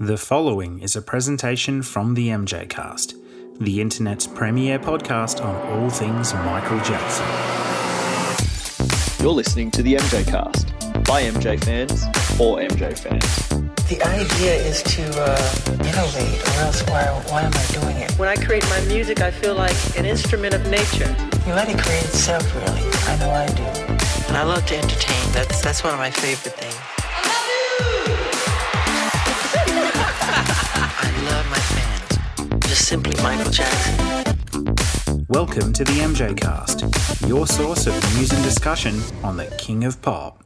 The following is a presentation from the MJ Cast, the internet's premier podcast on all things Michael Jackson. You're listening to the MJ Cast by MJ fans for MJ fans. The idea is to uh, innovate, or else why, why am I doing it? When I create my music, I feel like an instrument of nature. You let it create itself, really. I know I do. And I love to entertain. That's that's one of my favorite things. Love my fans. Just simply Michael Jackson. Welcome to the MJ Cast, your source of news and discussion on the King of Pop.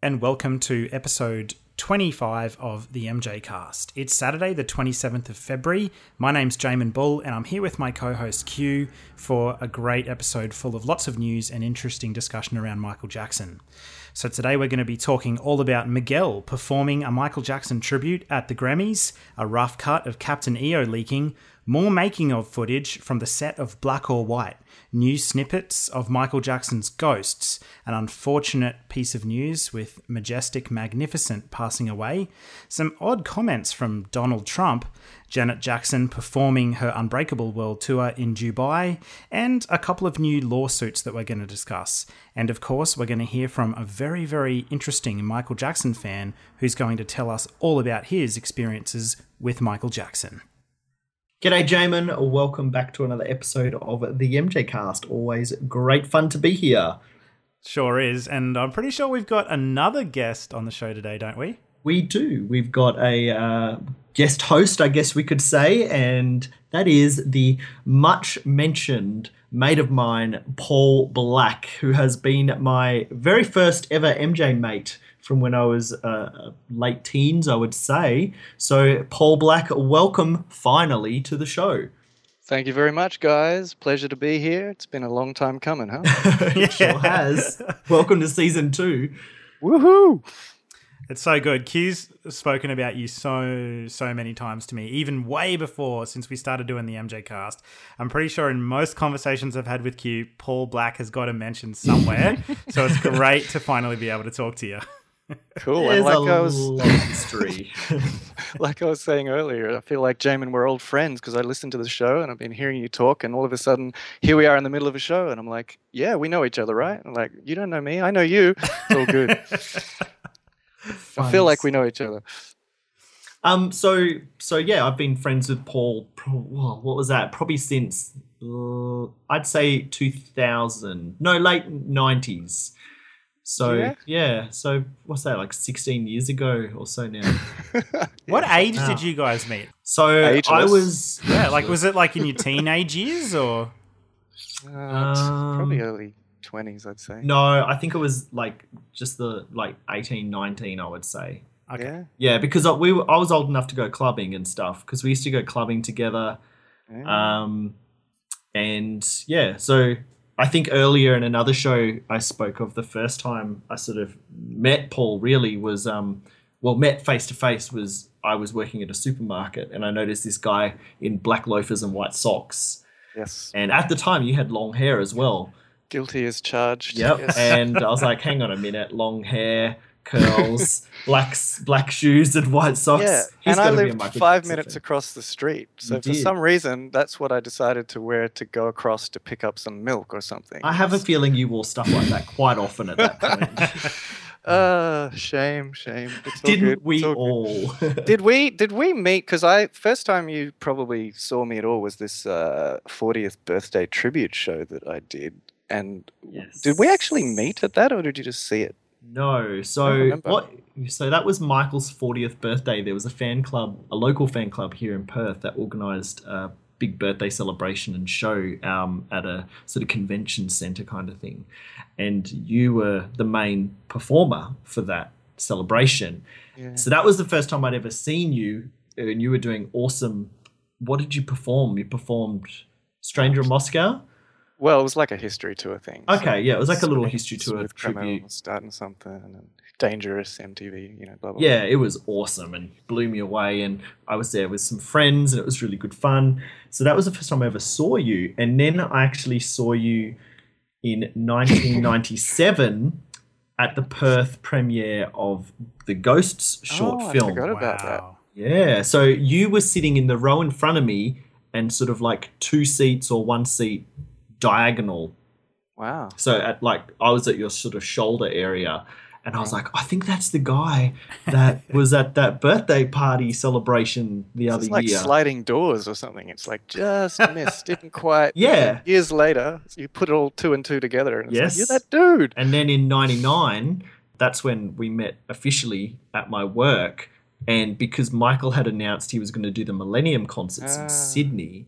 And welcome to episode 25 of the MJ Cast. It's Saturday, the 27th of February. My name's Jamon Bull, and I'm here with my co host Q for a great episode full of lots of news and interesting discussion around Michael Jackson. So, today we're going to be talking all about Miguel performing a Michael Jackson tribute at the Grammys, a rough cut of Captain EO leaking, more making of footage from the set of Black or White, new snippets of Michael Jackson's Ghosts, an unfortunate piece of news with Majestik Magnificent passing away, some odd comments from Donald Trump, Janet Jackson performing her Unbreakable World Tour in Dubai, and a couple of new lawsuits that we're going to discuss. And of course, we're going to hear from a very, very interesting Michael Jackson fan who's going to tell us all about his experiences with Michael Jackson. G'day, Jamon. Welcome back to another episode of the MJ Cast. Always great fun to be here. Sure is. And I'm pretty sure we've got another guest on the show today, don't we? We do. We've got a uh, guest host, I guess we could say, and that is the much mentioned mate of mine, Paul Black, who has been my very first ever MJ mate from when I was uh, late teens, I would say. So, Paul Black, welcome finally to the show. Thank you very much, guys. Pleasure to be here. It's been a long time coming, huh? it sure has. welcome to season two. Woohoo! It's so good. Q's spoken about you so so many times to me, even way before since we started doing the MJ cast. I'm pretty sure in most conversations I've had with Q, Paul Black has got a mention somewhere. so it's great to finally be able to talk to you. Cool. And like I was history. like I was saying earlier, I feel like Jamon, we're old friends because I listened to the show and I've been hearing you talk, and all of a sudden here we are in the middle of a show, and I'm like, yeah, we know each other, right? I'm like, you don't know me, I know you. It's all good. I feel like we know each other. Um. So so yeah, I've been friends with Paul. What was that? Probably since uh, I'd say two thousand. No, late nineties. So Yeah? yeah. So what's that? Like sixteen years ago or so now. What age Wow. did you guys meet? So I was Yeah, like was it like in your teenage years or Uh, it's probably Um, early 20s, I'd say. no. I think it was like just the like 18, 19, I would say. okay. Yeah. Yeah, because I, we were, I was old enough to go clubbing and stuff because we used to go clubbing together. yeah. Um, and yeah, so I think earlier in another show I spoke of the first time I sort of met Paul really was um, well met face to face was I was working at a supermarket and I noticed this guy in black loafers and white socks yes. and at the time you had long hair as well. Guilty as charged. Yep. Yes. And I was like, hang on a minute, long hair, curls, black black shoes and white socks. Yeah, He's and I gotta be a lived five Jackson minutes fan. across the street. So You for did. some reason, that's what I decided to wear to go across to pick up some milk or something. I have a feeling you wore stuff like that quite often at that point. Uh, shame, shame. It's Didn't we all all? Did we? Did we meet? Because I first time you probably saw me at all was this uh, 40th birthday tribute show that I did. And did we actually meet at that, or did you just see it? No. So what? So that was Michael's 40th birthday. There was a fan club, a local fan club here in Perth that organised a big birthday celebration and show um, at a sort of convention centre kind of thing, and you were the main performer for that celebration. Yeah. So that was the first time I'd ever seen you, and you were doing awesome. What did you perform? You performed Stranger in Moscow. Well, it was like a history tour thing. so Okay, yeah, it was like a little history tour Smooth Criminal tribute. starting something and dangerous MTV, you know, blah blah. yeah, it was awesome and blew me away. And I was there with some friends, and it was really good fun. So that was the first time I ever saw you. And then I actually saw you in 1997 at the Perth premiere of the Ghosts short film. Oh, I film. forgot about that. Yeah. So you were sitting in the row in front of me and sort of like two seats or one seat diagonal. Wow. So at like I was at your sort of shoulder area and I was like, I think that's the guy that was at that birthday party celebration the other It's like year. sliding doors or something. It's like just missed, didn't quite. Yeah. Years later, you put it all two and two together, and it's Yes. like, you're that dude. And then in 99, that's when we met officially at my work. And because Michael had announced he was going to do the Millennium concerts Ah. in Sydney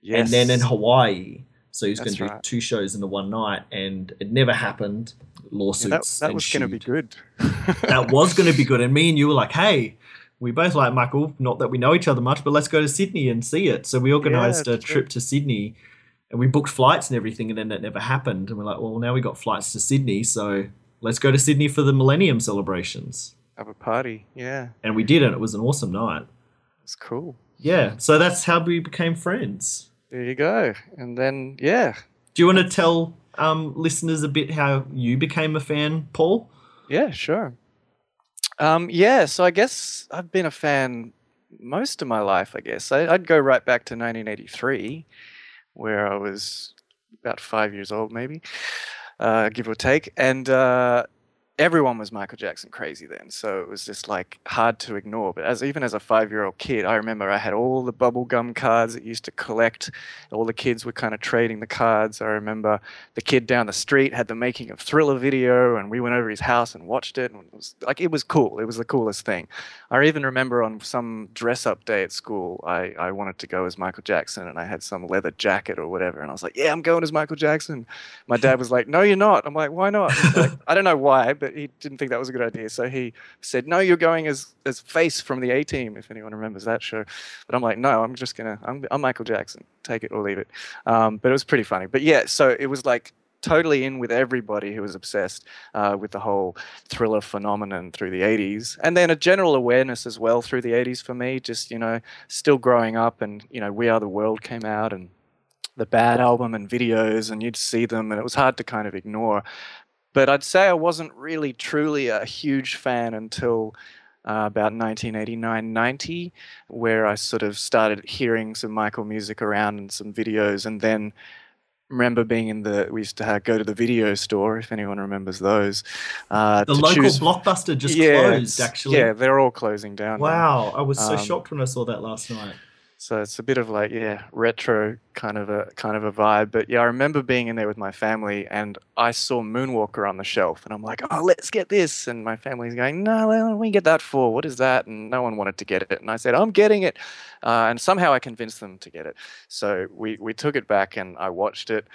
Yes. and then in Hawaii. So he was going to do two shows in the one night, and it never happened. Yeah, Lawsuits. that, that was going to be good. that was going to be good. And me and you were like, hey, we both like Michael. Not that we know each other much, but let's go to Sydney and see it. So we organised a that's trip to Sydney and we booked flights and everything. And then that never happened. And we're like, well, now we got flights to Sydney. So let's go to Sydney for the Millennium celebrations. Have a party. Yeah, And we did. And it was an awesome night. it's cool. Yeah. So that's how we became friends. There you go. And then, yeah, Do you want to tell um, listeners a bit how you became a fan, Paul? Yeah, sure. Um, yeah, so I guess I've been a fan most of my life, I guess. I, I'd go right back to 1983, where I was about five years old, maybe, uh, give or take. And uh, everyone was Michael Jackson crazy then. So it was just like hard to ignore. But as even as a five year old kid, I remember I had all the bubblegum cards that used to collect. All the kids were kind of trading the cards. I remember the kid down the street had the making of Thriller video, and we went over his house and watched it. And it was like it was cool. It was the coolest thing. I even remember on some dress up day at school, I, I wanted to go as Michael Jackson, and I had some leather jacket or whatever, and I was like, "Yeah, I'm going as Michael Jackson." My dad was like, "No, you're not." I'm like, "Why not?" Like, I don't know why, but he didn't think that was a good idea. So he said, "No, you're going as as Face from the A Team, if anyone remembers that show." But I'm like, "No, I'm just gonna. I'm, I'm Michael Jackson. Take it or leave it." Um, but it was pretty funny. But yeah, so it was like totally in with everybody who was obsessed uh, with the whole thriller phenomenon through the 80s and then a general awareness as well through the 80s for me just you know still growing up and you know we are the world came out and the bad album and videos and you'd see them and it was hard to kind of ignore but i'd say i wasn't really truly a huge fan until uh, about 1989 90 where i sort of started hearing some michael music around and some videos and then remember being in the we used to have, go to the video store if anyone remembers those uh, The local choose- blockbuster just Yeah, closed, actually. yeah they're all closing down now. Wow. I was so Um, shocked when I saw that last night. So it's a bit of like yeah, retro kind of a kind of a vibe. But yeah, I remember being in there with my family, and I saw Moonwalker on the shelf, and I'm like, oh, let's get this. And my family's going, no, what do we get that for? What is that? And no one wanted to get it, and I said, I'm getting it. Uh, and somehow I convinced them to get it. So we we took it back, and I watched it,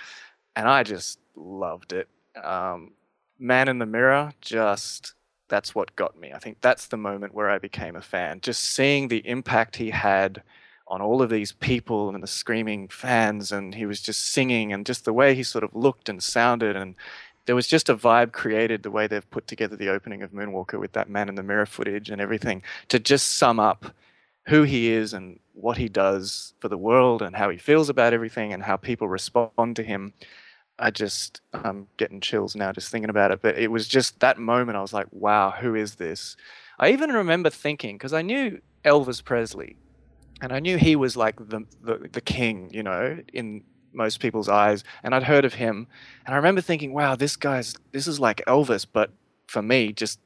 and I just loved it. Um, Man in the Mirror, just that's what got me. I think that's the moment where I became a fan. Just seeing the impact he had on all of these people and the screaming fans, and he was just singing, and just the way he sort of looked and sounded, and there was just a vibe created the way they've put together the opening of Moonwalker with that Man in the Mirror footage and everything to just sum up who he is and what he does for the world and how he feels about everything and how people respond to him. I just I'm getting chills now just thinking about it. But it was just that moment I was like, wow, who is this? I even remember thinking because I knew Elvis Presley, and I knew he was like the, the the king, you know, in most people's eyes. And I'd heard of him, and I remember thinking, wow, this guy's this is like Elvis, but for me, just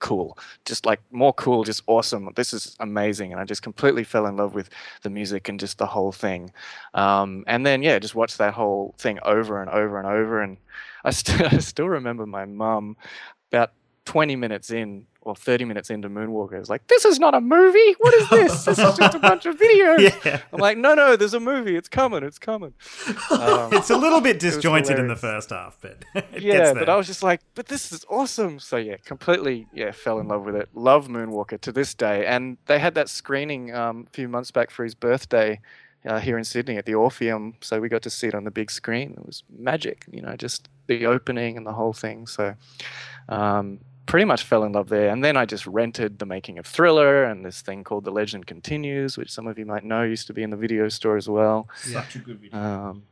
cool, just like more cool, just awesome. This is amazing, and I just completely fell in love with the music and just the whole thing. Um, and then yeah, just watched that whole thing over and over and over. And I, st- I still remember my mum about 20 minutes in or 30 minutes into Moonwalker is like, this is not a movie. What is this? this is just a bunch of videos. Yeah. I'm like, no, no, there's a movie. It's coming. It's coming. Um, It's a little bit disjointed in the first half, but it yeah, but. I was just like, but this is awesome. So yeah, completely yeah, fell in love with it. Love Moonwalker to this day. And they had that screening um, a few months back for his birthday uh, here in Sydney at the Orpheum. So we got to see it on the big screen. It was magic, you know, just the opening and the whole thing. So um, pretty much fell in love there. And then I just rented the making of Thriller and this thing called The Legend Continues, which some of you might know used to be in the video store as well. Such a good video. Um,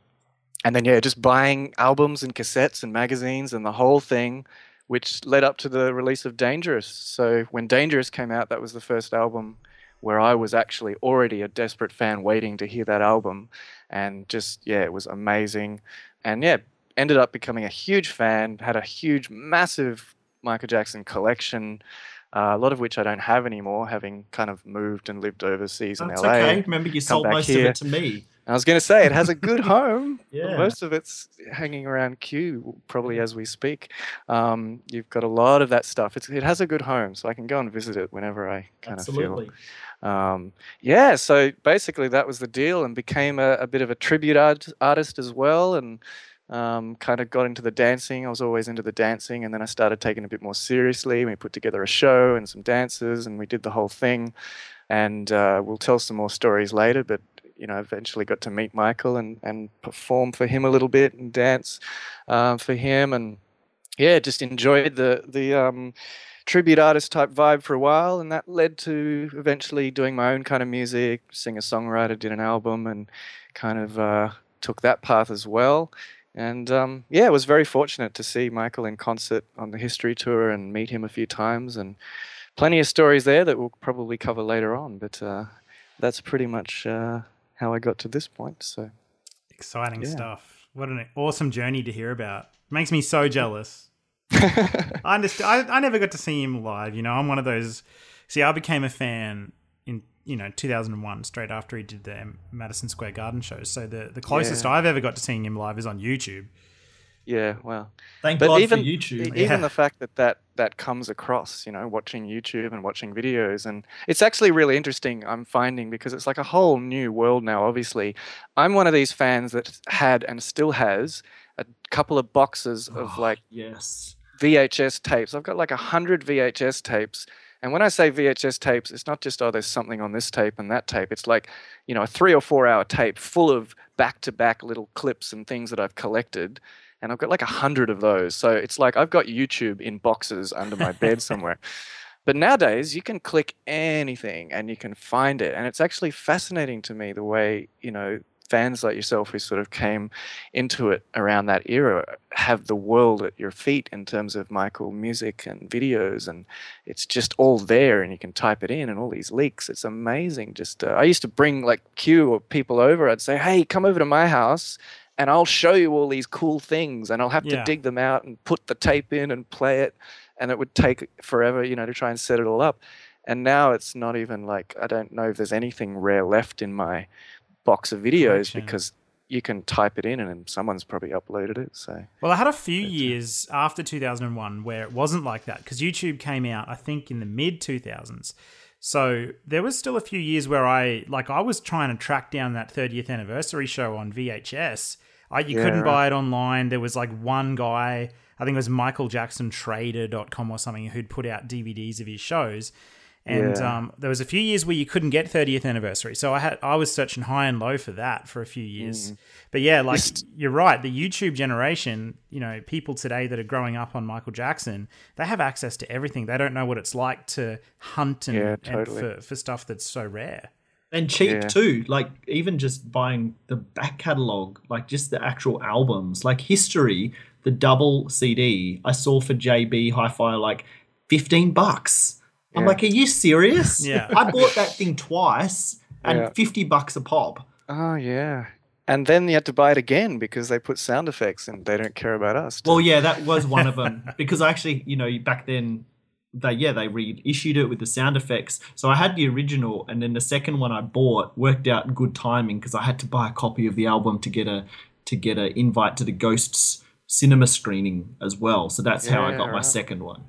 and then yeah, just buying albums and cassettes and magazines and the whole thing, which led up to the release of Dangerous. So when Dangerous came out, that was the first album where I was actually already a desperate fan waiting to hear that album. And just, yeah, it was amazing. And yeah, ended up becoming a huge fan, had a huge, massive Michael Jackson collection. Uh, a lot of which I don't have anymore, having kind of moved and lived overseas in That's LA. okay. Remember, you sold most of it to me. I was going to say it has a good home. Yeah. Most of it's hanging around Q probably as we speak. Um, you've got a lot of that stuff. It's, it has a good home, so I can go and visit it whenever I kind Absolutely. of feel. Um, yeah, so basically that was the deal, and became a, a bit of a tribute art, artist as well, and um, kind of got into the dancing. I was always into the dancing, and then I started taking it a bit more seriously. We put together a show and some dances, and we did the whole thing. And uh, we'll tell some more stories later, but you know, eventually got to meet Michael and, and perform for him a little bit and dance um, for him, and yeah, just enjoyed the the um, tribute artist type vibe for a while, and that led to eventually doing my own kind of music, singer songwriter, did an album, and kind of uh, took that path as well. And um, yeah, was very fortunate to see Michael in concert on the History Tour and meet him a few times, and plenty of stories there that we'll probably cover later on. But uh, that's pretty much uh, how I got to this point. So Exciting Yeah. stuff. What an awesome journey to hear about. Makes me so jealous. I understand. I, I never got to see him live. You know, I'm one of those. See, I became a fan you know 2001, straight after he did the Madison Square Garden shows. So the the closest Yeah. I've ever got to seeing him live is on YouTube. yeah, well. Thank but God even for YouTube. e- Yeah. even the fact that, that that comes across, you know, watching YouTube and watching videos, and it's actually really interesting. I'm finding because it's like a whole new world now. Obviously, I'm one of these fans that had and still has a couple of boxes of Oh, like yes. VHS tapes. I've got like a hundred VHS tapes. And when I say VHS tapes, it's not just, oh, there's something on this tape and that tape. It's like, you know, a three or four hour tape full of back to back little clips and things that I've collected. And I've got like a hundred of those. So it's like I've got YouTube in boxes under my bed somewhere. But nowadays, you can click anything and you can find it. And it's actually fascinating to me the way, you know, fans like yourself who sort of came into it around that era have the world at your feet in terms of Michael music and videos. And it's just all there and you can type it in and all these leaks. It's amazing. Just, uh, I used to bring like Q or people over. I'd say, hey, come over to my house and I'll show you all these cool things and I'll have Yeah. to dig them out and put the tape in and play it and it would take forever, you know, to try and set it all up. And now it's not even like I don't know if there's anything rare left in my box of videos because you can type it in and then someone's probably uploaded it. So Well, I had a few years after 2001 where it wasn't like that because YouTube came out, I think, in the mid 2000s. So there was still a few years where I like I was trying to track down that 30th anniversary show on VHS. I, you Yeah, couldn't right. buy it online. There was like one guy, I think it was michaeljacksontrader.com or something, who'd put out DVDs of his shows. And Yeah. um, there was a few years where you couldn't get 30th anniversary, so I had I was searching high and low for that for a few years. But yeah, like Yes. you're right. The YouTube generation, you know, people today that are growing up on Michael Jackson, they have access to everything. They don't know what it's like to hunt and, Yeah, and for, for stuff that's so rare. and cheap Yeah. too. Like even just buying the back catalog, like just the actual albums, like History, the double CD I saw for JB Hi-Fi like fifteen bucks. I'm Yeah. like, are you serious? Yeah. I bought that thing twice and Yeah. fifty bucks a pop. Oh yeah. And then you had to buy it again because they put sound effects and they don't care about us. Well, yeah, that was one of them because I actually, you know, back then they yeah they reissued it with the sound effects. So I had the original, and then the second one I bought worked out good timing because I had to buy a copy of the album to get a to get an invite to the Ghosts cinema screening as well. So that's how I Yeah, got my second one.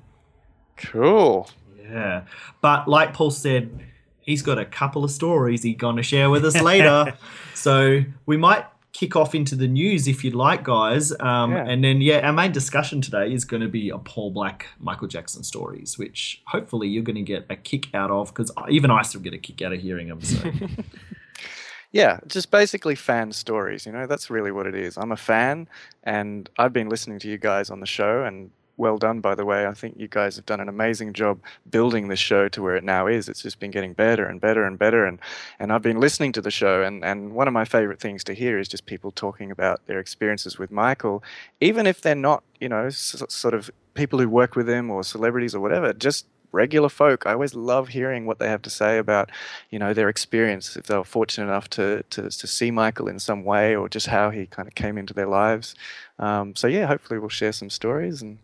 cool. Yeah, but like Paul said, he's got a couple of stories he's gonna share with us later. so we might kick off into the news if you'd like, guys. Um, Yeah. And then yeah, our main discussion today is going to be a Paul Black Michael Jackson stories, which hopefully you're going to get a kick out of because even I still get a kick out of hearing them. So Yeah, just basically fan stories, you know, that's really what it is. I'm a fan and I've been listening to you guys on the show and well done by the way. I think you guys have done an amazing job building this show to where it now is. It's just been getting better and better and better and and I've been listening to the show and and one of my favorite things to hear is just people talking about their experiences with Michael even if they're not, you know, s- sort of people who work with him or celebrities or whatever, just regular folk. I always love hearing what they have to say about, you know, their experience if they were fortunate enough to to, to see Michael in some way or just how he kind of came into their lives. Um, so yeah, hopefully we'll share some stories and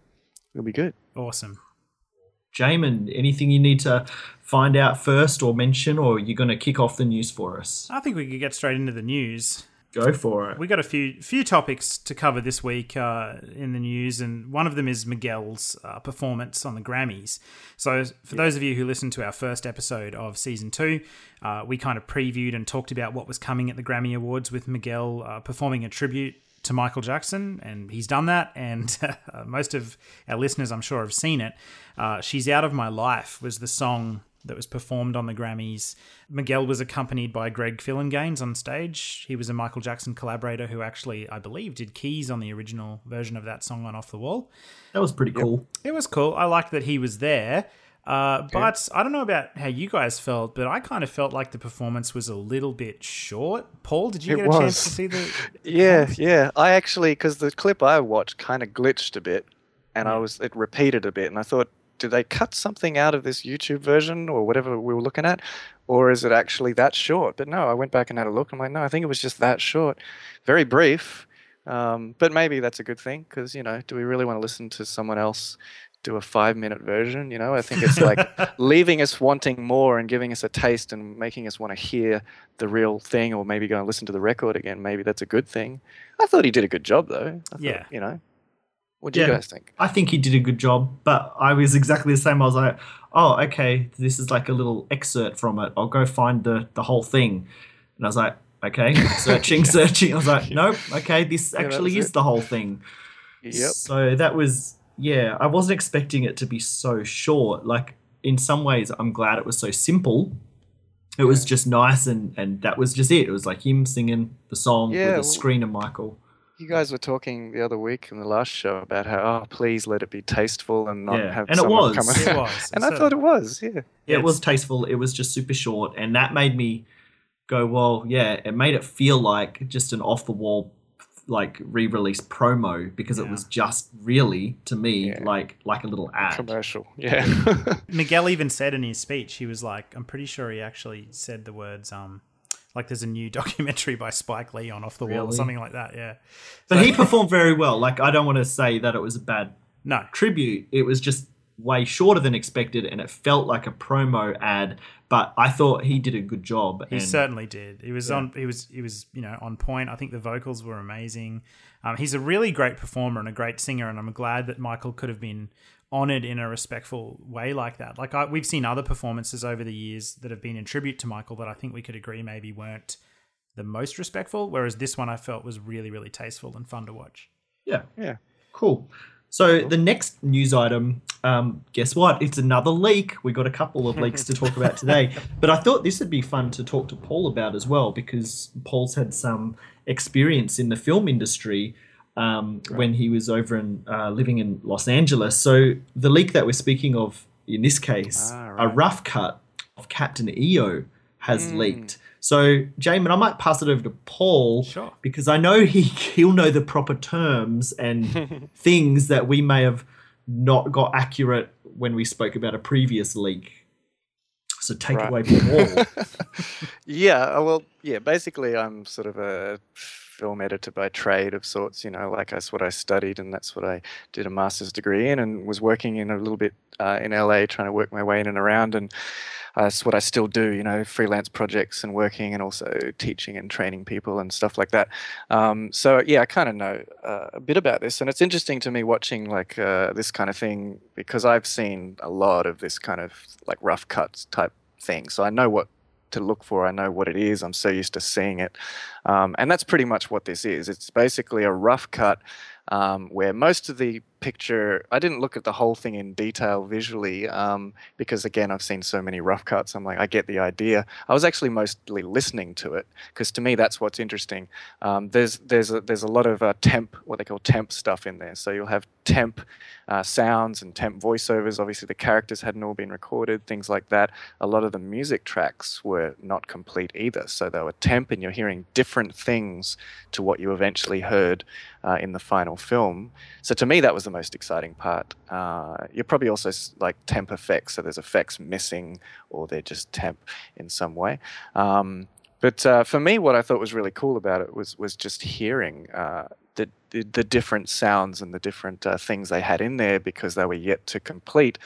it'll be good. Awesome. Jamon, anything you need to find out first or mention, or you're going to kick off the news for us? I think we could get straight into the news. Go for it. We got a few few topics to cover this week uh, in the news, and one of them is Miguel's uh, performance on the Grammys. So, for those of you who listened to our first episode of season two, uh, we kind of previewed and talked about what was coming at the Grammy Awards with Miguel uh, performing a tribute to Michael Jackson, and he's done that. And uh, most of our listeners, I'm sure, have seen it. Uh, "She's Out of My Life" was the song that was performed on the Grammys. Miguel was accompanied by Greg Phillinganes on stage. He was a Michael Jackson collaborator who actually, I believe, did keys on the original version of that song on Off the Wall. That was pretty cool. It was cool. I liked that he was there. Uh, but I don't know about how you guys felt, but I kind of felt like the performance was a little bit short. Paul, did you It get a was. chance to see the? Yeah, yeah. I actually, because the clip I watched kind of glitched a bit, and I was it repeated a bit, and I thought, did they cut something out of this YouTube version or whatever we were looking at, or is it actually that short? But no, I went back and had a look. I'm like, no, I think it was just that short, very brief. Um, but maybe that's a good thing because you know, do we really want to listen to someone else? Do a five minute version, you know. I think it's like leaving us wanting more and giving us a taste and making us want to hear the real thing or maybe go and listen to the record again. Maybe that's a good thing. I thought he did a good job though. I thought, Yeah. You know. What do you guys think? I think he did a good job, but I was exactly the same. I was like, oh, okay, this is like a little excerpt from it. I'll go find the, the whole thing. And I was like, okay, searching, searching. I was like, nope, okay, this actually was is it. the whole thing. Yep. So that was, yeah, I wasn't expecting it to be so short. Like, in some ways, I'm glad it was so simple. It was just nice, and, and that was just it. It was like him singing the song Yeah, with a well- screen of Michael. You guys were talking the other week in the last show about how oh please let it be tasteful and not Yeah, have and it was. come It was. and I thought it was, yeah. Yeah, it was tasteful. It was just super short, and that made me go, well, yeah. It made it feel like just an off the wall, like re-release promo because it was just really to me Yeah. like like a little ad. Commercial. Yeah. Miguel even said in his speech, he was like, I'm pretty sure he actually said the words, um, like there's a new documentary by Spike Lee on Off the Wall or something like that. Yeah. But he performed very well. Like I don't want to say that it was a bad No. tribute. It was just way shorter than expected, and it felt like a promo ad. But I thought he did a good job. He and certainly did. He was on. He was. He was. You know, on point. I think the vocals were amazing. Um, he's a really great performer and a great singer, and I'm glad that Michael could have been honored in a respectful way like that. Like I, we've seen other performances over the years that have been in tribute to Michael that I think we could agree maybe weren't the most respectful. Whereas this one I felt was really, really tasteful and fun to watch. Yeah. Yeah. Cool. So the next news item, um, guess what? It's another leak. We got a couple of leaks to talk about today, but I thought this would be fun to talk to Paul about as well because Paul's had some experience in the film industry um, when he was over in uh, living in Los Angeles. So the leak that we're speaking of in this case, Ah, a rough cut of Captain EO has leaked. So, Jamon, I might pass it over to Paul Sure. because I know he he'll know the proper terms and things that we may have not got accurate when we spoke about a previous leak. So take Right. away Paul. Yeah, uh, well, yeah, basically I'm sort of a film editor by trade of sorts, you know, like that's what I studied and that's what I did a master's degree in and was working in a little bit uh, in LA trying to work my way in and around and uh, that's what I still do, you know, freelance projects and working and also teaching and training people and stuff like that. Um, so yeah, I kind of know uh, a bit about this, and it's interesting to me watching like uh, this kind of thing because I've seen a lot of this kind of like rough cuts type thing, so I know what to look for. I know what it is. I'm so used to seeing it, um, and that's pretty much what this is. It's basically a rough cut um, where most of the picture. I didn't look at the whole thing in detail visually um, because again, I've seen so many rough cuts. I'm like, I get the idea. I was actually mostly listening to it because to me that's what's interesting. Um, there's there's a, there's a lot of uh, temp, what they call temp stuff in there. So you'll have temp uh, sounds and temp voiceovers. Obviously, the characters hadn't all been recorded, things like that. A lot of the music tracks were not complete either. So they were temp, and you're hearing different things to what you eventually heard uh, in the final film. So to me, that was the most exciting part. Uh, you're probably also like temp effects, so there's effects missing or they're just temp in some way. Um, but uh, for me, what I thought was really cool about it was was just hearing uh, the, the the different sounds and the different uh, things they had in there because they were yet to complete.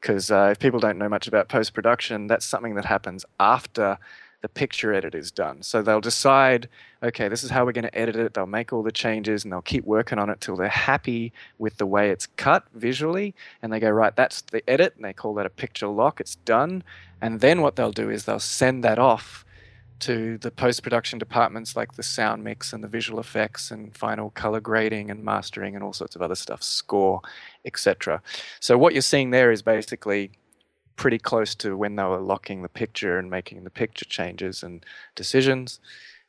Because uh, if people don't know much about post production, that's something that happens after the picture edit is done. So they'll decide, okay, this is how we're going to edit it. They'll make all the changes and they'll keep working on it till they're happy with the way it's cut visually. And they go, right, that's the edit. And they call that a picture lock. It's done. And then what they'll do is they'll send that off to the post production departments like the sound mix and the visual effects and final color grading and mastering and all sorts of other stuff, score, etc. So what you're seeing there is basically pretty close to when they were locking the picture and making the picture changes and decisions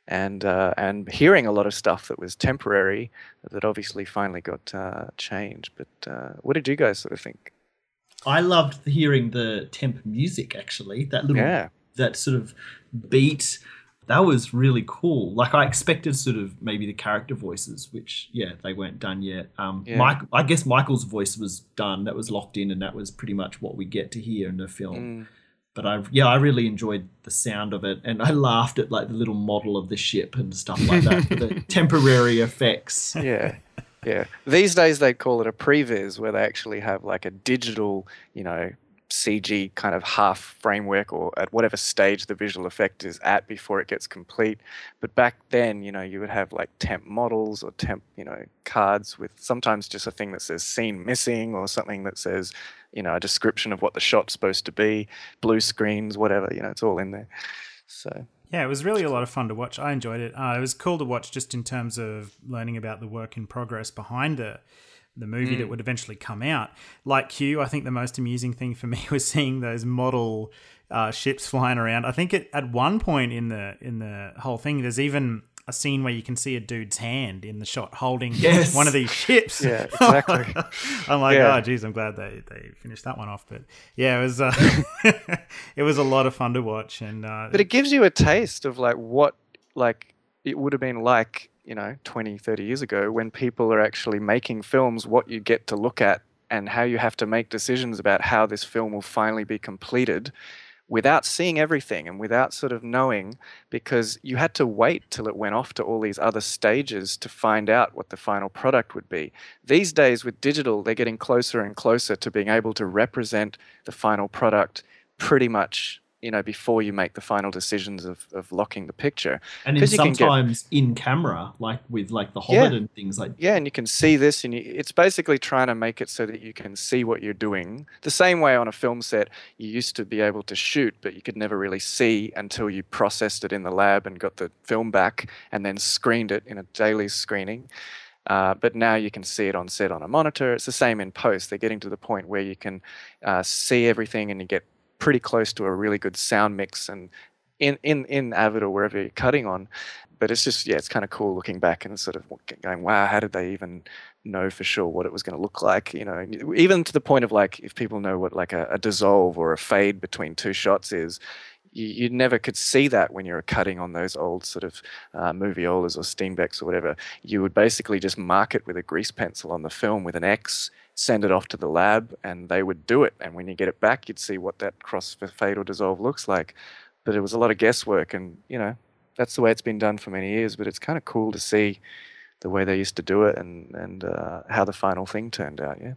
and uh, and hearing a lot of stuff that was temporary that obviously finally got uh, changed. But uh, what did you guys sort of think? I loved hearing the temp music actually. That little Yeah. that sort of beat that was really cool. Like I expected sort of maybe the character voices, which yeah, they weren't done yet. Um Yeah. Mike I guess Michael's voice was done, that was locked in and that was pretty much what we get to hear in the film. Mm. But I yeah, I really enjoyed the sound of it and I laughed at like the little model of the ship and stuff like that the temporary effects. yeah yeah these days they call it a previs where they actually have like a digital you know cg kind of half framework or at whatever stage the visual effect is at before it gets complete but back then you know you would have like temp models or temp you know cards with sometimes just a thing that says scene missing or something that says you know a description of what the shot's supposed to be blue screens whatever you know it's all in there so Yeah, it was really a lot of fun to watch. I enjoyed it. Uh, it was cool to watch just in terms of learning about the work in progress behind the the movie that would eventually come out. Like Q, I think the most amusing thing for me was seeing those model uh, ships flying around. I think it, at one point in the in the whole thing, there's even a scene where you can see a dude's hand in the shot holding Yes. one of these ships. Yeah, exactly. I'm like, Yeah. oh, geez, I'm glad they, they finished that one off. But yeah, it was uh, it was a lot of fun to watch, and uh, but it gives you a taste of like what like it would have been like you know 20 30 years ago when people are actually making films what you get to look at and how you have to make decisions about how this film will finally be completed without seeing everything and without sort of knowing because you had to wait till it went off to all these other stages to find out what the final product would be. These days with digital, they're getting closer and closer to being able to represent the final product pretty much you know before you make the final decisions of, of locking the picture And in can get- sometimes in camera, like with like the Yeah. And things like yeah and you can see this and you, it's basically trying to make it so that you can see what you're doing the same way on a film set you used to be able to shoot but you could never really see until you processed it in the lab and got the film back and then screened it in a daily screening uh, but now you can see it on set on a monitor. It's the same in post. They're getting to the point where you can uh, see everything and you get pretty close to a really good sound mix and in, in, in Avid or wherever you're cutting on. But it's just, yeah, it's kind of cool looking back and sort of going, wow, how did they even know for sure what it was going to look like? You know, even to the point of like, if people know what like a, a dissolve or a fade between two shots is, you, never could see that when you were cutting on those old sort of uh, moviolas or Steenbecks or whatever. You would basically just mark it with a grease pencil on the film with an X, send it off to the lab, and they would do it. And when you get it back, you'd see what that cross fade or dissolve looks like. But it was a lot of guesswork, and you know, that's the way it's been done for many years. But it's kind of cool to see the way they used to do it and and uh, how the final thing turned out. Yeah.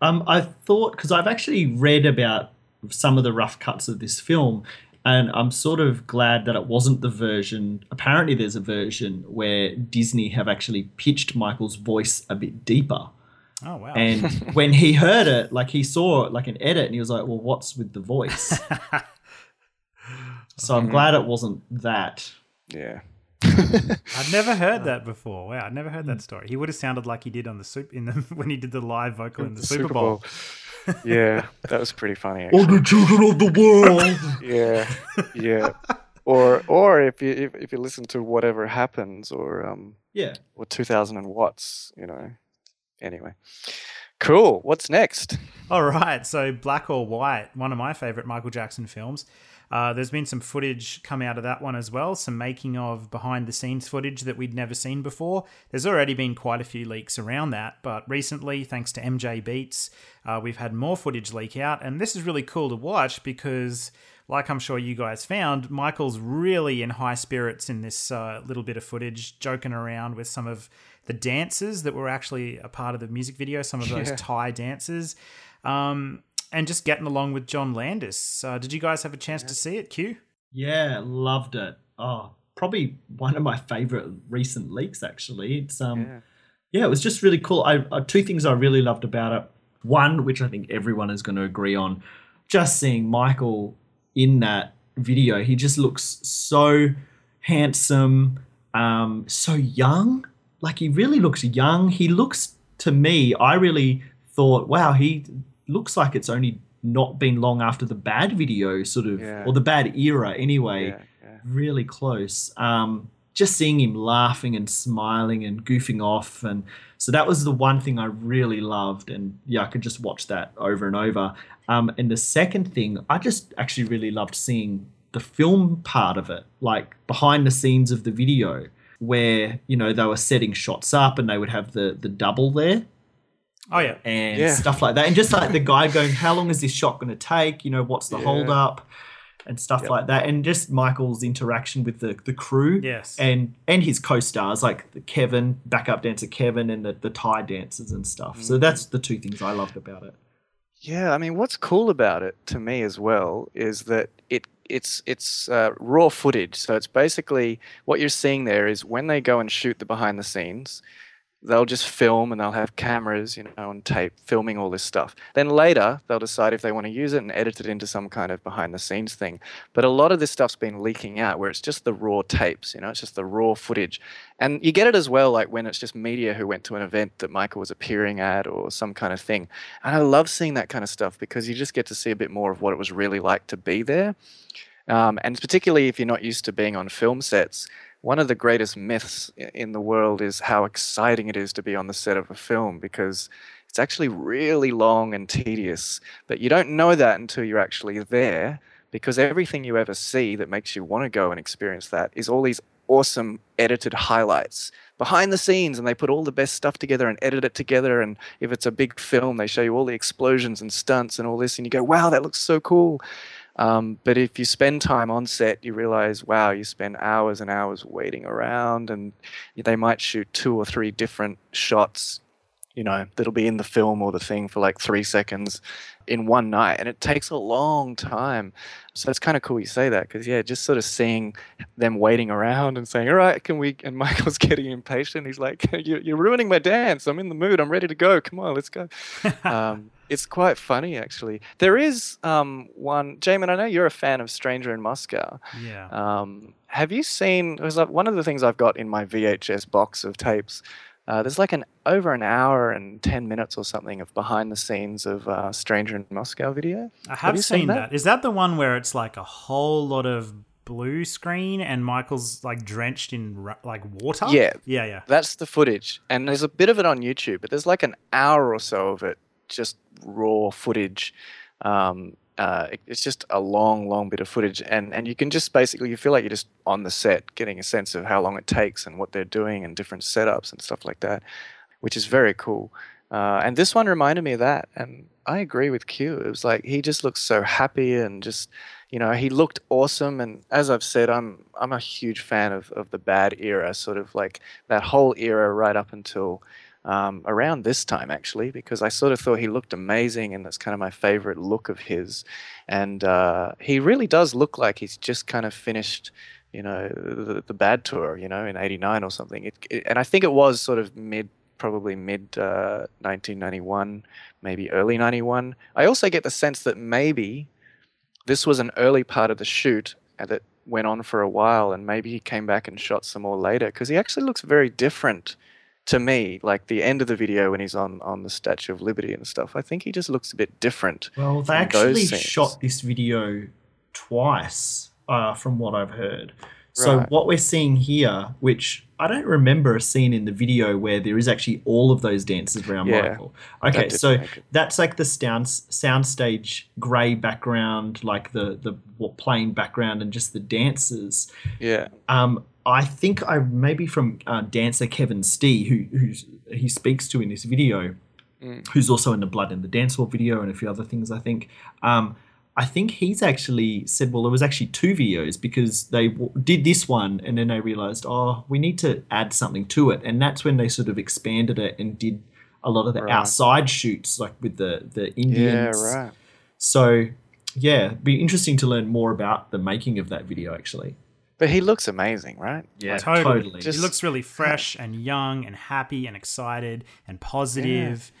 Um, I thought because I've actually read about some of the rough cuts of this film, and I'm sort of glad that it wasn't the version. Apparently, there's a version where Disney have actually pitched Michael's voice a bit deeper. Oh wow, And when he heard it, like he saw like an edit, and he was like, "Well, what's with the voice?" so I'm mhm. glad it wasn't that. Yeah. I'd never heard uh, that before. Wow, I'd never heard that mm. story. He would have sounded like he did on the soup in the when he did the live vocal in the, Super, Bowl. yeah, that was pretty funny. Actually. the children of the world. yeah yeah or or if you if, if you listen to whatever happens or um yeah. or 2000 and watts you know anyway cool what's next All right, so Black or White, one of my favorite Michael Jackson films. Uh, there's been some footage come out of that one as well, some making of behind the scenes footage that we'd never seen before. There's already been quite a few leaks around that, but recently, thanks to MJ Beats, uh, we've had more footage leak out, and this is really cool to watch because like I'm sure you guys found, Michael's really in high spirits in this uh, little bit of footage, joking around with some of the dances that were actually a part of the music video, some of those Yeah. Thai dances, um, and just getting along with John Landis. Uh, did you guys have a chance to see it, Q? Yeah, loved it. Oh, probably one of my favorite recent leaks. Actually, it's um, Yeah. yeah, it was just really cool. I uh, two things I really loved about it. One, which I think everyone is going to agree on, just seeing Michael in that video. He just looks so handsome, um, so young. Like he really looks young. He looks to me. I really thought, wow, he looks like it's only not been long after the bad video, sort of, Yeah. or the bad era anyway Yeah, yeah. really close. Um, just seeing him laughing and smiling and goofing off, and so that was the one thing I really loved, and yeah, I could just watch that over and over. Um, and the second thing, I just actually really loved seeing the film part of it, like behind the scenes of the video, where you know they were setting shots up and they would have the the double there Oh yeah, and Yeah. stuff like that. And just like the guy going, How long is this shot going to take? You know, what's the Yeah. hold up? And stuff Yep. like that. And just Michael's interaction with the, the crew. Yes. And and his co stars, like the Kevin, backup dancer Kevin, and the, the Thai dancers and stuff. Mm-hmm. So that's the two things I loved about it. Yeah, I mean, what's cool about it to me as well is that it it's it's uh, raw footage. So it's basically what you're seeing there is when they go and shoot the behind the scenes, they'll just film and they'll have cameras, you know, on tape filming all this stuff. Then later they'll decide if they want to use it and edit it into some kind of behind the scenes thing. But a lot of this stuff's been leaking out where it's just the raw tapes, you know, it's just the raw footage. And you get it as well, like when it's just media who went to an event that Michael was appearing at or some kind of thing. And I love seeing that kind of stuff because you just get to see a bit more of what it was really like to be there. Um, and particularly if you're not used to being on film sets, one of the greatest myths in the world is how exciting it is to be on the set of a film because it's actually really long and tedious. But you don't know that until you're actually there because everything you ever see that makes you want to go and experience that is all these awesome edited highlights behind the scenes and they put all the best stuff together and edit it together and if it's a big film they show you all the explosions and stunts and all this and you go wow that looks so cool um, but if you spend time on set, you realize, wow, you spend hours and hours waiting around, and they might shoot two or three different shots, you know, that'll be in the film or the thing for like three seconds in one night, and it takes a long time. So it's kind of cool you say that because yeah, just sort of seeing them waiting around and saying, "All right, can we?" And Michael's getting impatient. He's like, "You're, you're ruining my dance. I'm in the mood. I'm ready to go. Come on, let's go." um, it's quite funny actually. There is um, one, Jamon. I know you're a fan of Stranger in Moscow. yeah. Um, have you seen? It was like one of the things I've got in my VHS box of tapes. Uh, there's like an over an hour and ten minutes or something of behind the scenes of uh, Stranger in Moscow video. I have you seen, seen that. that? Is that the one where it's like a whole lot of blue screen and Michael's like drenched in like water? Yeah. Yeah, yeah. That's the footage, and there's a bit of it on YouTube, but there's like an hour or so of it, just raw footage. Um, uh, it- it's just a long, long bit of footage, and and you can just basically you feel like you're just on the set, getting a sense of how long it takes and what they're doing and different setups and stuff like that, which is very cool. Uh, and this one reminded me of that, and I agree with Q. It was like he just looks so happy and just, you know, he looked awesome. And as I've said, I'm I'm a huge fan of of the bad era, sort of like that whole era right up until um, around this time actually, because I sort of thought he looked amazing, and that's kind of my favorite look of his. And uh, he really does look like he's just kind of finished. You know the, the bad tour, you know, in '89 or something. It, it, and I think it was sort of mid probably mid uh, 1991, maybe early 91. I also get the sense that maybe this was an early part of the shoot and that went on for a while, and maybe he came back and shot some more later because he actually looks very different to me. Like the end of the video when he's on on the Statue of Liberty and stuff, I think he just looks a bit different. Well, they actually shot this video twice. uh, from what I've heard. So Right. what we're seeing here, which I don't remember a scene in the video where there is actually all of those dances around Yeah, Michael. Okay, didn't so that's like the sound soundstage grey background, like the the plain background, and just the dancers. Yeah. Um, I think I maybe from uh, dancer Kevin Stea, who who's he speaks to in this video, who's also in the Blood in the Dance Hall video and a few other things. I think. Um, I think he's actually said, well, there was actually two videos because they w- did this one and then they realized, oh, we need to add something to it, and that's when they sort of expanded it and did a lot of the Right. outside shoots, like with the the Indians. Yeah, right. So, yeah, be interesting to learn more about the making of that video, actually. But he looks amazing, right? Yeah, Totally. totally. Just- he looks really fresh and young and happy and excited and positive.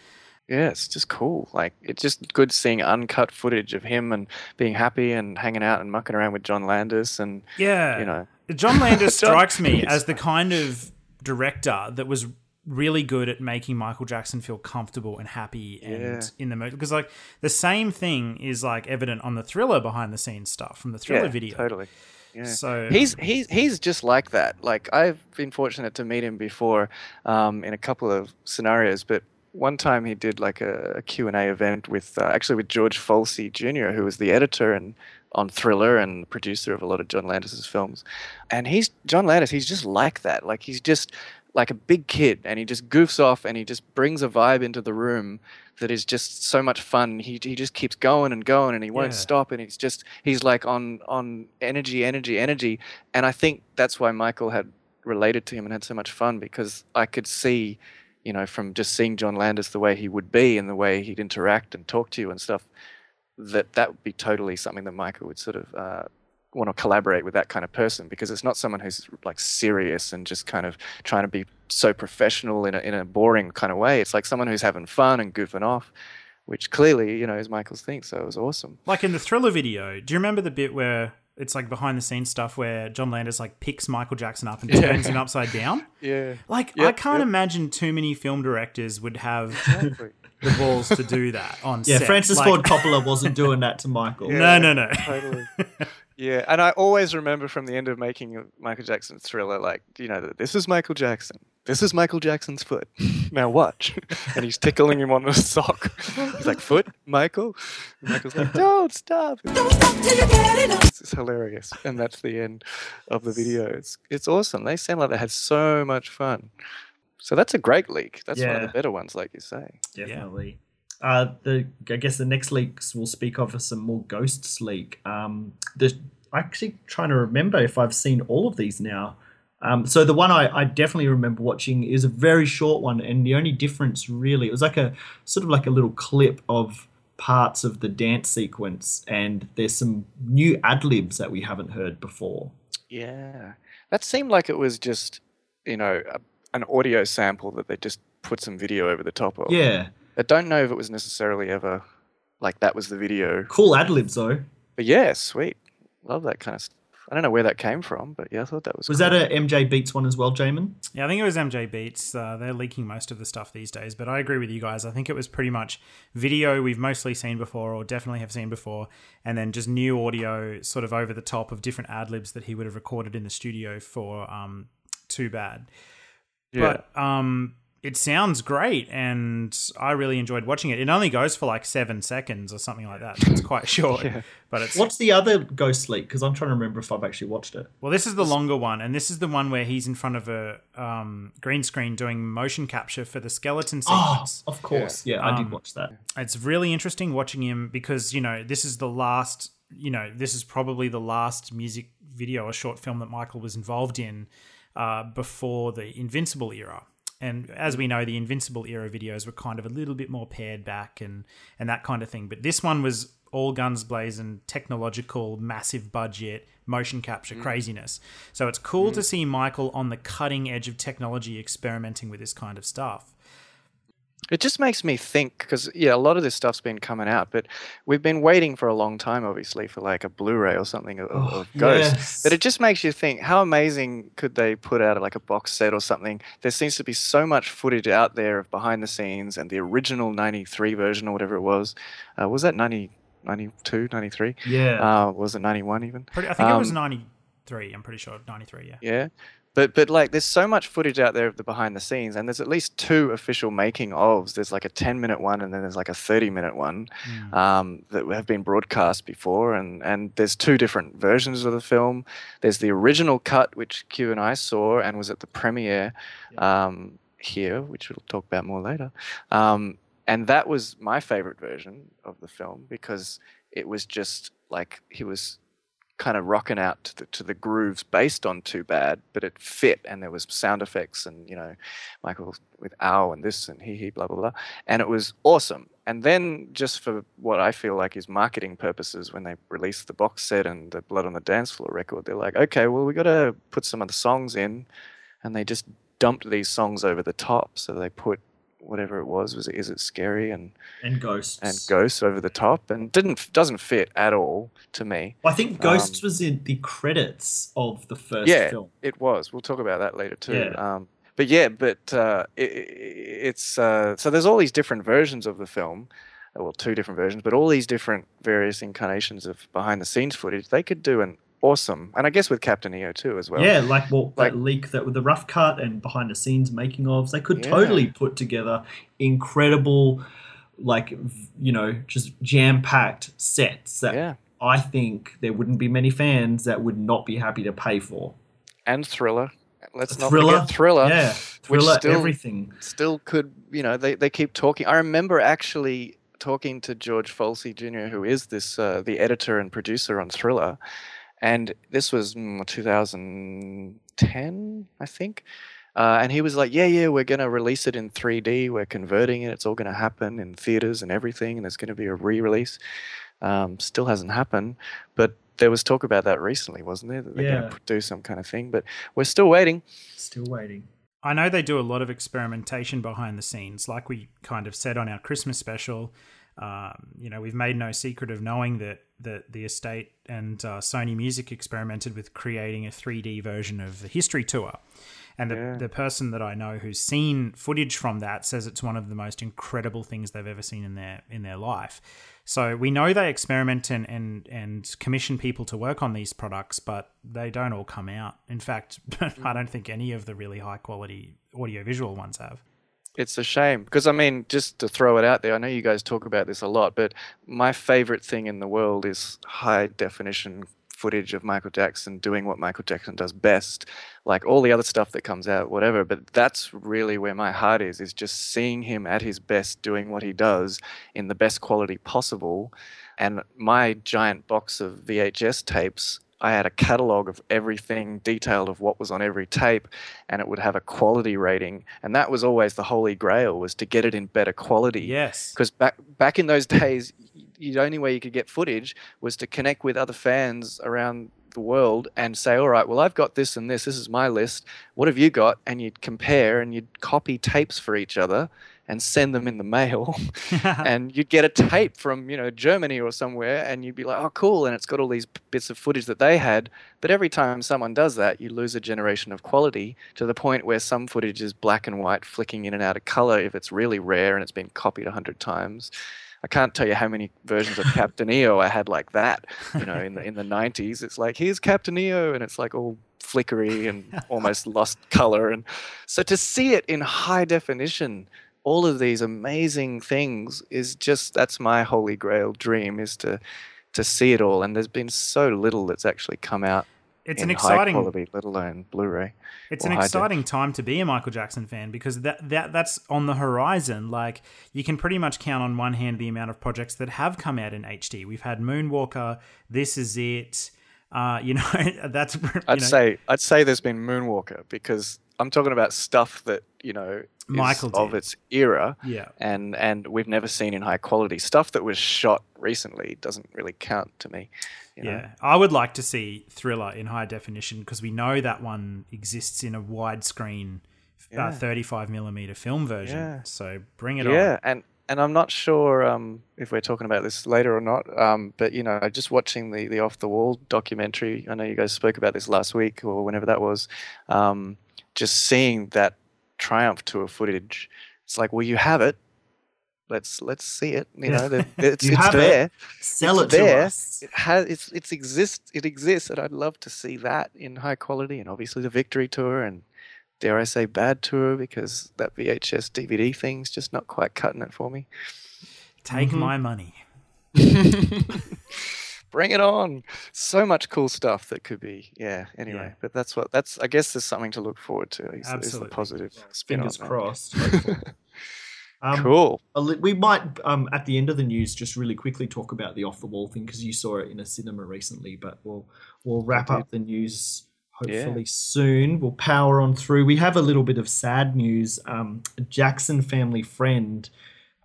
Yeah, it's just cool. Like it's just good seeing uncut footage of him and being happy and hanging out and mucking around with John Landis and Yeah. you know. John Landis strikes me as the kind of director that was really good at making Michael Jackson feel comfortable and happy and Yeah. in the mood. Because like the same thing is like evident on the thriller behind the scenes stuff from the thriller yeah, video. Totally. Yeah. So He's he's he's just like that. Like I've been fortunate to meet him before um, in a couple of scenarios, but one time he did like a, a Q&A event with uh, actually with George Folsey Jr., who was the editor and on Thriller and producer of a lot of John Landis's films. And he's John Landis, he's just like that. Like he's just like a big kid and he just goofs off and he just brings a vibe into the room that is just so much fun. He he just keeps going and going and he won't Yeah. stop and he's just he's like on on energy, energy, energy. And I think that's why Michael had related to him and had so much fun because I could see, you know, from just seeing John Landis the way he would be and the way he'd interact and talk to you and stuff, that that would be totally something that Michael would sort of uh, want to collaborate with that kind of person because it's not someone who's like serious and just kind of trying to be so professional in a, in a boring kind of way. It's like someone who's having fun and goofing off, which clearly, you know, is Michael's thing. So it was awesome. like in the thriller video, do you remember the bit where it's like behind the scenes stuff where John Landis like picks Michael Jackson up and Yeah. turns him upside down? Yeah. Like I can't yep. imagine too many film directors would have the balls to do that on Yeah, set. Francis Like- Ford Coppola wasn't doing that to Michael. No, no, no. totally. Yeah, and I always remember from the end of making Michael Jackson thriller, like, you know, that this is Michael Jackson. This is Michael Jackson's foot. Now watch. and he's tickling him on the sock. He's like, foot, Michael? And Michael's like, don't stop. don't stop It's, it's hilarious. And that's the end of the video. It's it's awesome. They sound like they had so much fun. So that's a great leak. That's one of the better ones, like you say. definitely. Uh, the I guess the next leaks we'll speak of are some more ghosts leak. Um, the I'm actually trying to remember if I've seen all of these now. Um, so the one I, I definitely remember watching is a very short one, and the only difference really it was like a sort of like a little clip of parts of the dance sequence, and there's some new ad libs that we haven't heard before. Yeah, that seemed like it was just, you know, a, an audio sample that they just put some video over the top of. Yeah, I don't know if it was necessarily ever like that was the video, cool ad libs though. but yeah, sweet. Love that kind of stuff. I don't know where that came from, but yeah, I thought that was. Was cool. that a MJ Beats one as well, Jamon? Yeah, I think it was MJ Beats. Uh, they're leaking most of the stuff these days, but I agree with you guys. I think it was pretty much video we've mostly seen before, or definitely have seen before, and then just new audio, sort of over the top of different ad libs that he would have recorded in the studio for um, Too Bad. Yeah. But um, it sounds great, and I really enjoyed watching it. It only goes for like seven seconds or something like that. It's quite short, but it's What's the other ghost leak? Because I'm trying to remember if I've actually watched it. Well, this is the longer one, and this is the one where he's in front of a um, green screen doing motion capture for the skeleton Oh, sequence. of course. Yeah, I did Um, watch that. It's really interesting watching him because you know this is the last. You know, this is probably the last music video or short film that Michael was involved in uh, before the Invincible era. And as we know, the Invincible era videos were kind of a little bit more pared back and and that kind of thing. But this one was all guns blazing, technological, massive budget, motion capture mm. craziness. So it's cool to mm. see Michael on the cutting edge of technology experimenting with this kind of stuff. It just makes me think because yeah, a lot of this stuff's been coming out, but we've been waiting for a long time, obviously, for like a Blu-ray or something of, Oh, of Ghost. yes. But it just makes you think, how amazing could they put out like a box set or something? There seems to be so much footage out there of behind the scenes and the original '93 version or whatever it was. Uh, was that '90? 92, 93. Yeah. Uh, was it 91 even? Pretty, I think it was Um, 93. I'm pretty sure 93. Yeah. Yeah. But but like there's so much footage out there of the behind the scenes and there's at least two official making ofs. There's like a 10 minute one and then there's like a 30 minute one Mm. um, that have been broadcast before and and there's two different versions of the film. There's the original cut which Q and I saw and was at the premiere um, here, which we'll talk about more later. Um, and that was my favorite version of the film because it was just like he was kind of rocking out to the, to the grooves based on Too Bad, but it fit, and there was sound effects, and you know, Michael with ow and this and he he blah blah blah, and it was awesome. And then just for what I feel like is marketing purposes, when they released the box set and the Blood on the Dance Floor record, they're like, okay, well we got to put some of the songs in, and they just dumped these songs over the top. So they put whatever it was, was it is it scary and and Ghosts. and ghosts over the top, and didn't doesn't fit at all to me. Well, I think Ghosts Um, was in the credits of the first yeah, film. it was. We'll talk about that later too. Yeah. Um, but yeah, but uh, it, it's uh, so there's all these different versions of the film. Well, two different versions, but all these different various incarnations of behind the scenes footage. They could do an awesome, and I guess with Captain EO too as well. yeah, like well, like- that leak that with the rough cut and behind the scenes making ofs, they could Yeah. totally put together incredible, like you know, just jam packed sets that yeah, I think there wouldn't be many fans that would not be happy to pay for. and Thriller. Let's not Thriller, forget Thriller. yeah, which thriller, still- everything. still could you know they, they keep talking i remember actually talking to george folsey jr who is this uh, the editor and producer on thriller and this was mm, 2010 i think uh, and he was like yeah yeah we're going to release it in 3d we're converting it it's all going to happen in theaters and everything and there's going to be a re-release um, still hasn't happened but there was talk about that recently wasn't there that they're Yeah. going to do some kind of thing but we're still waiting Still waiting. I know they do a lot of experimentation behind the scenes, like we kind of said on our Christmas special. Um, you know, we've made no secret of knowing that that the estate and uh, Sony Music experimented with creating a 3D version of the History Tour. And the, Yeah. the person that I know who's seen footage from that says it's one of the most incredible things they've ever seen in their in their life. So we know they experiment and, and, and commission people to work on these products, but they don't all come out. In fact, I don't think any of the really high quality audiovisual ones have. It's a shame because I mean, just to throw it out there, I know you guys talk about this a lot, but my favorite thing in the world is high definition footage of Michael Jackson doing what Michael Jackson does best. Like all the other stuff that comes out, whatever, but that's really where my heart is, is just seeing him at his best doing what he does in the best quality possible. And my giant box of VHS tapes I had a catalog of everything detailed of what was on every tape and it would have a quality rating and that was always the holy grail was to get it in better quality. Yes. because back back in those days the only way you could get footage was to connect with other fans around the world and say all right well I've got this and this this is my list. What have you got? And you'd compare and you'd copy tapes for each other and send them in the mail and you'd get a tape from you know Germany or somewhere, and you'd be like, "Oh, cool!" And it's got all these bits of footage that they had. But every time someone does that, you lose a generation of quality to the point where some footage is black and white, flicking in and out of color if it's really rare and it's been copied a hundred times. I can't tell you how many versions of Captain EO I had like that. You know, in the in the '90s, it's like here's Captain EO, and it's like all flickery and almost lost color. And so to see it in high definition all of these amazing things is just that's my holy grail dream is to to see it all and there's been so little that's actually come out it's in an high exciting quality let alone blu-ray It's an high def. exciting time to be a Michael Jackson fan because that, that that's on the horizon. Like you can pretty much count on one hand the amount of projects that have come out in HD. We've had Moonwalker, This Is It. Uh, you know, that's you i'd know, say i'd say there's been moonwalker because i'm talking about stuff that you know is Michael of its era yeah. and and we've never seen in high quality stuff that was shot recently doesn't really count to me you know? Yeah, I would like to see Thriller in high definition because we know that one exists in a widescreen, Yeah. uh, 35 millimeter film version. Yeah. So bring it yeah, on. Yeah, and and I'm not sure um, if we're talking about this later or not. Um, but you know, just watching the the off the wall documentary. I know you guys spoke about this last week or whenever that was. Um, just seeing that triumph tour footage, it's like, well, you have it. let's let's see it. You know, that- it's, You it's have it. there. Sell it's it to there. us. It has it's it's exists it exists, and I'd love to see that in high quality, and obviously the Victory Tour and dare I say bad tour because that VHS DVD thing's just not quite cutting it for me. Take Mhm. my money. Bring it on! So much cool stuff that could be, yeah. Anyway, Yeah. but that's what that's. I guess there's something to look forward to. Is, is the Absolutely. positive spin Fingers crossed. Um, Cool. We might, um, at the end of the news, just really quickly talk about the off the wall thing because you saw it in a cinema recently. But we'll we'll wrap up the news Yeah. hopefully soon. We'll power on through. We have a little bit of sad news. Um, Jackson family friend,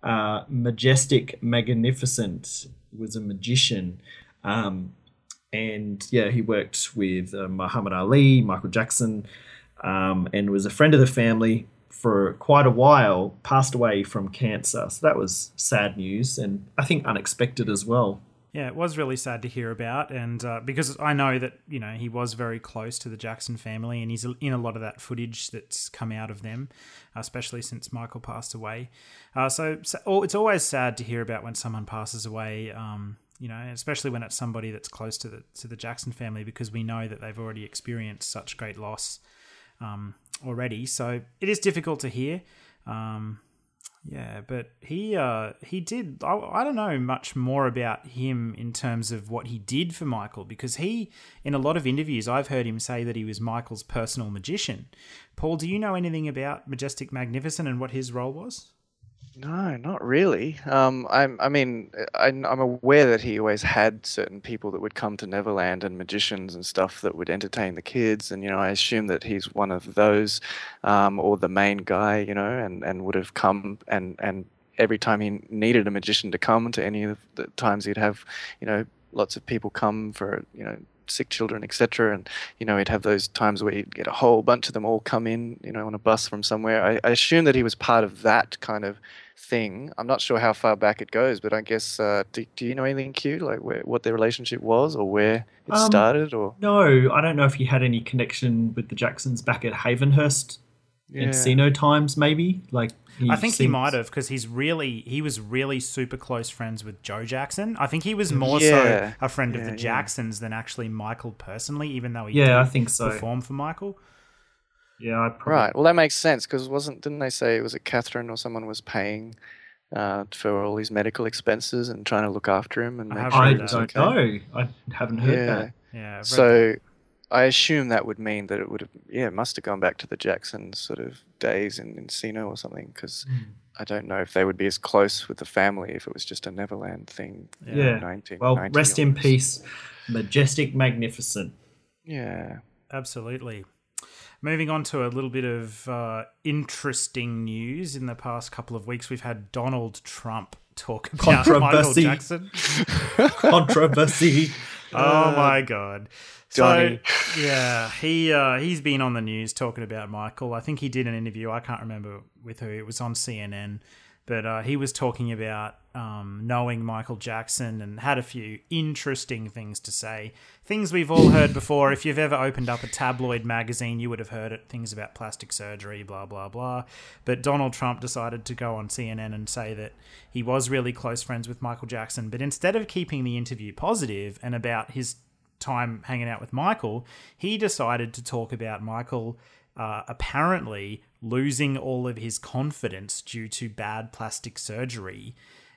uh, Majestik, magnificent, was a magician. Um, and yeah, he worked with uh, Muhammad Ali, Michael Jackson, um, and was a friend of the family for quite a while. Passed away from cancer, so that was sad news, and I think unexpected as well. Yeah, it was really sad to hear about, and uh, because I know that you know he was very close to the Jackson family, and he's in a lot of that footage that's come out of them, especially since Michael passed away. Uh, so, so oh, it's always sad to hear about when someone passes away. Um, you know, especially when it's somebody that's close to the to the Jackson family, because we know that they've already experienced such great loss um, already. So it is difficult to hear. Um, yeah, but he uh, he did. I, I don't know much more about him in terms of what he did for Michael because he, in a lot of interviews, I've heard him say that he was Michael's personal magician. Paul, do you know anything about Majestik Magnificent and what his role was? No, not really. Um, I'm, I mean, I, I'm aware that he always had certain people that would come to Neverland and magicians and stuff that would entertain the kids, and you know, I assume that he's one of those, um, or the main guy, you know, and, and would have come and and every time he needed a magician to come to any of the times he'd have, you know, lots of people come for you know sick children, etc. And you know, he'd have those times where he'd get a whole bunch of them all come in, you know, on a bus from somewhere. I, I assume that he was part of that kind of thing. I'm not sure how far back it goes, but I guess uh, do, do you know anything, Q? Like where what their relationship was, or where it Um, started, or No, I don't know if he had any connection with the Jacksons back at Havenhurst Encino times, maybe. Like I think he might have because he's really he was really super close friends with Joe Jackson. I think he was more Yeah, so a friend of yeah, the yeah. Jacksons than actually Michael personally, even though he Yeah, did I think so. perform for Michael. Yeah, I probably, right? Well, that makes sense because wasn't didn't they say it was it Catherine or someone was paying uh, for all his medical expenses and trying to look after him and I make have sure I he heard was don't okay? know. I haven't heard Yeah. that. Yeah. I've read So I assume that would mean that it would have, yeah, it must have gone back to the Jackson sort of days in Encino or something, because I don't know if they would be as close with the family if it was just a Neverland thing. Yeah. Yeah. Well, rest in peace, Majestik, magnificent. Yeah. Absolutely. Moving on to a little bit of uh, interesting news. In the past couple of weeks, we've had Donald Trump talk about Michael Controversy. Jackson. Controversy. Oh my god. Donny. So yeah, he uh, he's been on the news talking about Michael. I think he did an interview. I can't remember with who. It was on CNN, but uh, he was talking about um, knowing Michael Jackson and had a few interesting things to say. Things we've all heard before. If you've ever opened up a tabloid magazine, you would have heard it. Things about plastic surgery, blah blah blah. But Donald Trump decided to go on CNN and say that he was really close friends with Michael Jackson. But instead of keeping the interview positive and about his time hanging out with Michael, he decided to talk about Michael uh, apparently losing all of his confidence due to bad plastic surgery.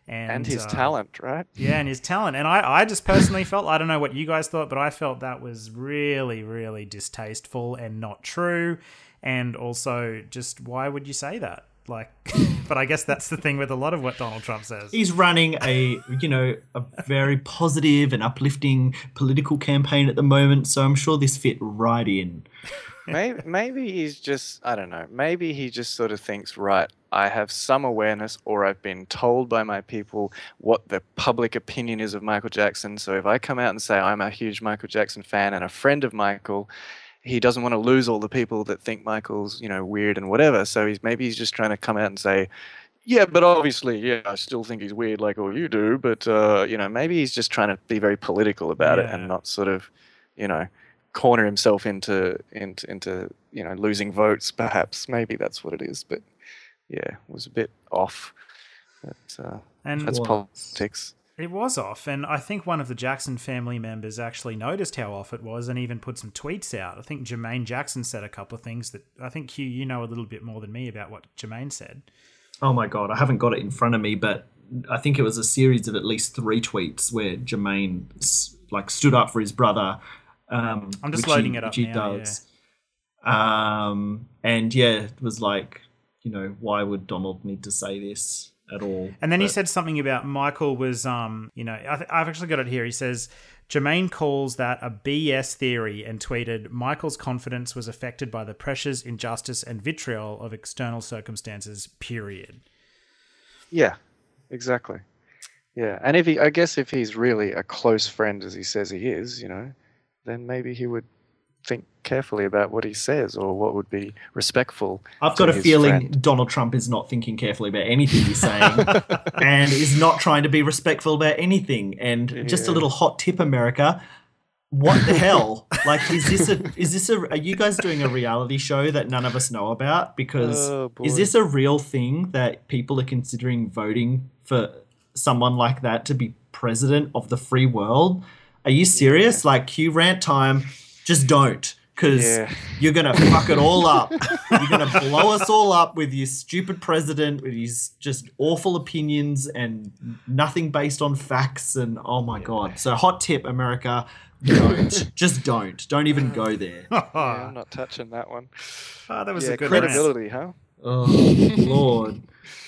And, And his uh, talent, right? Yeah, and his talent. And I, I just personally felt, I don't know what you guys thought, but I felt that was really, really distasteful and not true. And also, just why would you say that? Like, but I guess that's the thing with a lot of what Donald Trump says. He's running a, you know, a very positive and uplifting political campaign at the moment, so I'm sure this fit right in. Maybe, maybe he's just I don't know. Maybe he just sort of thinks, right, I have some awareness, or I've been told by my people what the public opinion is of Michael Jackson. So if I come out and say I'm a huge Michael Jackson fan and a friend of Michael, he doesn't want to lose all the people that think Michael's you know weird and whatever. So he's maybe he's just trying to come out and say. Yeah, but obviously, yeah, I still think he's weird like all you do. But uh, you know, maybe he's just trying to be very political about it and not sort of, you know, corner himself into into into you know losing votes perhaps maybe that's what it is but yeah it was a bit off But, uh, And that's was. politics. It was off, and I think one of the Jackson family members actually noticed how off it was and even put some tweets out. I think Jermaine Jackson said a couple of things that I think Q, you know a little bit more than me about what Jermaine said. Oh my god, I haven't got it in front of me, but I think it was a series of at least three tweets where Jermaine like stood up for his brother. Um, I'm just which loading he- it up which he now, does. Um, and yeah, it was like, you know, why would Donald need to say this at all? And then he said something about Michael was, um, you know, I th- I've actually got it here. He says Jermaine calls that a BS theory and tweeted Michael's confidence was affected by the pressures, injustice, and vitriol of external circumstances. Period. Yeah, exactly. Yeah, and if he, I guess, if he's really a close friend as he says he is, you know, then maybe he would think carefully about what he says or what would be respectful. I've got a feeling friend. Donald Trump is not thinking carefully about anything he's saying and is not trying to be respectful about anything. And just a little hot tip, America. What the hell? Like, is this a? Is this a? Are you guys doing a reality show that none of us know about? Because Oh, is this a real thing that people are considering voting for someone like that to be president of the free world? Are you serious? Like, Q rant time. Just don't, because Yeah. you're gonna fuck it all up. You're gonna blow us all up with your stupid president, with his just awful opinions and nothing based on facts. And oh my god! So hot tip, America, don't. just don't. Don't even go there. Yeah, I'm not touching that one. Oh, that was yeah, a good rant. credibility, huh? Oh Lord,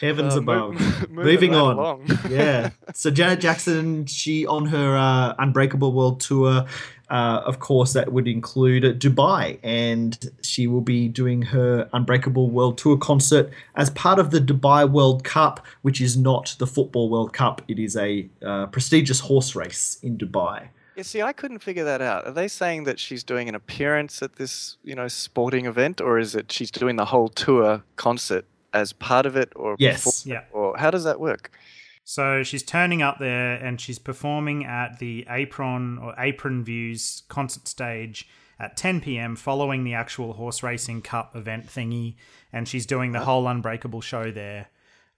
heavens Uh, above. moving Moving on. yeah. So Janet Jackson, she on her uh, Unbreakable World Tour, uh, of course, that would include Dubai, and she will be doing her Unbreakable World Tour concert as part of the Dubai World Cup, which is not the Football World Cup. It is a uh, prestigious horse race in Dubai. You see, I couldn't figure that out. Are they saying that she's doing an appearance at this, you know, sporting event, or is it she's doing the whole tour concert as part of it, or Yes. Yeah. or how does that work? So she's turning up there and she's performing at the Apron or Apron Views concert stage at 10 p.m. following the actual horse racing cup event thingy, and she's doing the uh-huh. whole Unbreakable show there.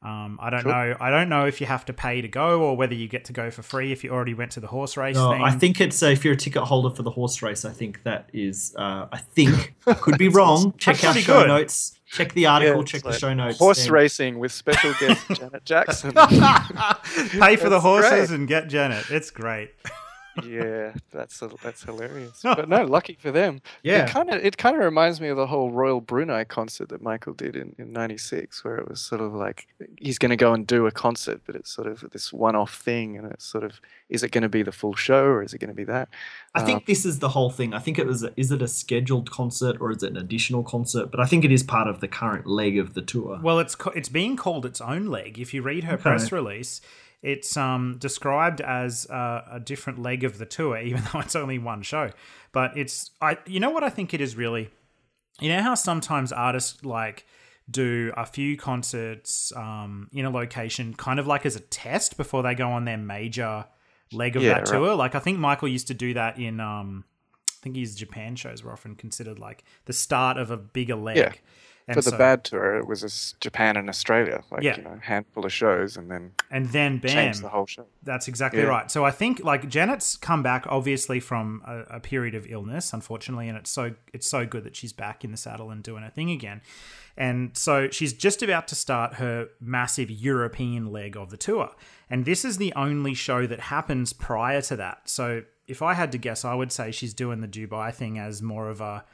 Um, I don't Sure. know. I don't know if you have to pay to go or whether you get to go for free if you already went to the horse race No, thing. I think it's uh, if you're a ticket holder for the horse race. I think that is. Uh, I think could be wrong. Check our pretty show good. notes. Check the article. it's check the show notes. Horse and- racing with special guest Janet Jackson. pay for the horses great. and get Janet. It's great. Yeah, that's that's hilarious. But no, lucky for them. Yeah. It kind of it kind of reminds me of the whole Royal Brunei concert that Michael did in in '96, where it was sort of like he's going to go and do a concert, but it's sort of this one-off thing, and it's sort of is it going to be the full show or is it going to be that? I Um, think this is the whole thing. I think it was. Is it a scheduled concert or is it an additional concert? But I think it is part of the current leg of the tour. Well, it's co- it's being called its own leg. If you read her Okay. press release, it's um, described as uh, a different leg of the tour, even though it's only one show. But it's I, you know what I think it is really. You know how sometimes artists like do a few concerts um, in a location, kind of like as a test before they go on their major leg of Yeah, that right. tour. Like I think Michael used to do that in. Um, I think his Japan shows were often considered like the start of a bigger leg. Yeah. And for the so- bad tour, it was just Japan and Australia, like Yeah. you know, handful of shows, and then and then bam, change the whole show. That's exactly Yeah. right. So I think like Janet's come back obviously from a, a period of illness, unfortunately, and it's so it's so good that she's back in the saddle and doing her thing again. And so she's just about to start her massive European leg of the tour. And this is the only show that happens prior to that. So if I had to guess, I would say she's doing the Dubai thing as more of a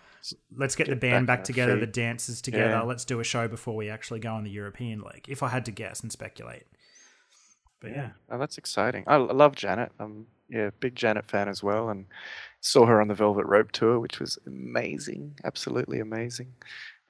let's get, the band back back, together, the dancers together, Yeah. let's do a show before we actually go on the European League. If I had to guess and speculate. But yeah. Oh, that's exciting. I, I love Janet. I'm yeah, big Janet fan as well, and saw her on the Velvet Rope tour, which was amazing, absolutely amazing.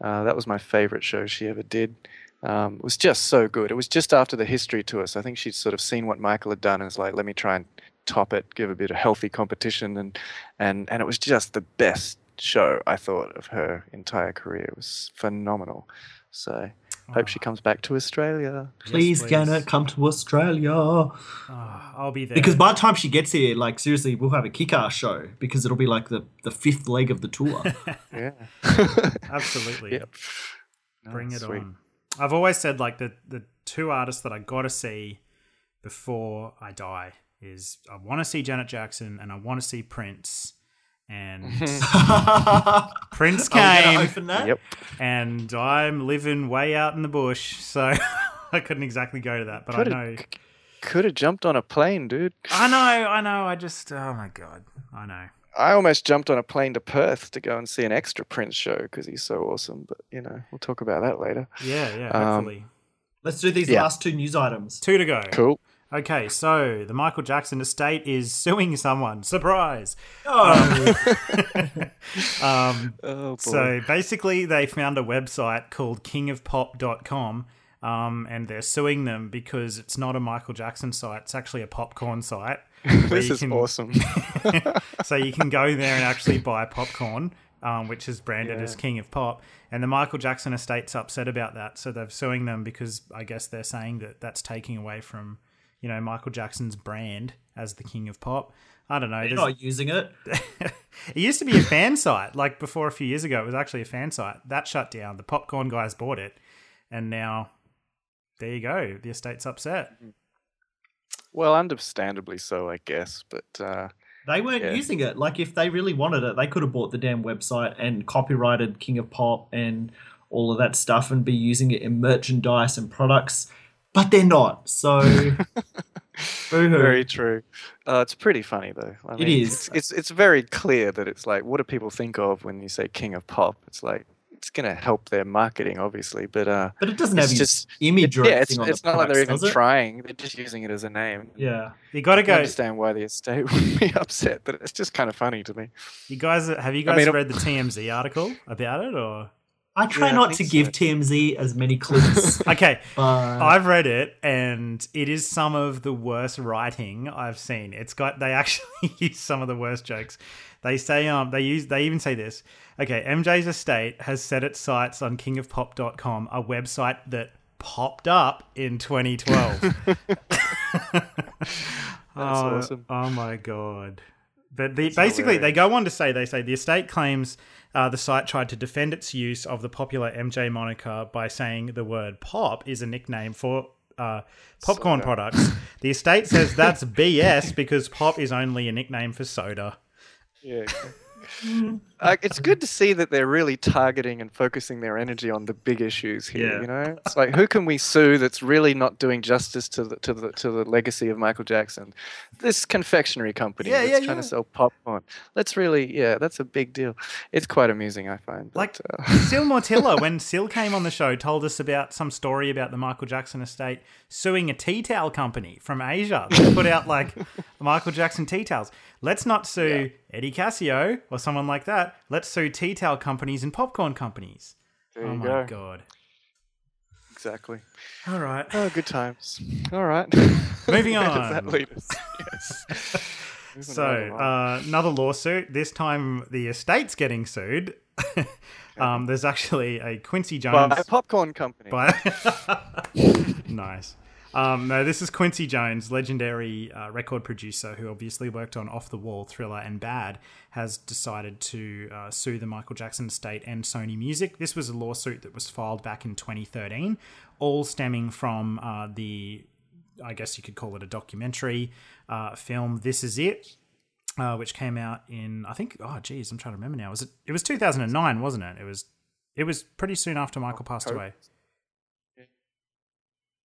Uh, that was my favorite show she ever did. Um, it was just so good. It was just after the history tour, so I think she'd sort of seen what Michael had done and was like, let me try and top it, give a bit of healthy competition, and and and it was just the best show I thought of her entire career. It was phenomenal. So hope she ah. comes back to Australia. please, please. Janet, come to Australia. Oh, I'll be there. Because by the time she gets here, like seriously, we'll have a kick-ass show because it'll be like the, the fifth leg of the tour. Yeah. Absolutely. Yep. No, Bring it sweet. on. I've always said like the the two artists that I got to see before I die. Is I want to see Janet Jackson and I want to see Prince. And Prince Are we gonna came, open that? Yep. and I'm living way out in the bush, so I couldn't exactly go to that. But I know, Could have jumped on a plane, dude. I know, I know. I just, oh my god, I know. I almost jumped on a plane to Perth to go and see an extra Prince show because he's so awesome. But you know, we'll talk about that later. Yeah, yeah. Um, Let's do these Yeah. last two news items. two to go. Cool. Okay, so the Michael Jackson estate is suing someone. Surprise. Oh, Um, Oh so basically, they found a website called kingofpop.com. Um, and they're suing them because it's not a Michael Jackson site; it's actually a popcorn site. this is can- awesome. so you can go there and actually buy popcorn, um, which is branded Yeah. as King of Pop. And the Michael Jackson estate's upset about that, so they're suing them because I guess they're saying that that's taking away from, you know, Michael Jackson's brand as the King of Pop. I don't know. you're not using it. it used to be a fan site. Like before a few years ago, it was actually a fan site. That shut down. The popcorn guys bought it, and now there you go. The estate's upset. well, understandably so, I guess. But uh, They weren't Yeah. using it. Like if they really wanted it, they could have bought the damn website and copyrighted King of Pop and all of that stuff and be using it in merchandise and products. But they're not. So very true. Uh, it's pretty funny though. I mean, is. It's, it's it's very clear that it's like, what do people think of when you say King of Pop? It's like it's gonna help their marketing, obviously, but uh, But it doesn't It's have just- image or yeah, it's, on it's the not like they're even it? trying. They're just using it as a name. Yeah. You got to go. understand why the estate would be upset, but it's just kind of funny to me. You guys, have you guys mean, read the TMZ article about it, or? I try Yeah, I not to think give so. TMZ as many clues. Okay, but I've read it, and it is some of the worst writing I've seen. It's got they actually use some of the worst jokes. They say um they use they even say this. Okay, MJ's estate has set its sights on kingofpop.com, a website that popped up in 2012. That's oh, awesome. Oh my god. But the, basically, they go on to say they say the estate claims uh, the site tried to defend its use of the popular MJ moniker by saying the word "pop" is a nickname for uh, popcorn Soda. products. The estate says that's BS because pop is only a nickname for soda. Yeah. uh, it's good to see that they're really targeting and focusing their energy on the big issues here. Yeah. You know, it's like who can we sue that's really not doing justice to the to the to the legacy of Michael Jackson? This confectionery company Yeah, that's yeah, trying to sell popcorn. Let's really, yeah, that's a big deal. It's quite amusing, I find. Like but, uh, Sil Mortilla, when Sil came on the show, told us about some story about the Michael Jackson estate suing a tea towel company from Asia that put out like Michael Jackson tea towels. Let's not sue Eddie Cascio or someone like that. Let's sue tea towel companies and popcorn companies. there oh my go. god! Exactly. All right. Oh, good times. All right. Moving on. does that lead us? Yes. So uh, another lawsuit. This time the estate's getting sued. um, there's actually a Quincy Jones. By a popcorn company. By- nice. Um, no, this is Quincy Jones, legendary uh, record producer who obviously worked on Off the Wall, Thriller, and Bad, has decided to uh, sue the Michael Jackson estate and Sony Music. This was a lawsuit that was filed back in 2013, all stemming from uh, the, I guess you could call it a documentary uh, film, This Is It. Uh, which came out in I think oh geez I'm trying to remember now was it it was 2009 wasn't it it was it was pretty soon after Michael passed away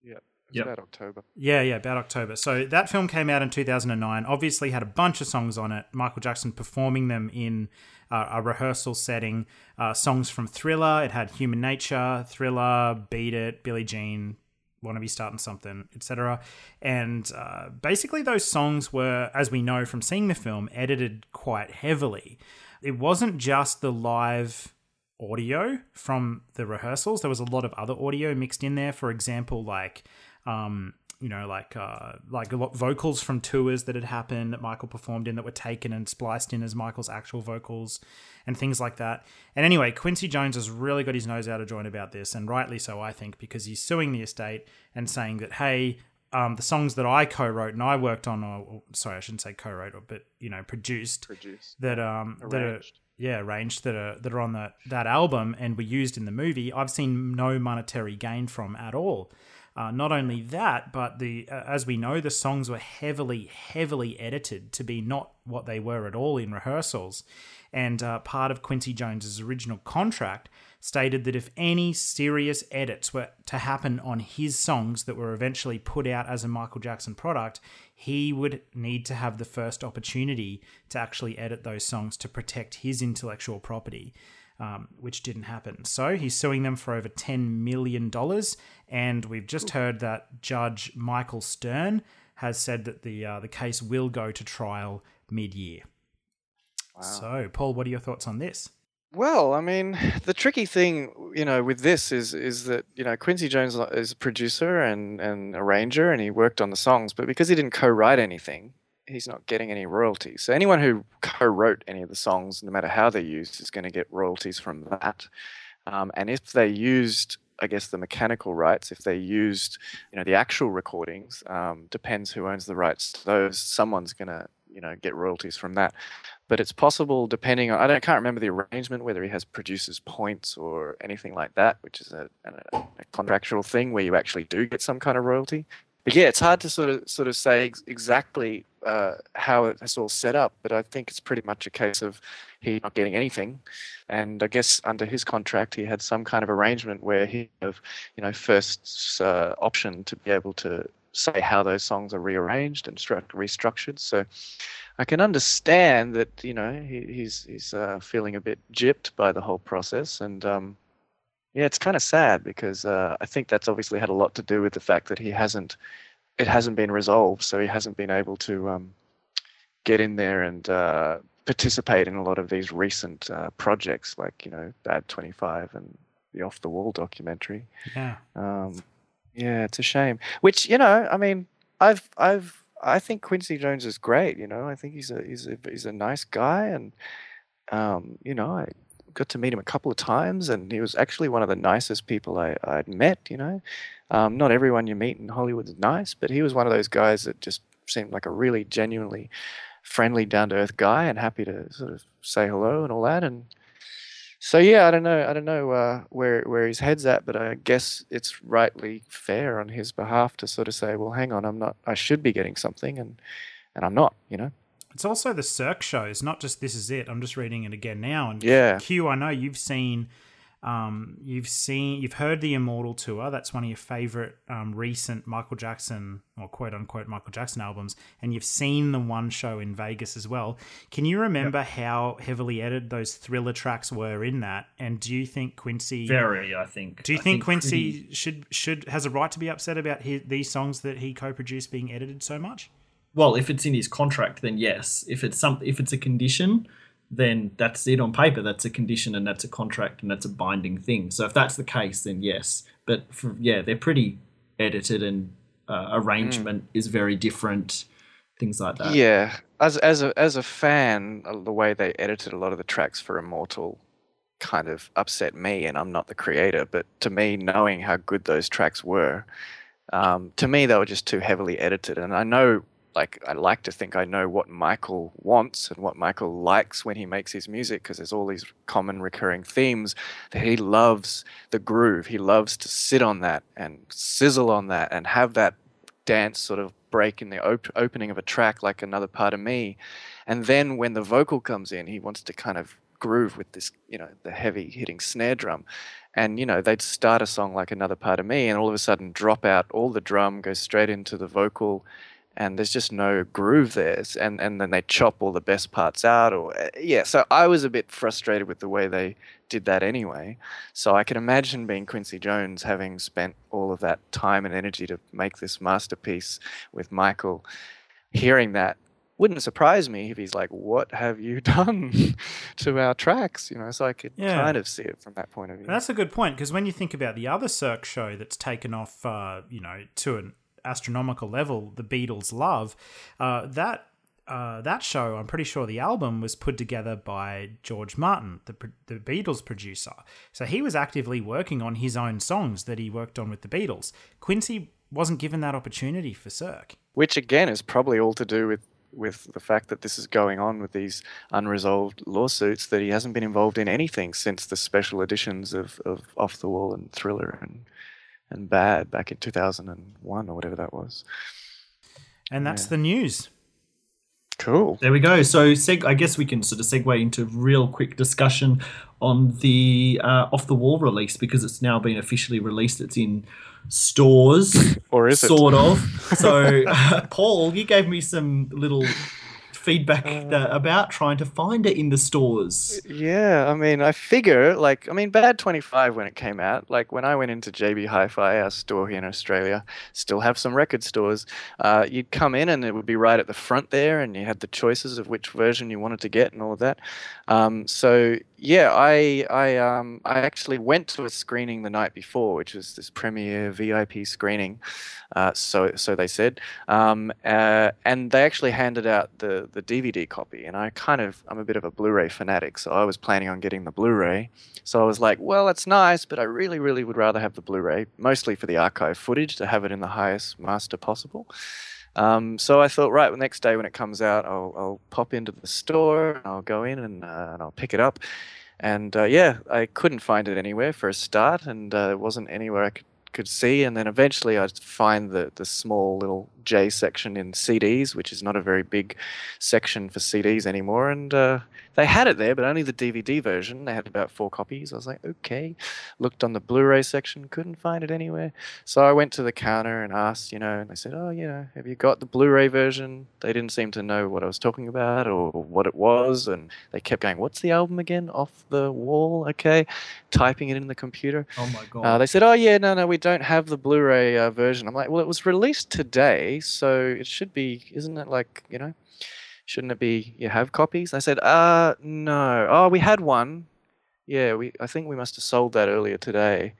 Yeah. Yep. about October. Yeah, yeah, about October. So that film came out in 2009. Obviously, had a bunch of songs on it. Michael Jackson performing them in uh, a rehearsal setting. Uh, songs from Thriller. It had Human Nature, Thriller, Beat It, Billie Jean, Want to Be Starting Something, etc. And uh, basically, those songs were, as we know from seeing the film, edited quite heavily. It wasn't just the live audio from the rehearsals. There was a lot of other audio mixed in there. For example, like um, you know, like uh, like a lot vocals from tours that had happened that Michael performed in that were taken and spliced in as Michael's actual vocals and things like that. And anyway, Quincy Jones has really got his nose out of joint about this, and rightly so, I think, because he's suing the estate and saying that hey. Um, the songs that I co-wrote and I worked on, or, or sorry, I shouldn't say co-wrote, but you know, produced Produced. that um that are yeah arranged that are that are on that that album and were used in the movie i've seen no monetary gain from at all Uh, not only that, but the uh, as we know, the songs were heavily, heavily edited to be not what they were at all in rehearsals. And uh, part of Quincy Jones's original contract stated that if any serious edits were to happen on his songs that were eventually put out as a Michael Jackson product, he would need to have the first opportunity to actually edit those songs to protect his intellectual property um, which didn't happen. So he's suing them for over $10 million. And we've just heard that Judge Michael Stern has said that the, uh, the case will go to trial mid year. Wow. So, Paul, what are your thoughts on this? Well, I mean, the tricky thing, you know, with this is is that you know Quincy Jones is a producer and and arranger, and he worked on the songs, but because he didn't co-write anything, he's not getting any royalties. So anyone who co-wrote any of the songs, no matter how they're used, is going to get royalties from that. Um, and if they used, I guess, the mechanical rights, if they used, you know, the actual recordings, um, depends who owns the rights to those. Someone's going to, you know, get royalties from that. But it's possible, depending on, I don't, can't remember the arrangement, whether he has producers' points or anything like that, which is a, a, a contractual thing where you actually do get some kind of royalty but yeah, it's hard to sort of sort of say ex- exactly uh, how it's all set up. But I think it's pretty much a case of he not getting anything, and I guess under his contract he had some kind of arrangement where he have you know first uh, option to be able to say how those songs are rearranged and stru- restructured. So I can understand that you know he, he's he's uh, feeling a bit gypped by the whole process and. Um, yeah, it's kind of sad because uh, I think that's obviously had a lot to do with the fact that he hasn't, it hasn't been resolved, so he hasn't been able to um, get in there and uh, participate in a lot of these recent uh, projects, like you know, Bad Twenty Five and the Off the Wall documentary. Yeah. Um, yeah, it's a shame. Which you know, I mean, I've I've I think Quincy Jones is great. You know, I think he's a he's a he's a nice guy, and um, you know, I got to meet him a couple of times, and he was actually one of the nicest people I, I'd met. You know, um, not everyone you meet in Hollywood is nice, but he was one of those guys that just seemed like a really genuinely friendly, down to earth guy, and happy to sort of say hello and all that. And so yeah, I don't know, I don't know uh, where where his head's at, but I guess it's rightly fair on his behalf to sort of say, well, hang on, I'm not, I should be getting something, and and I'm not. You know. It's also the Cirque shows, not just This Is It. I'm just reading it again now. And yeah. Q, I know you've seen, um, you've seen, you've heard the Immortal tour. That's one of your favorite um, recent Michael Jackson or quote unquote Michael Jackson albums, and you've seen the one show in Vegas as well. Can you remember yep. how heavily edited those Thriller tracks were in that? And do you think Quincy? Very, I think. Do you think, think Quincy pretty... should should has a right to be upset about his, these songs that he co-produced being edited so much? Well, if it's in his contract, then yes. If it's some, if it's a condition, then that's it on paper. That's a condition, and that's a contract, and that's a binding thing. So if that's the case, then yes. But for, yeah, they're pretty edited, and uh, arrangement mm. is very different. Things like that. Yeah, as as a as a fan, uh, the way they edited a lot of the tracks for Immortal kind of upset me, and I'm not the creator, but to me, knowing how good those tracks were, um, to me they were just too heavily edited. And I know like I like to think I know what Michael wants and what Michael likes when he makes his music because there's all these common recurring themes that he loves the groove. He loves to sit on that and sizzle on that and have that dance sort of break in the op- opening of a track like another part of me. And then when the vocal comes in, he wants to kind of groove with this, you know, the heavy hitting snare drum. And, you know, they'd start a song like another part of me and all of a sudden drop out all the drum, go straight into the vocal and there's just no groove there and and then they chop all the best parts out or eh, yeah so i was a bit frustrated with the way they did that anyway. So i can imagine being quincy jones having spent all of that time and energy to make this masterpiece with michael hearing that wouldn't surprise me if he's like what have you done to our tracks? You know so i could yeah. kind of see it from that point of view. That's a good point because when you think about the other cirque show that's taken off uh, you know to an astronomical level the Beatles love, uh, that uh, that show, I'm pretty sure the album was put together by George Martin, the, the Beatles producer. So he was actively working on his own songs that he worked on with the Beatles. Quincy wasn't given that opportunity for Cirque. Which again is probably all to do with with the fact that this is going on with these unresolved lawsuits that he hasn't been involved in anything since the special editions of, of Off the Wall and Thriller and and Bad back in 2001 or whatever that was. And that's the news. Cool. There we go. So, seg- I guess we can sort of segue into real quick discussion on the uh, Off the Wall release because it's now been officially released. It's in stores, Or is it? sort of. So, Paul, you gave me some little feedback Uh. about trying to find it in the stores. Yeah, I mean, I figure, like, I mean, Bad 25 when it came out, like, when I went into JB Hi Fi, our store here in Australia, still have some record stores, uh, you'd come in and it would be right at the front there, and you had the choices of which version you wanted to get and all of that. Um, so, yeah, I, I, um, I actually went to a screening the night before, which was this premiere VIP screening, uh, so, so they said. Um, uh, and they actually handed out the, the DVD copy, and I kind of, I'm a bit of a Blu ray fanatic, so I was planning on getting the Blu ray. So I was like, well, that's nice, but I really, really would rather have the Blu ray, mostly for the archive footage to have it in the highest master possible. Um, so I thought, right, the next day when it comes out, I'll, I'll pop into the store, I'll go in and, uh, and I'll pick it up. And uh, yeah, I couldn't find it anywhere for a start, and uh, it wasn't anywhere I could, could see. And then eventually I'd find the, the small little J section in CDs, which is not a very big section for CDs anymore. And uh, they had it there, but only the DVD version. They had about four copies. I was like, okay. Looked on the Blu ray section, couldn't find it anywhere. So I went to the counter and asked, you know, and they said, oh, you know, have you got the Blu ray version? They didn't seem to know what I was talking about or what it was. And they kept going, what's the album again? Off the wall? Okay. Typing it in the computer. Oh my god! Uh, they said, "Oh yeah, no, no, we don't have the Blu-ray uh, version." I'm like, "Well, it was released today, so it should be, isn't it? Like, you know, shouldn't it be? You have copies?" I said, "Uh, no. Oh, we had one. Yeah, we. I think we must have sold that earlier today.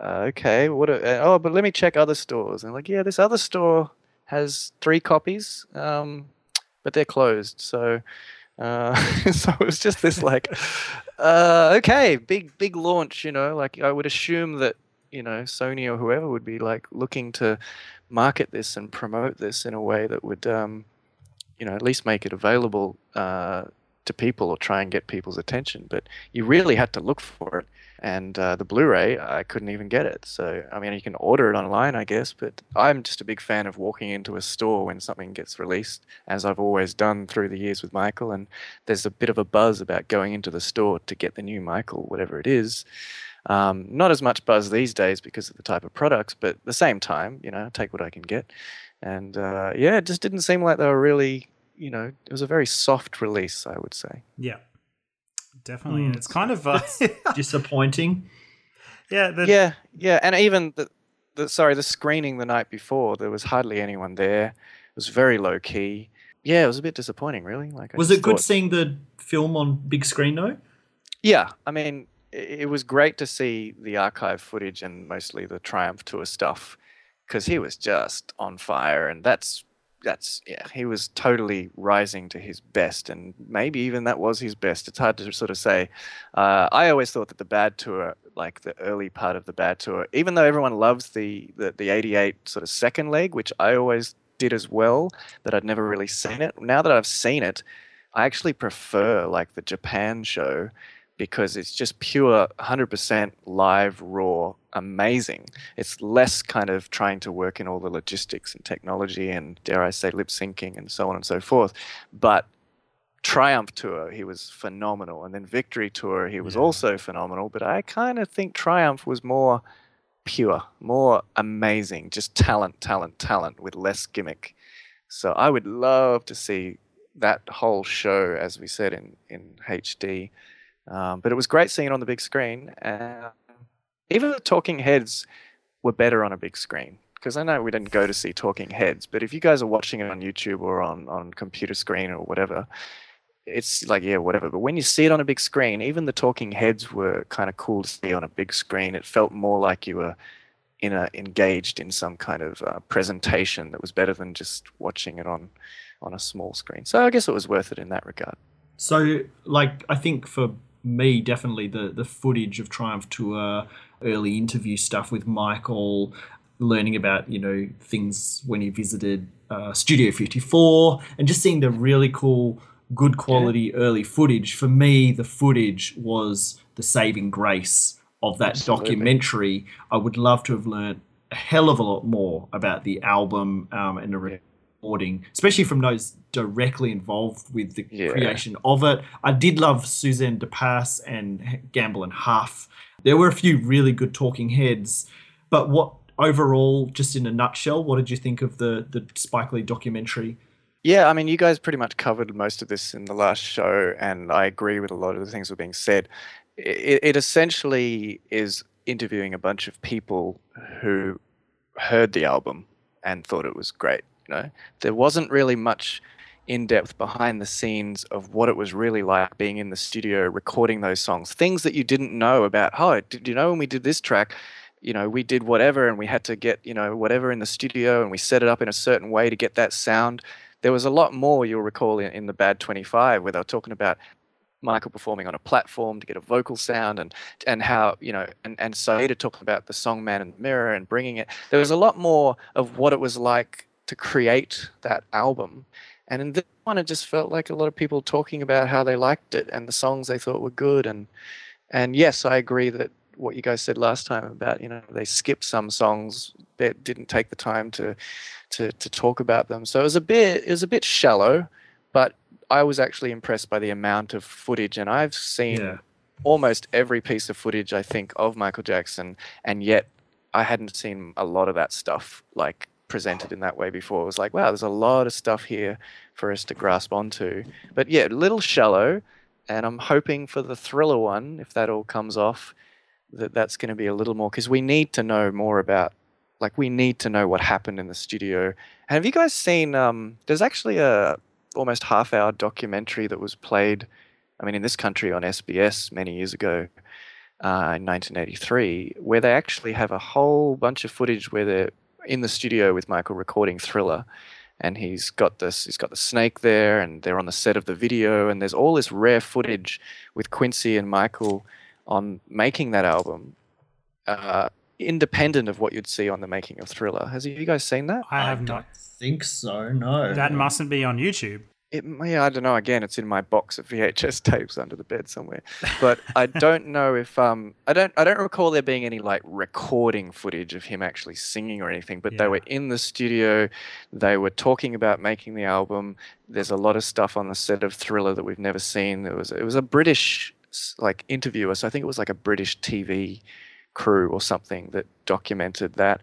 Uh, okay. What? A, uh, oh, but let me check other stores." And like, yeah, this other store has three copies, um, but they're closed. So, uh, so it was just this like, uh, okay, big big launch. You know, like I would assume that you know Sony or whoever would be like looking to market this and promote this in a way that would, um, you know, at least make it available uh, to people or try and get people's attention. But you really had to look for it. And uh, the Blu-ray, I couldn't even get it. So I mean, you can order it online, I guess. But I'm just a big fan of walking into a store when something gets released, as I've always done through the years with Michael. And there's a bit of a buzz about going into the store to get the new Michael, whatever it is. Um, not as much buzz these days because of the type of products, but at the same time, you know, take what I can get. And uh, yeah, it just didn't seem like they were really, you know, it was a very soft release, I would say. Yeah. Definitely. Mm. And it's kind of uh, Disappointing. yeah, the, yeah, yeah, and even the, the sorry, the screening the night before, there was hardly anyone there. It was very low key. Yeah, it was a bit disappointing, really. Like, I Was just it good thought- seeing the film on big screen though? Yeah, I mean, i- it was great to see the archive footage and mostly the Triumph Tour stuff because he was just on fire, and that's that's yeah, he was totally rising to his best, and maybe even that was his best. It's hard to sort of say. Uh, I always thought that the Bad Tour, like the early part of the Bad Tour, even though everyone loves the the, the '88 sort of second leg, which I always did as well, that I'd never really seen it. Now that I've seen it, I actually prefer like the Japan show because it's just pure 100% live, raw, amazing. It's less kind of trying to work in all the logistics and technology and, dare I say, lip syncing and so on and so forth. But Triumph Tour, he was phenomenal. And then Victory Tour, he was Yeah. also phenomenal. But I kind of think Triumph was more pure, more amazing, just talent, talent, talent with less gimmick. So I would love to see that whole show, as we said, in, in HD. Um, but it was great seeing it on the big screen. Uh, even the talking heads were better on a big screen. Because I know we didn't go to see Talking Heads, but if you guys are watching it on YouTube or on, on computer screen or whatever, it's like, yeah, whatever. But when you see it on a big screen, even the talking heads were kind of cool to see on a big screen. It felt more like you were in a, engaged in some kind of uh, presentation that was better than just watching it on, on a small screen. So I guess it was worth it in that regard. So, like, I think for me, definitely the the footage of Triumph Tour, early interview stuff with Michael, learning about you know things when he visited uh, Studio 54, and just seeing the really cool, good quality early footage. For me, the footage was the saving grace of that Absolutely. documentary, I would love to have learned a hell of a lot more about the album um, and the especially from those directly involved with the Yeah. creation of it. I did love Suzanne de Passe and Gamble and Huff. There were a few really good talking heads, but what overall, just in a nutshell, what did you think of the the Spike Lee documentary? Yeah, I mean, you guys pretty much covered most of this in the last show, and I agree with a lot of the things that were being said. It, it essentially is interviewing a bunch of people who heard the album and thought it was great. You know, there wasn't really much in depth behind the scenes of what it was really like being in the studio recording those songs, things that you didn't know about. Oh, did you know when we did this track? you know, we did whatever and we had to get, you know, whatever in the studio and we set it up in a certain way to get that sound. There was a lot more you'll recall in, in the Bad 25 where they were talking about Michael performing on a platform to get a vocal sound and and how, you know, and, and Siedah talking about the song Man in the Mirror and bringing it. There was a lot more of what it was like to create that album. And in this one, it just felt like a lot of people talking about how they liked it and the songs they thought were good. And and yes, I agree that what you guys said last time about you know they skipped some songs that didn't take the time to to to talk about them so it was a bit it was a bit shallow but i was actually impressed by the amount of footage and i've seen Yeah. almost every piece of footage i think of michael jackson and yet i hadn't seen a lot of that stuff like presented in that way before. It was like wow there's a lot of stuff here for us to grasp onto. But yeah a little shallow and i'm hoping for the thriller one if that all comes off that that's going to be a little more because we need to know more about like we need to know what happened in the studio. Have you guys seen um there's actually a almost half hour documentary that was played i mean in this country on sbs many years ago uh, in 1983 where they actually have a whole bunch of footage where they're in the studio with michael recording thriller and he's got this he's got the snake there and they're on the set of the video and there's all this rare footage with quincy and michael on making that album, uh, independent of what you'd see on the making of Thriller. Has you guys seen that? I have don't not. think so. No. That mustn't be on YouTube. It, yeah, I don't know. Again, it's in my box of VHS tapes under the bed somewhere. But I don't know if um I don't I don't recall there being any like recording footage of him actually singing or anything. But they were in the studio. They were talking about making the album. There's a lot of stuff on the set of Thriller that we've never seen. There was it was a British like interviewer, so I think it was like a British TV crew or something that documented that.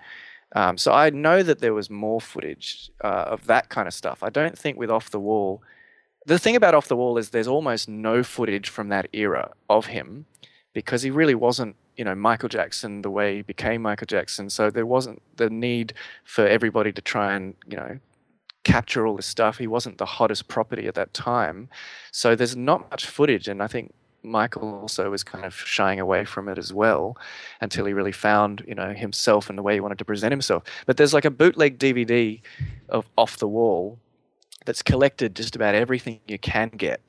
Um, so I know that there was more footage uh, of that kind of stuff. I don't think with Off the Wall. The thing about Off the Wall is there's almost no footage from that era of him because he really wasn't, you know, Michael Jackson the way he became Michael Jackson. So there wasn't the need for everybody to try and, you know, capture all this stuff. He wasn't the hottest property at that time. So there's not much footage. And I think Michael also was kind of shying away from it as well until he really found, you know, himself and the way he wanted to present himself. But there's like a bootleg DVD of Off the Wall that's collected just about everything you can get.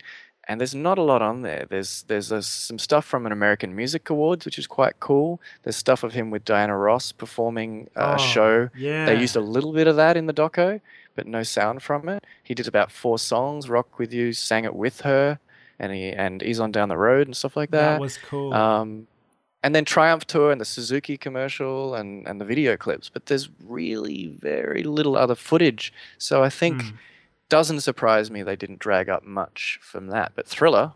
And there's not a lot on there. There's there's uh, some stuff from an American Music Awards, which is quite cool. There's stuff of him with Diana Ross performing uh, a Oh, show. Yeah. They used a little bit of that in the doco, but no sound from it. He did about four songs. Rock with You sang it with her, and he and He's on down the road and stuff like that that. was cool. Um, and then Triumph Tour and the Suzuki commercial and, and the video clips, but there's really very little other footage. So I think Hmm. doesn't surprise me they didn't drag up much from that. But Thriller,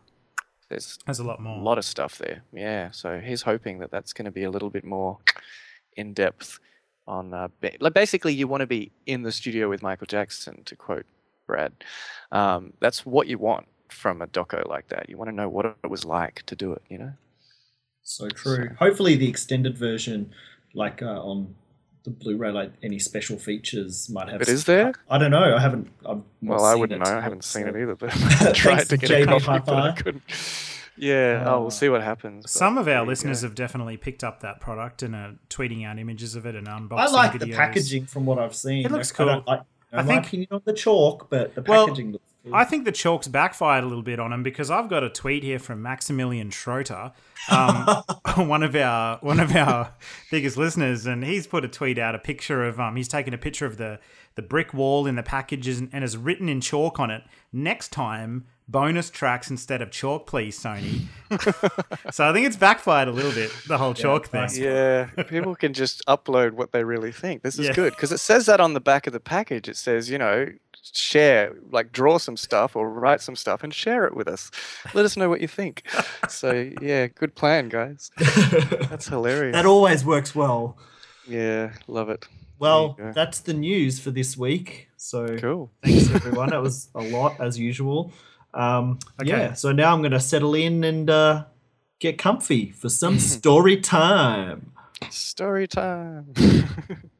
there's There's a lot more, a lot of stuff there. Yeah, so he's hoping that that's going to be a little bit more in depth on. Uh, like basically, you want to be in the studio with Michael Jackson, to quote Brad. Um, that's what you want from a doco like that. You want to know what it was like to do it. You know. So true. Hopefully, the extended version, like uh, on the Blu-ray, like any special features might have. But is there? I don't know. I haven't. I've not Well, I wouldn't it, know. I haven't seen it either, but I tried to to get Jamie a copy, but I couldn't. Yeah, oh, Uh, we'll see what happens. Some of our listeners go. have definitely picked up that product and are tweeting out images of it and unboxing I like videos. the packaging from what I've seen. It looks I don't cool. like, I think- liking on the chalk, but the Well, packaging looks cool. I think the chalk's backfired a little bit on him because I've got a tweet here from Maximilian Schroeter, um, one of our one of our biggest listeners, and he's put a tweet out a picture of um he's taken a picture of the the brick wall in the packages and, and has written in chalk on it. Next time, bonus tracks instead of chalk, please, Sony. so I think it's backfired a little bit, the whole chalk thing. Yeah, people can just upload what they really think. This is Yeah. good because it says that on the back of the package. It says, you know, share, like draw some stuff or write some stuff and share it with us. Let us know what you think. So, yeah, good plan, guys. That's hilarious. That always works well. yeah, love it. Well, that's the news for this week. So Cool. thanks everyone. it was a lot as usual. Um, Okay. Yeah. So now I'm going to settle in and uh, get comfy for some story time. Story time.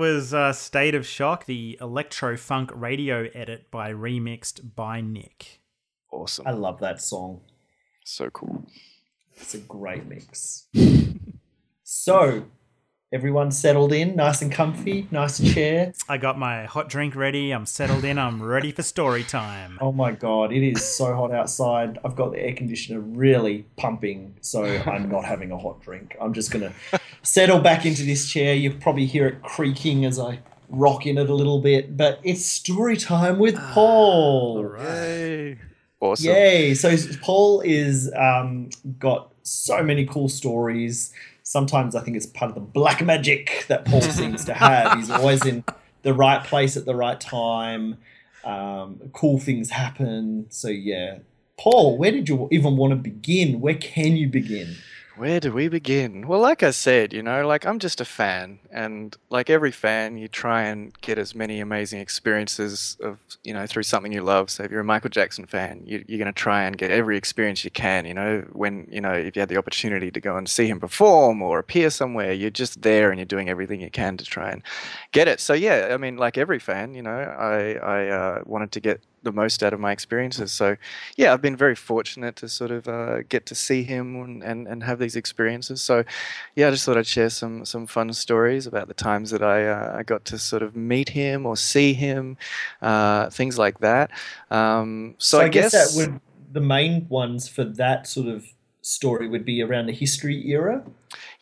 was uh, State of Shock, the electro funk radio edit by Remixed by Nick. Awesome. I love that song. So cool. It's a great mix. so, Everyone's settled in, nice and comfy, nice chair. I got my hot drink ready. I'm settled in. I'm ready for story time. Oh my god, it is so hot outside. I've got the air conditioner really pumping, so I'm not having a hot drink. I'm just gonna settle back into this chair. You probably hear it creaking as I rock in it a little bit, but it's story time with Paul. All right. Yay. Awesome. Yay! So Paul is um, got so many cool stories. Sometimes I think it's part of the black magic that Paul seems to have. He's always in the right place at the right time. Um, cool things happen. So yeah, Paul, where did you even want to begin? Where can you begin? Where do we begin? Well, like I said, you know, like I'm just a fan, and like every fan, you try and get as many amazing experiences of, you know, through something you love. So if you're a Michael Jackson fan, you, you're going to try and get every experience you can. You know, when you know if you had the opportunity to go and see him perform or appear somewhere, you're just there and you're doing everything you can to try and get it. So yeah, I mean, like every fan, you know, I I uh, wanted to get the most out of my experiences. So, yeah, I've been very fortunate to sort of uh, get to see him and, and, and have these experiences. So, yeah, I just thought I'd share some some fun stories about the times that I uh, I got to sort of meet him or see him, uh, things like that. Um, so, So, I, guess, that would the main ones for that sort of story would be around the history era.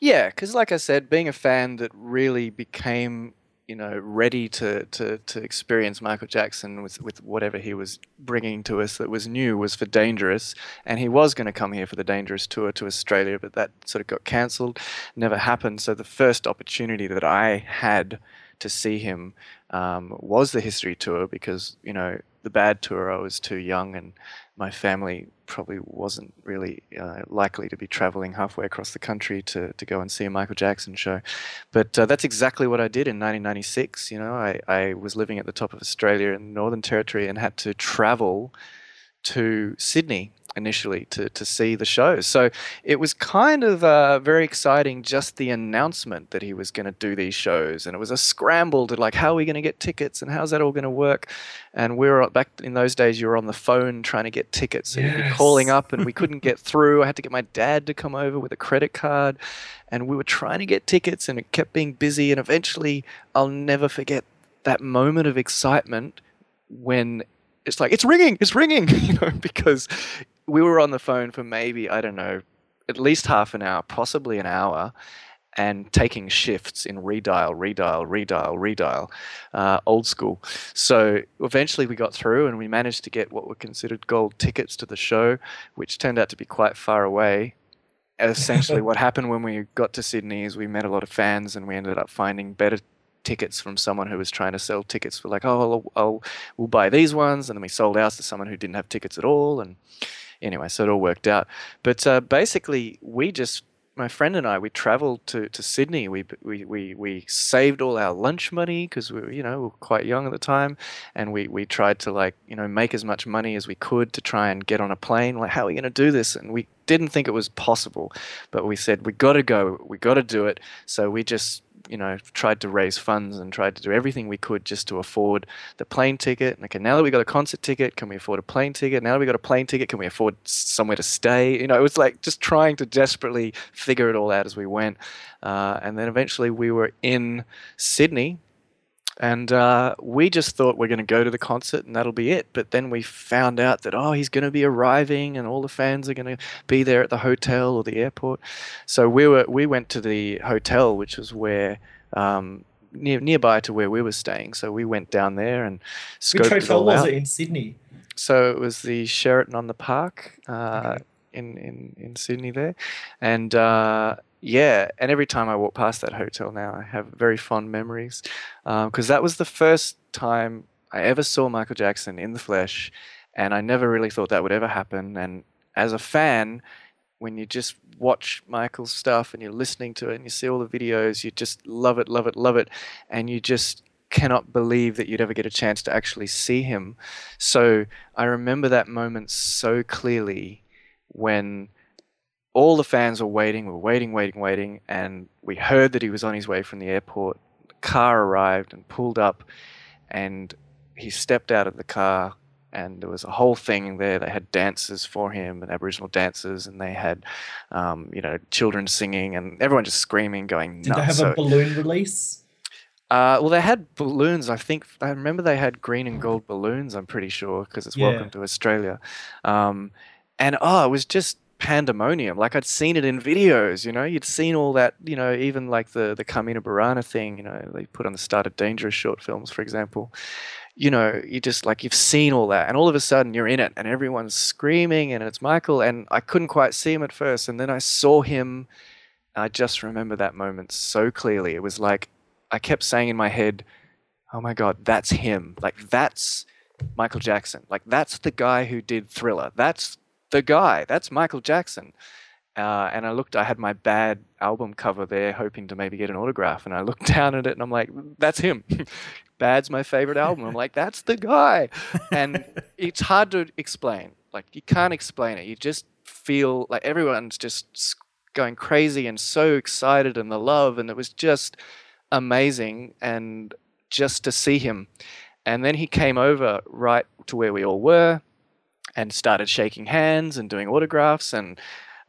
Yeah, because like I said, being a fan that really became, you know, ready to to, to experience Michael Jackson with, with whatever he was bringing to us that was new was for Dangerous, and he was going to come here for the Dangerous tour to Australia, but that sort of got cancelled, never happened. So the first opportunity that I had to see him um, was the history tour because you know the bad tour I was too young and my family probably wasn't really uh, likely to be traveling halfway across the country to, to go and see a Michael Jackson show. But uh, that's exactly what I did in 1996. You know, I, I was living at the top of Australia in the Northern Territory and had to travel to Sydney initially to, to see the show. So it was kind of uh, very exciting just the announcement that he was going to do these shows. And it was a scramble to like, how are we going to get tickets and how's that all going to work? And we were back in those days, you were on the phone trying to get tickets. So you'd be calling up and we couldn't get through. I had to get my dad to come over with a credit card. And we were trying to get tickets and it kept being busy. And eventually, I'll never forget that moment of excitement when it's like it's ringing, it's ringing, you know, because we were on the phone for maybe I don't know, at least half an hour, possibly an hour, and taking shifts in redial, redial, redial, redial, uh, old school. So eventually we got through and we managed to get what were considered gold tickets to the show, which turned out to be quite far away. Essentially, what happened when we got to Sydney is we met a lot of fans and we ended up finding better tickets from someone who was trying to sell tickets for like, oh, I'll, I'll we'll buy these ones, and then we sold ours to someone who didn't have tickets at all, and anyway, so it all worked out. But uh, basically, we just my friend and I we traveled to, to Sydney. We, we we we saved all our lunch money because we were you know we were quite young at the time, and we we tried to like you know make as much money as we could to try and get on a plane. Like how are we going to do this? And we didn't think it was possible, but we said we got to go. We got to do it. So we just you know tried to raise funds and tried to do everything we could just to afford the plane ticket. And okay, now that we got a concert ticket, can we afford a plane ticket? Now that we got a plane ticket, can we afford somewhere to stay? You know, it was like just trying to desperately figure it all out as we went. Uh, and then eventually we were in Sydney. And uh, we just thought we're going to go to the concert and that'll be it. But then we found out that, oh, he's going to be arriving and all the fans are going to be there at the hotel or the airport. So we were we went to the hotel, which was where um, near, nearby to where we were staying. So we went down there and scoped Which it hotel all was out. it in Sydney? So it was the Sheraton on the Park uh, in, in in Sydney there, and uh, yeah, and every time I walk past that hotel now, I have very fond memories because that was the first time I ever saw Michael Jackson in the flesh, and I never really thought that would ever happen. And as a fan, when you just watch Michael's stuff and you're listening to it and you see all the videos, you just love it, love it, love it, and you just cannot believe that you'd ever get a chance to actually see him. So I remember that moment so clearly when all the fans were waiting, we were waiting, waiting, waiting, and we heard that he was on his way from the airport. The car arrived and pulled up, and he stepped out of the car and there was a whole thing there. They had dances for him and Aboriginal dances, and they had, um, you know, children singing and everyone just screaming, going Did nuts. they have So- a balloon release? uh, well, they had balloons. I think I remember they had green and gold balloons. I'm pretty sure because it's Yeah. Welcome to Australia, um, and oh, it was just pandemonium. Like I'd seen it in videos. You know, you'd seen all that. You know, even like the the Carmina Burana thing. You know, they put on the start of Dangerous short films, for example. You know, you just like you've seen all that, and all of a sudden you're in it, and everyone's screaming, and it's Michael, and I couldn't quite see him at first, and then I saw him. I just remember that moment so clearly. It was like I kept saying in my head, "Oh my God, that's him! Like that's Michael Jackson! Like that's the guy who did Thriller! That's the guy! That's Michael Jackson!" Uh, and I looked. I had my bad album cover there, hoping to maybe get an autograph. And I looked down at it, and I'm like, "That's him! Bad's my favorite album." I'm like, "That's the guy!" And it's hard to explain. Like you can't explain it. You just feel like everyone's just going crazy and so excited, and the love, and it was just amazing and just to see him. And then he came over right to where we all were and started shaking hands and doing autographs and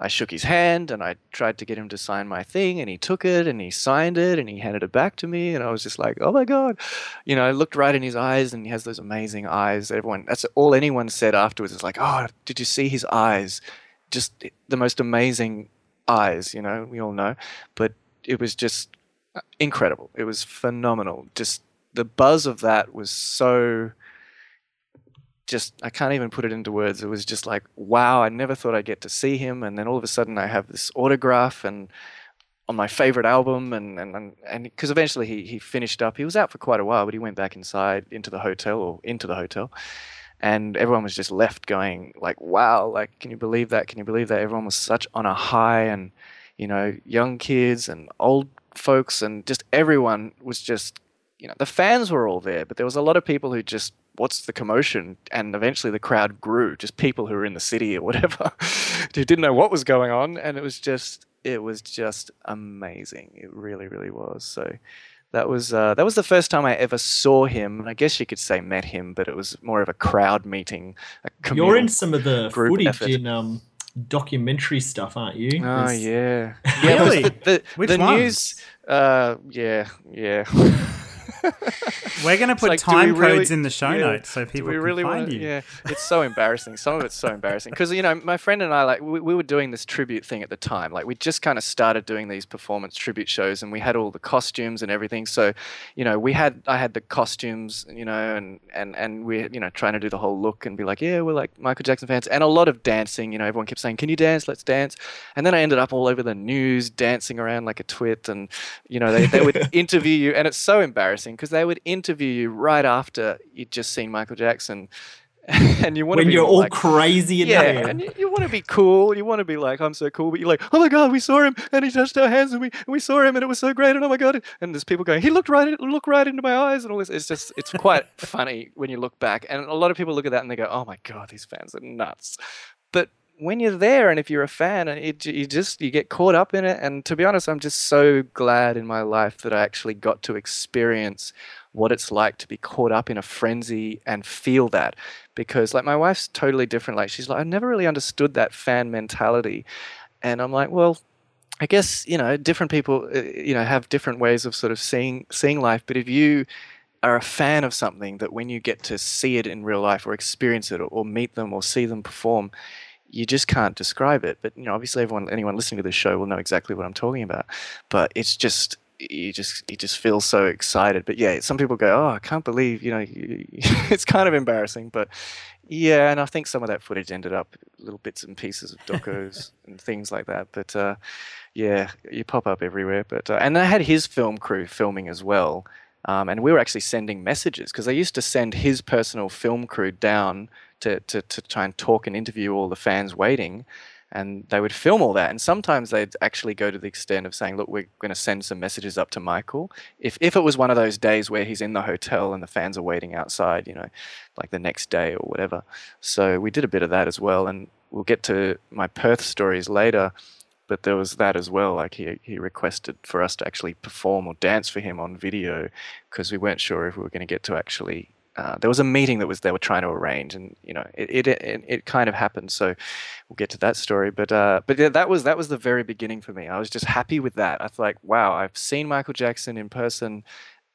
I shook his hand and I tried to get him to sign my thing and he took it and he signed it and he handed it back to me and I was just like, "Oh my god." You know, I looked right in his eyes and he has those amazing eyes. Everyone that's all anyone said afterwards is like, "Oh, did you see his eyes? Just the most amazing eyes, you know, we all know." But it was just uh, incredible. It was phenomenal. Just the buzz of that was so just I can't even put it into words. It was just like, wow, I never thought I'd get to see him and then all of a sudden I have this autograph and on my favorite album and and and because eventually he he finished up. He was out for quite a while, but he went back inside into the hotel or into the hotel. And everyone was just left going like, wow, like can you believe that? Can you believe that? Everyone was such on a high and you know, young kids and old folks and just everyone was just you know, the fans were all there, but there was a lot of people who just what's the commotion and eventually the crowd grew just people who were in the city or whatever who didn't know what was going on and it was just it was just amazing it really really was so that was uh, that was the first time I ever saw him. I guess you could say met him, but it was more of a crowd meeting. A You're in some of the footage effort. in um, documentary stuff, aren't you? Oh There's- yeah, yeah. Really? The, the, Which the ones? news. Uh, yeah, yeah. We're going to put like, time really- codes in the show yeah, notes so people can really find wanna- you. Yeah, it's so embarrassing. Some of it's so embarrassing because you know my friend and I like we, we were doing this tribute thing at the time. Like we just kind of started doing these performance tribute shows, and we had all the costumes and everything. So, you know, we had I had the costumes, you know, and and and we you know trying to do the whole look and be like, yeah, we're like Michael Jackson fans, and a lot of dancing. You know, everyone kept saying, "Can you dance? Let's dance." And then I ended up all over the news dancing around like a twit, and you know they, they would interview you, and it's so embarrassing because they would interview you right after you'd just seen Michael Jackson, and you want to when be you're all like, crazy and yeah, and you, you want to be cool. You want to be like, I'm so cool, but you're like, oh my god, we saw him, and he touched our hands, and we and we saw him, and it was so great, and oh my god, and there's people going, he looked right, looked right into my eyes, and all this. It's just, it's quite funny when you look back, and a lot of people look at that and they go, oh my god, these fans are nuts. But when you're there, and if you're a fan, and it, you just you get caught up in it. And to be honest, I'm just so glad in my life that I actually got to experience what it's like to be caught up in a frenzy and feel that. Because like my wife's totally different. Like she's like i never really understood that fan mentality. And i'm like well i guess you know different people uh, you know have different ways of sort of seeing seeing life. But if you are a fan of something that when you get to see it in real life or experience it or, or meet them or see them perform you just can't describe it but you know obviously everyone anyone listening to this show will know exactly what i'm talking about but it's just you just you just feel so excited but yeah some people go oh i can't believe you know it's kind of embarrassing but yeah and i think some of that footage ended up little bits and pieces of docos and things like that but uh, yeah you pop up everywhere but uh, and i had his film crew filming as well um, and we were actually sending messages because they used to send his personal film crew down to, to, to try and talk and interview all the fans waiting and they would film all that. And sometimes they'd actually go to the extent of saying, "Look, we're going to send some messages up to Michael." If if it was one of those days where he's in the hotel and the fans are waiting outside, you know, like the next day or whatever. So we did a bit of that as well, and we'll get to my Perth stories later. But there was that as well. Like he he requested for us to actually perform or dance for him on video because we weren't sure if we were going to get to actually uh, there was a meeting that was they were trying to arrange, and you know, it it it, it kind of happened. So we'll get to that story. But uh, but yeah, that was that was the very beginning for me. I was just happy with that. I was like, wow, I've seen Michael Jackson in person.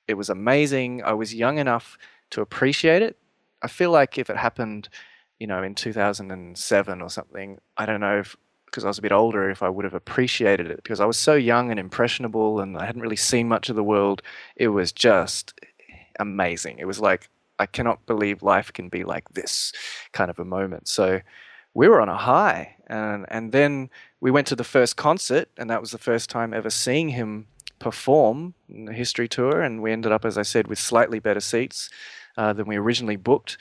It was amazing. I was young enough to appreciate it. I feel like if it happened, you know, in 2007 or something, I don't know if because I was a bit older, if I would have appreciated it because I was so young and impressionable and I hadn't really seen much of the world. It was just amazing. It was like, I cannot believe life can be like this kind of a moment. So we were on a high. And, and then we went to the first concert, and that was the first time ever seeing him perform in the history tour. And we ended up, as I said, with slightly better seats uh, than we originally booked.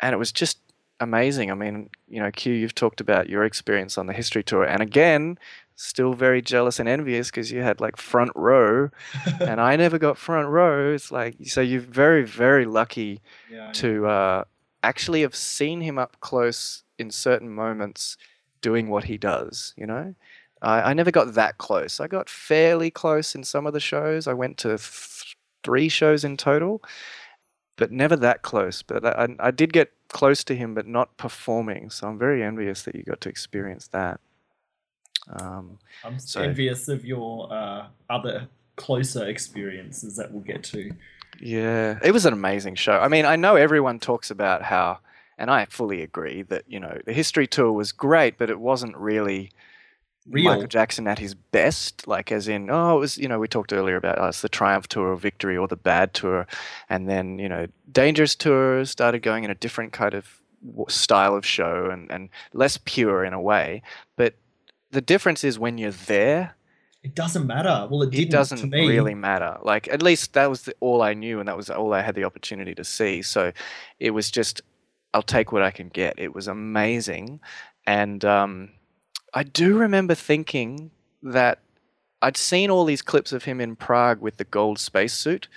And it was just amazing. I mean, you know, Q, you've talked about your experience on the history tour. And again, still very jealous and envious because you had like front row and I never got front row. It's like, so you're very, very lucky Yeah, to uh, actually have seen him up close in certain moments doing what he does, you know? I, I never got that close. I got fairly close in some of the shows. I went to th- three shows in total, but never that close. But I, I- I did get close to him, but not performing. So I'm very envious that you got to experience that. Um, I'm So- envious of your uh, other closer experiences that we'll get to. Yeah, it was an amazing show. I mean, I know everyone talks about how, and I fully agree that you know the history tour was great, but it wasn't really Real. Michael Jackson at his best. Like, as in, oh, it was you know we talked earlier about uh, it's the Triumph tour or Victory or the Bad tour, and then you know Dangerous tour started going in a different kind of style of show and and less pure in a way. The difference is when you're there, It doesn't matter. Well, it, didn't it doesn't really matter. Like at least that was the, all I knew, and that was all I had the opportunity to see. So it was just, I'll take what I can get. It was amazing, and um, I do remember thinking that I'd seen all these clips of him in Prague with the gold spacesuit.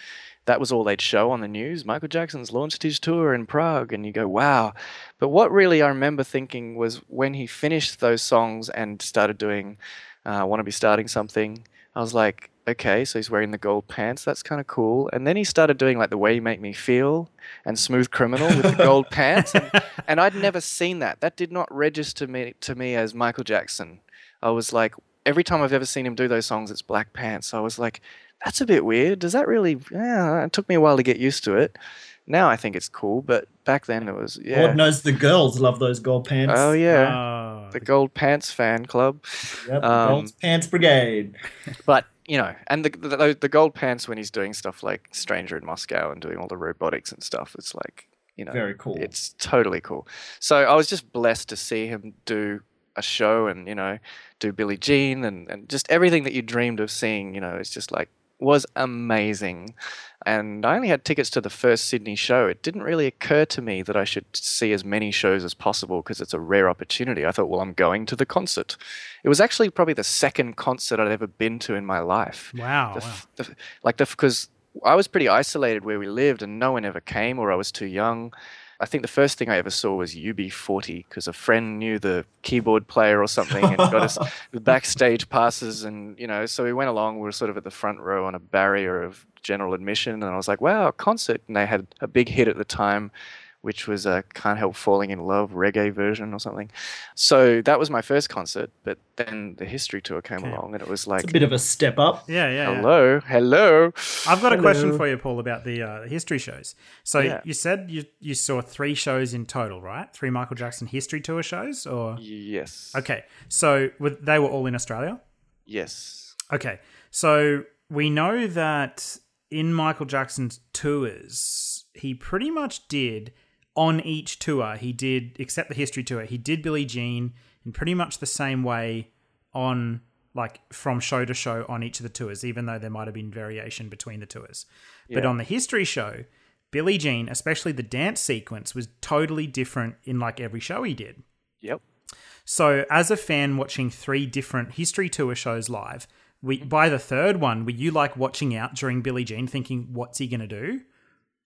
That was all they'd show on the news. Michael Jackson's launched his tour in Prague, and you go, wow. But what really I remember thinking was when he finished those songs and started doing uh, Want to Be Starting Something, I was like, okay, so he's wearing the gold pants. That's kind of cool. And then he started doing like The Way You Make Me Feel and Smooth Criminal with the gold pants. And, and I'd never seen that. That did not register me, to me as Michael Jackson. I was like, every time I've ever seen him do those songs, it's black pants. So I was like, that's a bit weird. Does that really? Yeah, it took me a while to get used to it. Now I think it's cool, but back then it was yeah. Lord knows the girls love those gold pants. Oh yeah, Oh, the Gold Pants fan club. Yep, the um, gold pants brigade. But you know, and the, the the gold pants when he's doing stuff like Stranger in Moscow and doing all the robotics and stuff, it's like you know, Very cool. It's totally cool. So I was just blessed to see him do a show and you know do Billie Jean and and just everything that you dreamed of seeing. You know, it's just like was amazing. And I only had tickets to the first Sydney show. It didn't really occur to me that I should see as many shows as possible because it's a rare opportunity. I thought, well, I'm going to the concert. It was actually probably the second concert I'd ever been to in my life. wow. The wow. the like the because I was pretty isolated where we lived, and no one ever came, or I was too young. I think the first thing I ever saw was UB40 because a friend knew the keyboard player or something and got us the backstage passes, and you know, so we went along. We were sort of at the front row on a barrier of general admission, and I was like, "Wow, concert!" And they had a big hit at the time, which was a "Can't Help Falling in Love" reggae version or something. So that was my first concert, but then the history tour came Okay. along, and it was like, It's a bit of a step up. yeah, yeah. yeah. "Hello, hello." I've got a question for you, Paul, about the uh, history shows. So Yeah. you said you you saw three shows in total, right? Three Michael Jackson history tour shows, or Yes. okay. So with, they were all in Australia. Yes. Okay, so we know that in Michael Jackson's tours, he pretty much did on each tour. He did, except the history tour, he did Billie Jean in pretty much the same way on like from show to show on each of the tours, even though there might have been variation between the tours. But on the history show, Billie Jean, especially the dance sequence, was totally different in like every show he did. Yep. So, as a fan watching three different history tour shows live, we, mm-hmm. by the third one, were you like watching out during Billie Jean, thinking, "What's he gonna do?"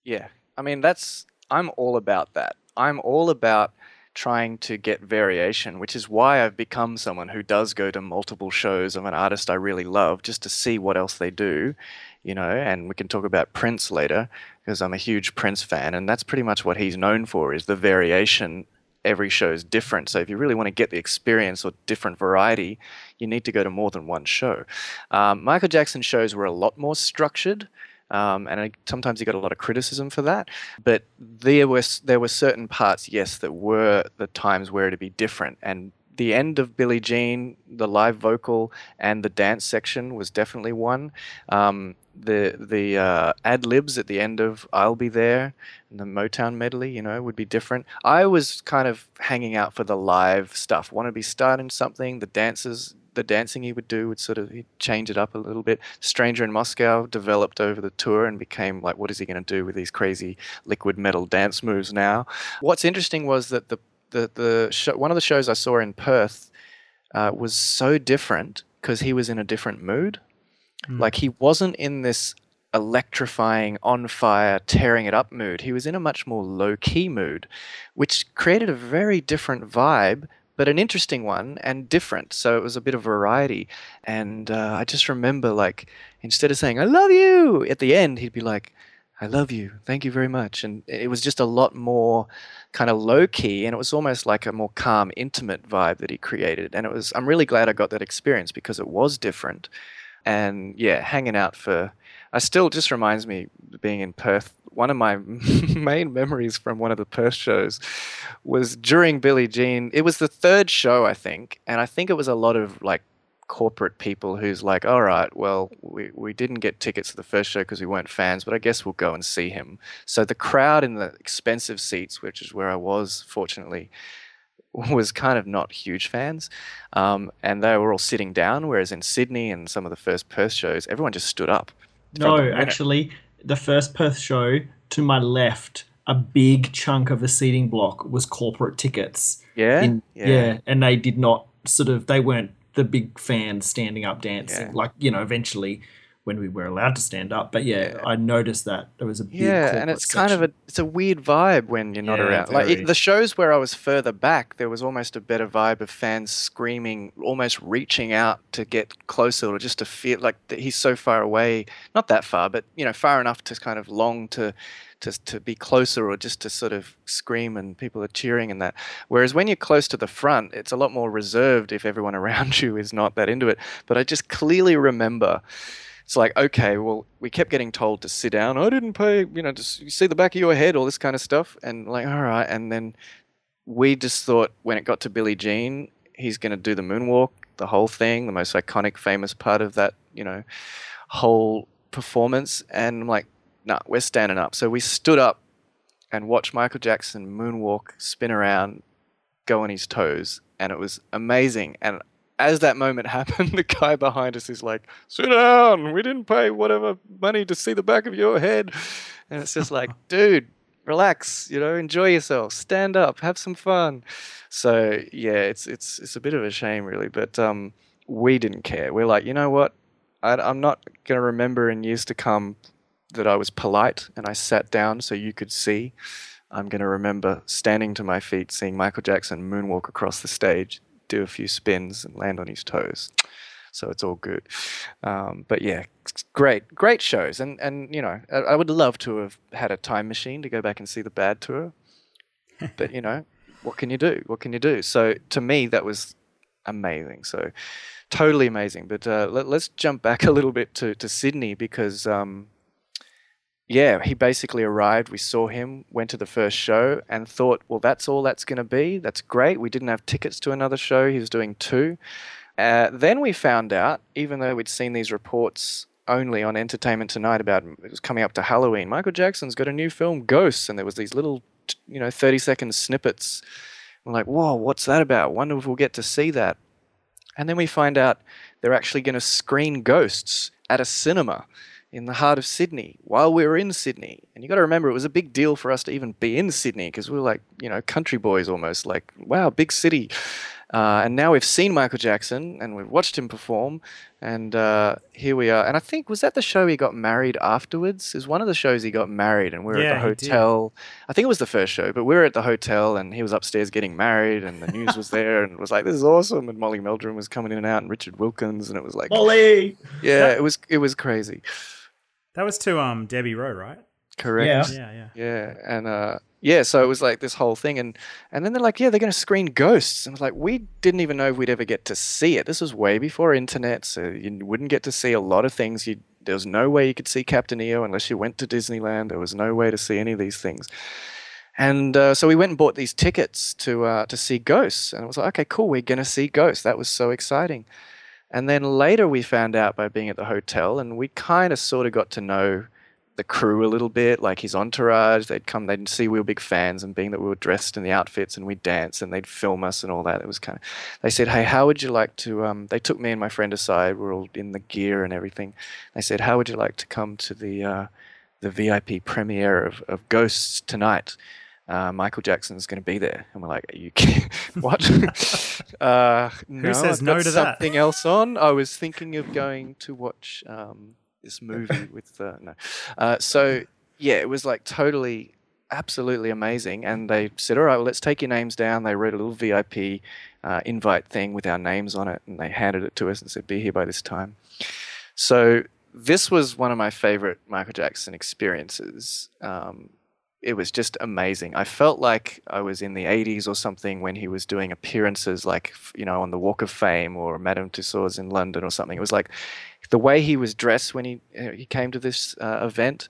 Yeah. I mean, that's, I'm all about that. I'm all about trying to get variation, which is why I've become someone who does go to multiple shows of an artist I really love just to see what else they do. you know, and we can talk about Prince later because I'm a huge Prince fan, and that's pretty much what he's known for is the variation. Every show is different, so if you really want to get the experience or different variety, you need to go to more than one show. Um, Michael Jackson shows were a lot more structured. Um, and I, sometimes he got a lot of criticism for that. But there were there were certain parts, yes, that were the times where it'd be different. And the end of Billie Jean, the live vocal and the dance section was definitely one. Um, the the uh, ad libs at the end of "I'll Be There" and the Motown medley, you know, would be different. I was kind of hanging out for the live stuff. Want to be starting something. The dances, the dancing he would do would sort of change it up a little bit. Stranger in Moscow developed over the tour and became like, what is he going to do with these crazy liquid metal dance moves now? What's interesting was that the the the show, one of the shows I saw in Perth uh, was so different because he was in a different mood. Like he wasn't in this electrifying, on fire, tearing it up mood. He was in a much more low key mood, which created a very different vibe, but an interesting one and different. So it was a bit of variety. And uh, I just remember, like, instead of saying, I love you at the end, he'd be like, I love you. Thank you very much. And it was just a lot more kind of low key and it was almost like a more calm, intimate vibe that he created. And it was, I'm really glad I got that experience because it was different. And yeah, hanging out for, I still just reminds me being in Perth. One of my main memories from one of the Perth shows was during Billie Jean. It was the third show, I think. And I think it was a lot of like corporate people who's like, all right, well, we, we didn't get tickets to the first show because we weren't fans, but I guess we'll go and see him. So the crowd in the expensive seats, which is where I was, fortunately, was kind of not huge fans. Um, and they were all sitting down, whereas in Sydney and some of the first Perth shows, everyone just stood up. No, the actually, the first Perth show to my left, a big chunk of the seating block was corporate tickets. Yeah? In- Yeah. yeah, and they did not sort of they weren't the big fans standing up dancing. Yeah. Like you know, eventually when we were allowed to stand up. But yeah, I noticed that there was a big Yeah, and it's kind of a it's a weird vibe when you're not Yeah, around. Like it, the shows where I was further back, there was almost a better vibe of fans screaming, almost reaching out to get closer, or just to feel like he's so far away. Not that far, but you know, far enough to kind of long to. To, to be closer or just to sort of scream and people are cheering and that. Whereas when you're close to the front, it's a lot more reserved if everyone around you is not that into it. But I just clearly remember it's like okay well we kept getting told to sit down. I didn't pay you know just you see the back of your head all this kind of stuff. And like all right. And then we just thought when it got to billie jean he's going to do the moonwalk the whole thing the most iconic famous part of that you know whole performance. And i'm like no we're standing up. So we stood up and watched michael jackson moonwalk spin around go on his toes. And it was amazing. And as that moment happened, the guy behind us is like, "Sit down. We didn't pay whatever money to see the back of your head." And it's just like, dude, relax. You know, enjoy yourself. Stand up. Have some fun. So yeah, it's it's it's a bit of a shame, really. But um, we didn't care. We're like, you know what? I, I'm not gonna remember in years to come that I was polite and I sat down so you could see. I'm going to remember standing to my feet, seeing Michael Jackson moonwalk across the stage, do a few spins, and land on his toes. So it's all good. Um, but yeah, great, great shows. And, and you know, I, I would love to have had a time machine to go back and see the bad tour. But, you know, what can you do? What can you do? So to me, that was amazing. So totally amazing. But uh, let, let's jump back a little bit to, to Sydney because. Um, yeah, he basically arrived. We saw him, went to the first show, and thought, well, that's all that's going to be. That's great. We didn't have tickets to another show. He was doing two. Uh, then we found out, even though we'd seen these reports only on Entertainment Tonight about it was coming up to Halloween, Michael Jackson's got a new film, Ghosts, and there was these little, you know, 30 second snippets. We're like, whoa, what's that about? Wonder if we'll get to see that. And then we find out they're actually going to screen Ghosts at a cinema in the heart of Sydney while we were in Sydney. And you got to remember, it was a big deal for us to even be in Sydney because we were like, you know, country boys almost. Like, wow, big city. Uh, and now we've seen Michael Jackson and we've watched him perform, and uh, here we are. And I think was that the show he got married afterwards? Is one of the shows he got married, and we were Yeah, at the hotel. I think it was the first show, but we were at the hotel, and he was upstairs getting married, and the news was there, and it was like, "This is awesome!" And Molly Meldrum was coming in and out, and Richard Wilkins, and it was like, Molly. yeah, it was it was crazy. That was to um Debbie Rowe, right? Correct. Yeah. Yeah, yeah. Yeah, and uh, yeah, so it was like this whole thing, and and then they're like, yeah, they're going to screen Ghosts, and I was like, we didn't even know if we'd ever get to see it. This was way before internet, so you wouldn't get to see a lot of things. You there was no way you could see Captain EO unless you went to Disneyland. There was no way to see any of these things, and uh, so we went and bought these tickets to uh, to see Ghosts, and it was like, okay, cool, we're going to see Ghosts. That was so exciting. And then later we found out by being at the hotel, and we kind of sort of got to know the crew a little bit, like his entourage. They'd come, they'd see we were big fans, and being that we were dressed in the outfits and we'd dance and they'd film us and all that. It was kind of. They said, "Hey, how would you like to?" Um, they took me and my friend aside. We're all in the gear and everything. They said, "How would you like to come to the uh, the VIP premiere of, of Ghosts tonight?" Uh, Michael Jackson's going to be there, and we're like, "Are you kidding? what?" uh, no, says I've no got to that? Something else on. I was thinking of going to watch um, this movie with uh, no. Uh, so yeah, it was like totally, absolutely amazing. And they said, "All right, well, let's take your names down." They wrote a little VIP uh, invite thing with our names on it, and they handed it to us and said, "Be here by this time." So this was one of my favorite Michael Jackson experiences. Um, it was just amazing. I felt like I was in the 80s or something when he was doing appearances like, you know, on the Walk of Fame or Madame Tussauds in London or something. It was like the way he was dressed when he, he came to this uh, event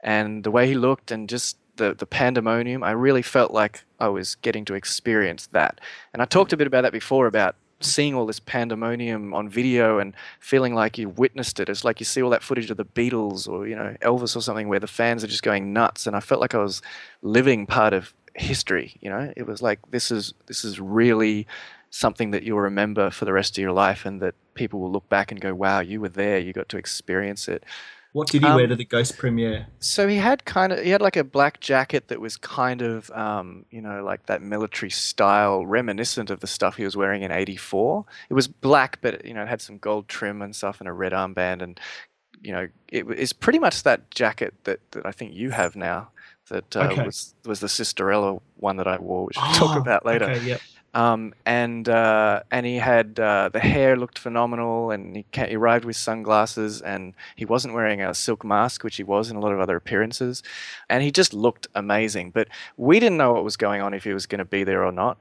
and the way he looked and just the, the pandemonium. I really felt like I was getting to experience that. And I talked a bit about that before about seeing all this pandemonium on video and feeling like you witnessed it. It's like you see all that footage of the Beatles or you know Elvis or something where the fans are just going nuts, and I felt like I was living part of history. You know, it was like this is this is really something that you'll remember for the rest of your life, and that people will look back and go, "Wow, you were there. You got to experience it." What did he Um, wear to the Ghost premiere? So he had kind of he had like a black jacket that was kind of um, you know like that military style, reminiscent of the stuff he was wearing in '84. It was black, but you know it had some gold trim and stuff, and a red armband, and you know it is pretty much that jacket that, that I think you have now. That uh, Okay. was was the Sisterella one that I wore, which we'll talk Oh, about later. Okay, yep. Um, and uh, and he had uh, the hair looked phenomenal, and he, ca- he arrived with sunglasses, and he wasn't wearing a silk mask, which he was in a lot of other appearances, and he just looked amazing. But we didn't know what was going on if he was going to be there or not.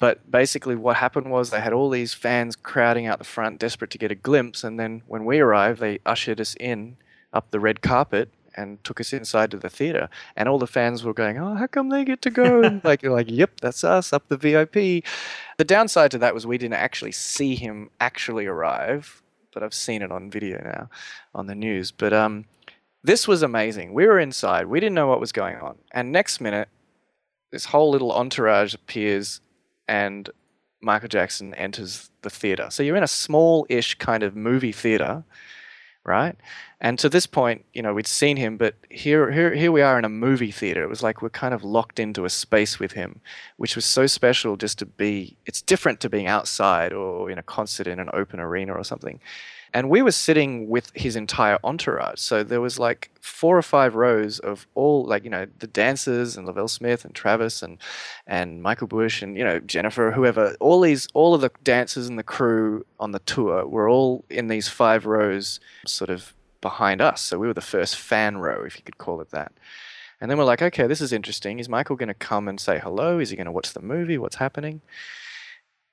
But basically, what happened was they had all these fans crowding out the front, desperate to get a glimpse, and then when we arrived, they ushered us in up the red carpet and took us inside to the theater. And all the fans were going, "Oh, how come they get to go?" And like, you're like, "Yep, that's us up the VIP." The downside to that was we didn't actually see him actually arrive, but I've seen it on video now, on the news. But um, this was amazing. We were inside. We didn't know what was going on, and next minute, this whole little entourage appears, and Michael Jackson enters the theater. So you're in a small-ish kind of movie theater, right? And to this point, you know, we'd seen him, but here, here, here we are in a movie theater. It was like we're kind of locked into a space with him, which was so special just to be. It's different to being outside or in a concert in an open arena or something. And we were sitting with his entire entourage. So there was like four or five rows of all, like, you know, the dancers and Lavelle Smith and Travis and, and Michael Bush and, you know, Jennifer, whoever. All these, all of the dancers and the crew on the tour were all in these five rows sort of behind us. So we were the first fan row, if you could call it that. And then we're like, okay, this is interesting. Is Michael going to come and say hello? Is he going to watch the movie? What's happening?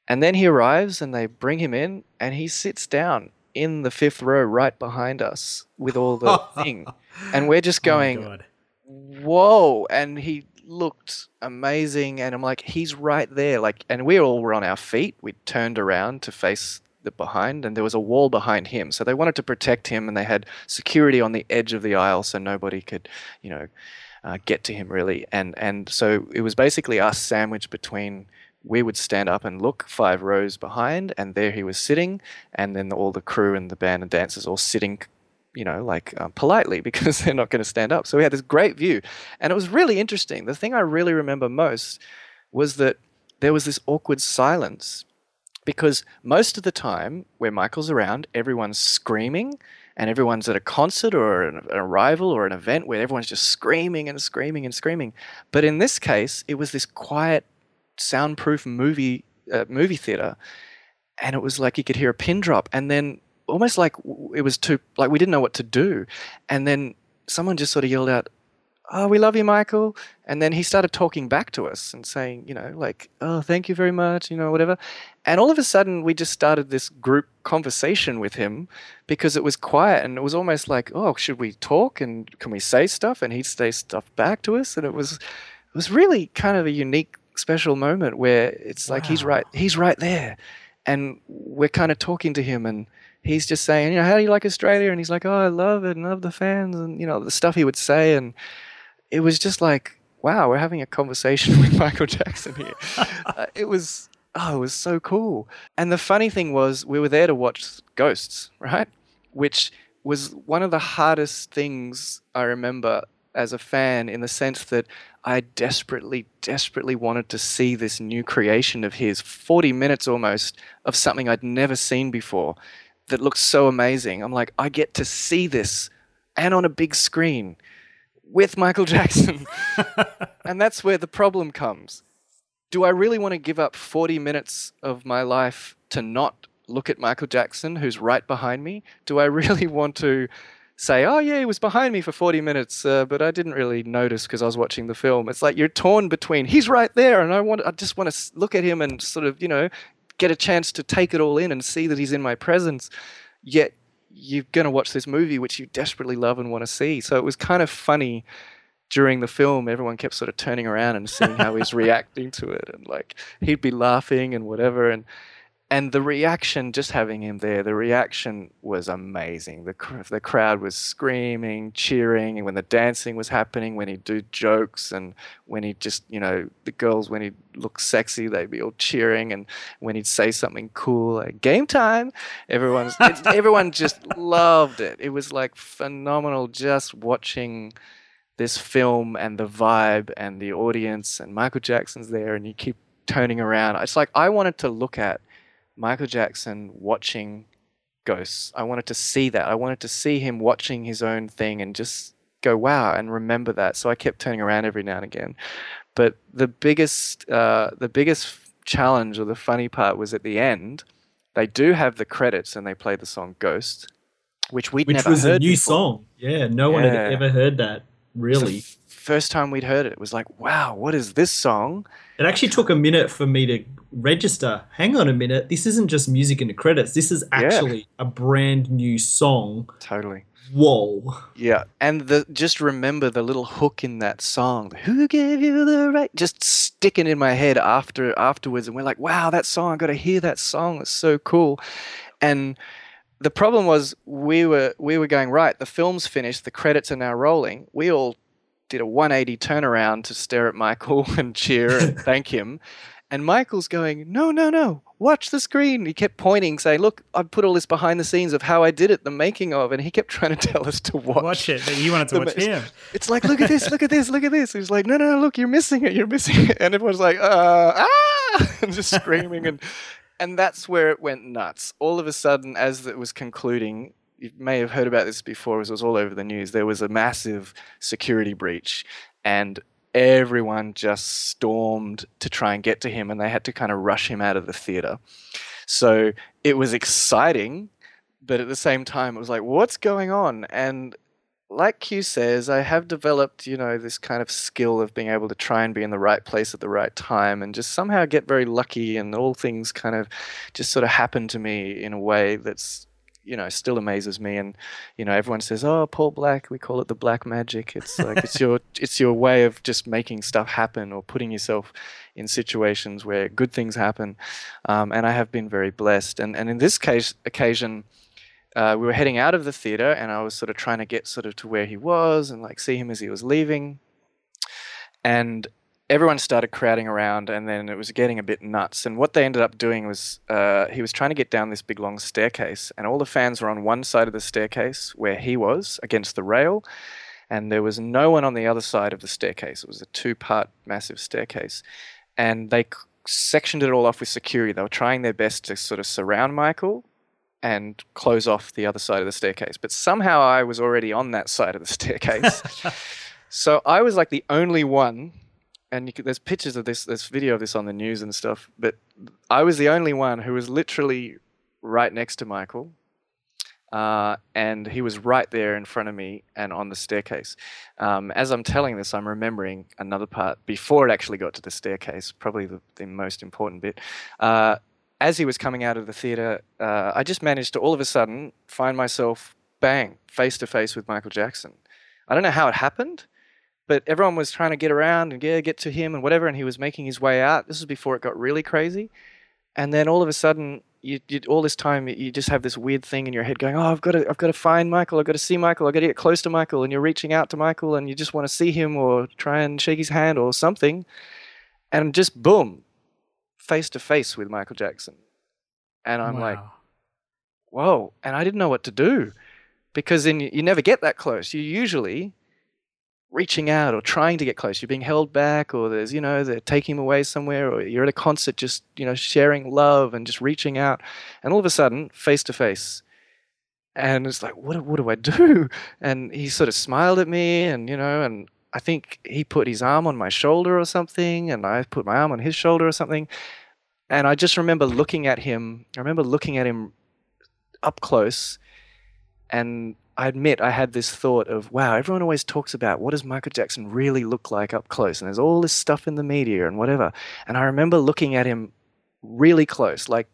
And then he arrives and they bring him in and he sits down in the fifth row right behind us with all the thing. And we're just Oh going, God. whoa. And he looked amazing. And I'm like, he's right there. Like, and we all were on our feet. We turned around to face the behind, and there was a wall behind him. So they wanted to protect him, and they had security on the edge of the aisle so nobody could, you know, uh, get to him really. And and so it was basically us sandwiched between. We would stand up and look five rows behind, and there he was sitting, and then all the crew and the band and dancers all sitting you know, like um, politely because they're not going to stand up. So we had this great view, and it was really interesting. The thing I really remember most was that there was this awkward silence because most of the time where Michael's around, everyone's screaming. And everyone's at a concert or an, an arrival or an event where everyone's just screaming and screaming and screaming. But in this case, it was this quiet, soundproof movie uh, movie theater, and it was like you could hear a pin drop, and then almost like it was too like we didn't know what to do, and then someone just sort of yelled out, "Oh, we love you, Michael," and then he started talking back to us and saying, you know, like, "Oh, thank you very much," you know, whatever, and all of a sudden we just started this group conversation with him because it was quiet and it was almost like, "Oh, should we talk and can we say stuff?" and he'd say stuff back to us, and it was it was really kind of a unique special moment where it's like he's right he's right there. And we're kind of talking to him and he's just saying you know how do you like australia? And he's like oh i love it and love the fans and you know the stuff he would say. And it was just like wow we're having a conversation with michael jackson here. Uh, it was oh it was so cool. And the funny thing was we were there to watch ghosts right? Which was one of the hardest things i remember as a fan in the sense that I desperately, desperately wanted to see this new creation of his, 40 minutes almost, of something I'd never seen before that looked so amazing. I'm like, I get to see this and on a big screen with Michael Jackson. and that's where the problem comes. Do I really want to give up 40 minutes of my life to not look at Michael Jackson, who's right behind me? Do I really want to say, oh, yeah, he was behind me for 40 minutes, uh, but I didn't really notice because I was watching the film? It's like you're torn between, he's right there, and I, want, I just want to look at him and sort of, you know, get a chance to take it all in and see that he's in my presence. Yet you're going to watch this movie which you desperately love and want to see. So it was kind of funny during the film. Everyone kept sort of turning around and seeing how he's reacting to it, and like he'd be laughing and whatever, and and the reaction, just having him there, the reaction was amazing. The cr- the crowd was screaming, cheering, and when the dancing was happening, when he'd do jokes, and when he just, you know, the girls when he'd look sexy, they'd be all cheering, and when he'd say something cool, like game time, everyone's it, everyone just loved it. It was like phenomenal just watching this film and the vibe and the audience and Michael Jackson's there and you keep turning around. It's like I wanted to look at Michael Jackson watching ghosts. I wanted to see that. I wanted to see him watching his own thing and just go wow and remember that. So I kept turning around every now and again. But the biggest uh, the biggest challenge or the funny part was at the end. They do have the credits and they play the song Ghost, which we'd Which never was heard a new before. song. Yeah, no one had ever heard that. Really. f- first time we'd heard it, it was like, wow, what is this song? It actually took a minute for me to register. Hang on a minute. This isn't just music in the credits. This is actually a brand new song. Totally. Whoa. Yeah, and the just remember the little hook in that song. Who gave you the right? Just sticking in my head after afterwards, and we're like, wow, that song! I got to hear that song. It's so cool. And the problem was we were we were going right. The film's finished. The credits are now rolling. We all did a 180 turnaround to stare at Michael and cheer and thank him. And Michael's going, no, no, no, watch the screen. He kept pointing, saying, look, I put all this behind the scenes of how I did it, the making of. And he kept trying to tell us to watch. Watch it, but you wanted to watch him. It's like, look at this, look at this, look at this. He's like, no, no, no, look, you're missing it, you're missing it. And everyone's like, uh, ah, and just screaming. And, and that's where it went nuts. All of a sudden, as it was concluding, you may have heard about this before, as it was all over the news. There was a massive security breach, and everyone just stormed to try and get to him, and they had to kind of rush him out of the theater. So it was exciting, but at the same time, it was like, what's going on? And like Q says, I have developed, you know, this kind of skill of being able to try and be in the right place at the right time and just somehow get very lucky and all things kind of just sort of happen to me in a way that's you know still amazes me. And you know everyone says oh paul black we call it the black magic. It's like it's your it's your way of just making stuff happen or putting yourself in situations where good things happen. Um, and i have been very blessed. And and in this case occasion uh, we were heading out of the theater and i was sort of trying to get sort of to where he was and like see him as he was leaving. And everyone started crowding around and then it was getting a bit nuts. And what they ended up doing was uh, he was trying to get down this big long staircase and all the fans were on one side of the staircase where he was against the rail and there was no one on the other side of the staircase. It was a two part massive staircase. And they c- sectioned it all off with security. They were trying their best to sort of surround michael and close off the other side of the staircase. But somehow i was already on that side of the staircase. So i was like the only one and could, there's pictures of this, there's video of this on the news and stuff. But I was the only one who was literally right next to Michael, uh, and he was right there in front of me and on the staircase. Um, as I'm telling this, I'm remembering another part before it actually got to the staircase, probably the, the most important bit. Uh, as he was coming out of the theater, uh, I just managed to all of a sudden find myself bang face to face with Michael Jackson. I don't know how it happened, but everyone was trying to get around and yeah, get to him and whatever, and he was making his way out. This was before it got really crazy, and then all of a sudden, you, you all this time you just have this weird thing in your head going, oh, I've got to, I've got to find Michael, I've got to see Michael, I've got to get close to Michael, and you're reaching out to Michael, and you just want to see him or try and shake his hand or something, and just boom, face to face with Michael Jackson, and I'm like, whoa. And i didn't know what to do because then you, you never get that close. You're usually reaching out or trying to get close. You're being held back or there's you know they're taking away somewhere or you're at a concert just you know sharing love and just reaching out. And all of a sudden face to face and it's like what, what do i do? And he sort of smiled at me and you know and i think he put his arm on my shoulder or something and i put my arm on his shoulder or something. And I just remember looking at him. I remember looking at him up close, and I admit I had this thought of, wow, everyone always talks about what does Michael Jackson really look like up close, and there's all this stuff in the media and whatever. And I remember looking at him really close, like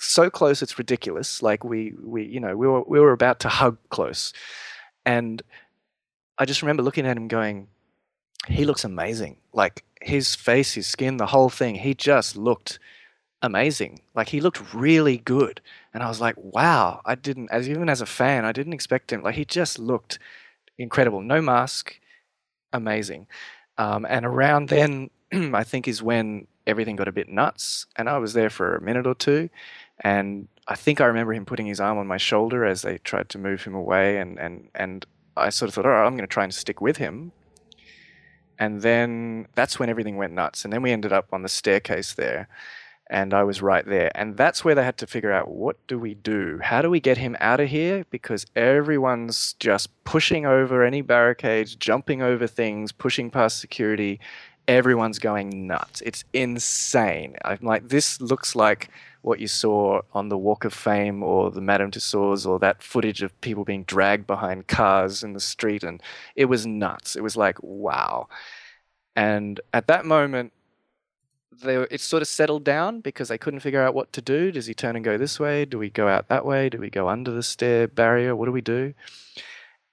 so close it's ridiculous. Like we, we, you know, we were we were about to hug close, and I just remember looking at him going, he looks amazing. Like his face, his skin, the whole thing. He just looked amazing. Like he looked really good. And I was like, wow, I didn't as even as a fan, I didn't expect him. Like he just looked incredible. No mask, amazing. Um, and around then, I think is when everything got a bit nuts. And I was there for a minute or two. And I think I remember him putting his arm on my shoulder as they tried to move him away. And, and, and I sort of thought, all right, I'm going to try and stick with him. And then that's when everything went nuts. And then we ended up on the staircase there and I was right there. And that's where they had to figure out what do we do? How do we get him out of here? Because everyone's just pushing over any barricades, jumping over things, pushing past security. Everyone's going nuts. It's insane. I'm like, this looks like what you saw on the Walk of Fame or the Madame Tussauds or that footage of people being dragged behind cars in the street. And it was nuts. It was like, wow. And at that moment, they it sort of settled down because they couldn't figure out what to do. Does he turn and go this way? Do we go out that way? Do we go under the stair barrier? What do we do?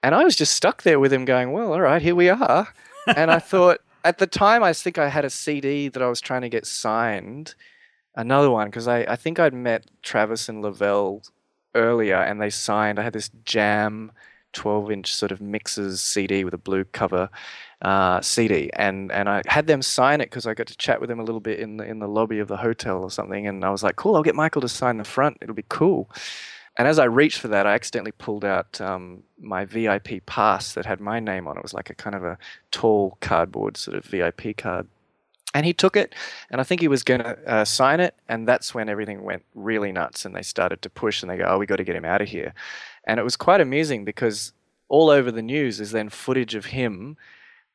And I was just stuck there with him going, well, all right, here we are. and I thought, at the time, I think I had a CD that I was trying to get signed, another one, because I, I think I'd met Travis and Lavelle earlier and they signed, I had this Jam 12 inch sort of mixes CD with a blue cover uh, CD, and and I had them sign it because I got to chat with them a little bit in the in the lobby of the hotel or something, and I was like, cool, I'll get Michael to sign the front. It'll be cool. And as I reached for that, I accidentally pulled out um, my VIP pass that had my name on it. It was like a kind of a tall cardboard sort of VIP card. And he took it, and I think he was going to uh, sign it, and that's when everything went really nuts, and they started to push, and they go, "Oh, we got to get him out of here," and it was quite amusing because all over the news is then footage of him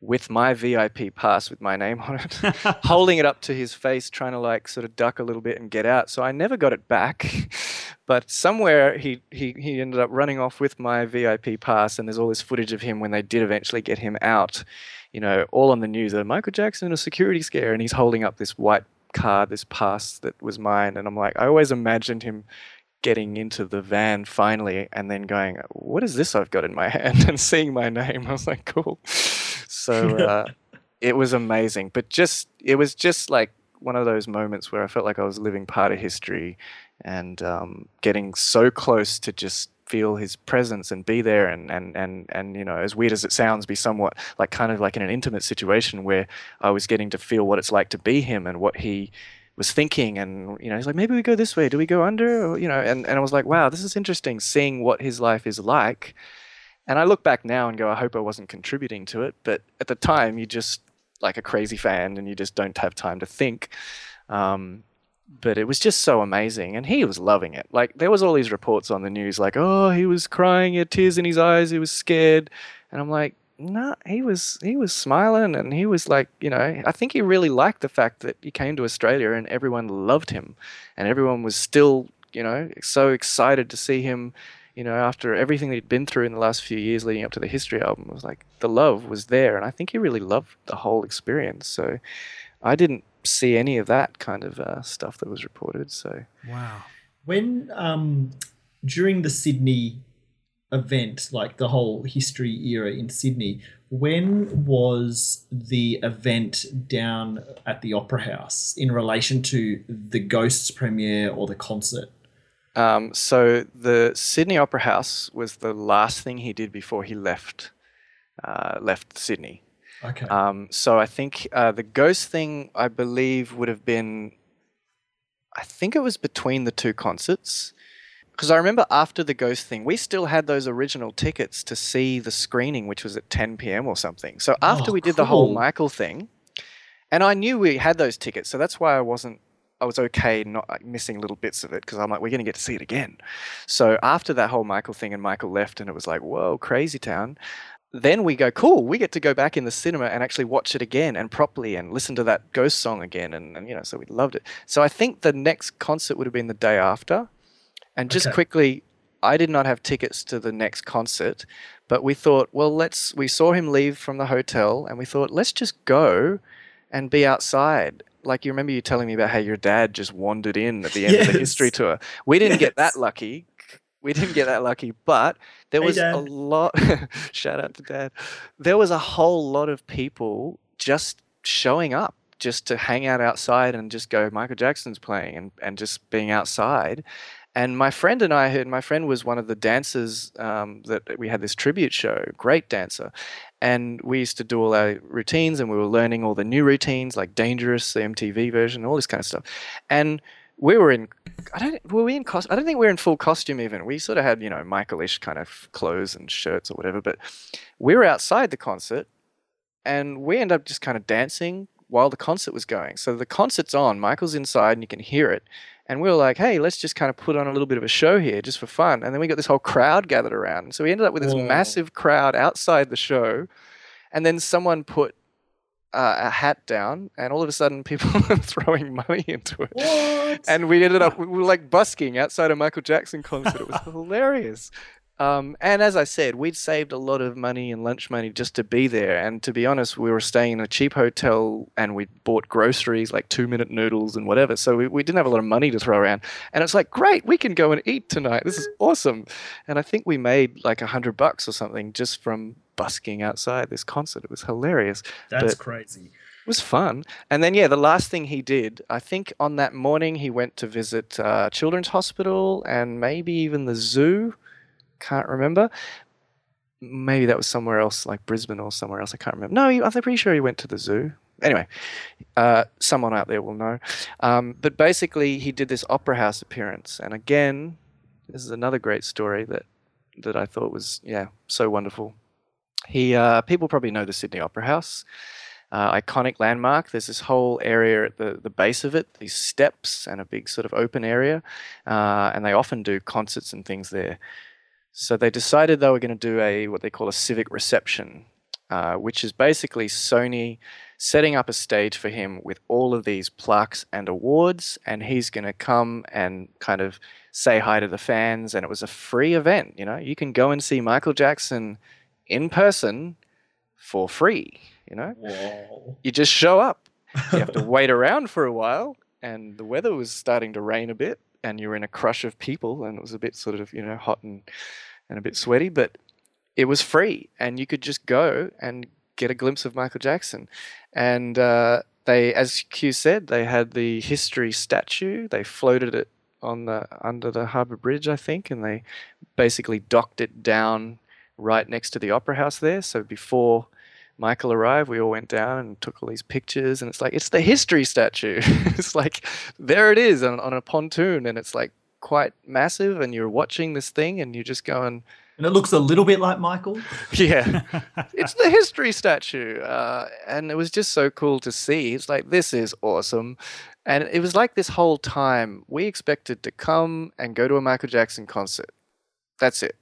with my VIP pass with my name on it, holding it up to his face, trying to like sort of duck a little bit and get out. So I never got it back, but somewhere he he he ended up running off with my VIP pass, and there's all this footage of him when they did eventually get him out. You know, all on the news. Uh, Michael Jackson a security scare, and he's holding up this white card, this pass that was mine, and I'm like, I always imagined him getting into the van finally and then going, What is this I've got in my hand? and seeing my name. I was like, Cool. So uh, it was amazing. But just, it was just like one of those moments where I felt like I was living part of history and um, getting so close to just feel his presence and be there and, and, and, and you know as weird as it sounds be somewhat like kind of like in an intimate situation where I was getting to feel what it's like to be him and what he was thinking and you know he's like maybe we go this way. Do we go under? Or, you know and, and i was like wow this is interesting seeing what his life is like and i look back now and go i hope i wasn't contributing to it. But at the time you're just like a crazy fan and you just don't have time to think. Um, but it was just so amazing. And he was loving it. Like there was all these reports on the news like oh he was crying he had tears in his eyes he was scared. And i'm like no, he was he was smiling and he was like, you know, I think he really liked the fact that he came to Australia and everyone loved him, and everyone was still, you know, so excited to see him You know, after everything that he'd been through in the last few years leading up to the history album, it was like the love was there, and I think he really loved the whole experience. So, I didn't see any of that kind of uh, stuff that was reported. So, Wow. When um during the Sydney event, like the whole history era in Sydney, when was the event down at the Opera House in relation to the Ghosts premiere or the concert? Um, so the Sydney Opera House was the last thing he did before he left uh, left Sydney. Okay. Um, so I think uh, the ghost thing, I believe, would have been. I think it was between the two concerts. Because I remember after the ghost thing, we still had those original tickets to see the screening, which was at 10 p.m. or something. So after Oh, we did the whole. Michael thing, and I knew we had those tickets, so that's why I wasn't. I was okay not like, missing little bits of it because I'm like, we're going to get to see it again. So after that whole Michael thing and Michael left, and it was like, whoa, crazy town. Then we go, cool. We get to go back in the cinema and actually watch it again and properly and listen to that ghost song again, and, and you know, so we loved it. So I think the next concert would have been the day after. And just Okay. quickly, I did not have tickets to the next concert, but we thought, well, let's. We saw him leave from the hotel, and we thought, let's just go and be outside. Like you remember you telling me about how your dad just wandered in at the end of the history tour. We didn't get that lucky. We didn't get that lucky, but there Hey, was a lot. shout out to dad. There was a whole lot of people just showing up just to hang out outside and just go michael jackson's playing and, and just being outside and my friend and i heard my friend was one of the dancers um, that we had this tribute show great dancer and we used to do all our routines and we were learning all the new routines like dangerous the mtv version all this kind of stuff and we were in I don't were we in cost I don't think we were in full costume even. We sort of had, you know, Michael-ish kind of clothes and shirts or whatever, but we were outside the concert and we end up just kind of dancing while the concert was going. So the concert's on, Michael's inside and you can hear it. And we were like, hey, let's just kind of put on a little bit of a show here just for fun. And then we got this whole crowd gathered around. And so we ended up with this Whoa. massive crowd outside the show. And then someone put uh, a hat down, and all of a sudden people were throwing money into it. What? And we ended up, we were like busking outside a Michael Jackson concert. It was hilarious. Um, and as I said, we'd saved a lot of money and lunch money just to be there. And to be honest, we were staying in a cheap hotel and we bought groceries like two minute noodles and whatever. So we, we didn't have a lot of money to throw around. And it's like, great, we can go and eat tonight. This is awesome. And I think we made like a hundred bucks or something just from busking outside this concert. It was hilarious. That's but- crazy. It was fun. And then, yeah, the last thing he did, I think on that morning he went to visit uh, Children's Hospital and maybe even the zoo. Can't remember. Maybe that was somewhere else, like Brisbane or somewhere else. I can't remember. No, I'm pretty sure he went to the zoo. Anyway, uh, someone out there will know. Um, but basically, he did this opera house appearance, and again, this is another great story that that I thought was yeah so wonderful. He uh, people probably know the Sydney Opera House uh, iconic landmark. There's this whole area at the, the base of it, these steps and a big sort of open area, uh, and they often do concerts and things there. So they decided they were going to do a what they call a civic reception, uh, which is basically Sony setting up a stage for him with all of these plaques and awards, and he's going to come and kind of say hi to the fans. And it was a free event. You know, you can go and see Michael Jackson in person for free. You know, Whoa. you just show up. You have to wait around for a while, and the weather was starting to rain a bit, and you were in a crush of people, and it was a bit sort of you know hot and and a bit sweaty, but it was free, and you could just go and get a glimpse of Michael Jackson. And uh, they, as Q said, they had the history statue. They floated it on the under the harbour bridge, I think, and they basically docked it down right next to the opera house there. So before Michael arrived, we all went down and took all these pictures, and it's like it's the history statue. it's like there it is on, on a pontoon, and it's like quite massive, and you're watching this thing, and you're just going, And it looks a little bit like Michael. yeah, it's the history statue, uh, and it was just so cool to see. It's like this is awesome, and it was like this whole time we expected to come and go to a Michael Jackson concert. That's it.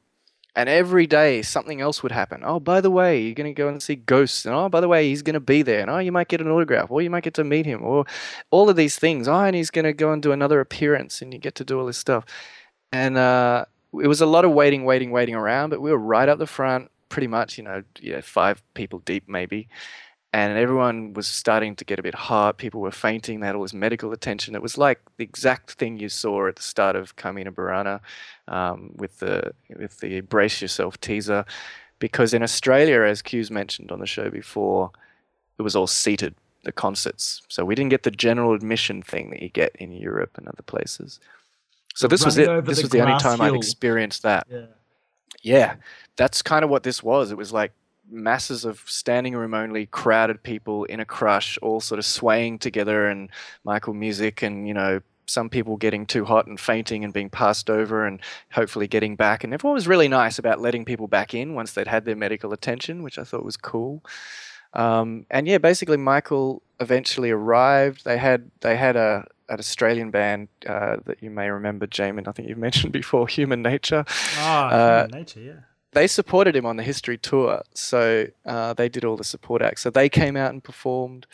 And every day something else would happen. Oh, by the way, you're going to go and see Ghosts. And oh, by the way, he's going to be there. And oh, you might get an autograph. Or you might get to meet him. Or all of these things. Oh, and he's going to go and do another appearance. And you get to do all this stuff. And uh, it was a lot of waiting, waiting, waiting around, but we were right up the front, pretty much, you know, yeah, five people deep maybe. And everyone was starting to get a bit hot. People were fainting. They had all this medical attention. It was like the exact thing you saw at the start of Carmina Burana um, with the with the brace yourself teaser. Because in Australia, as Q's mentioned on the show before, it was all seated the concerts. So we didn't get the general admission thing that you get in Europe and other places. So this was it. This the was the only time I'd experienced that. Yeah. Yeah, that's kind of what this was. It was like masses of standing room only, crowded people in a crush, all sort of swaying together, and Michael music, and you know, some people getting too hot and fainting and being passed over, and hopefully getting back. And everyone was really nice about letting people back in once they'd had their medical attention, which I thought was cool. Um, and yeah, basically, Michael eventually arrived. They had they had a an Australian band uh, that you may remember, Jamon. I think you've mentioned before, Human Nature Ah, Uh, human nature, yeah. They supported him on the history tour so uh, they did all the support acts. So they came out and performed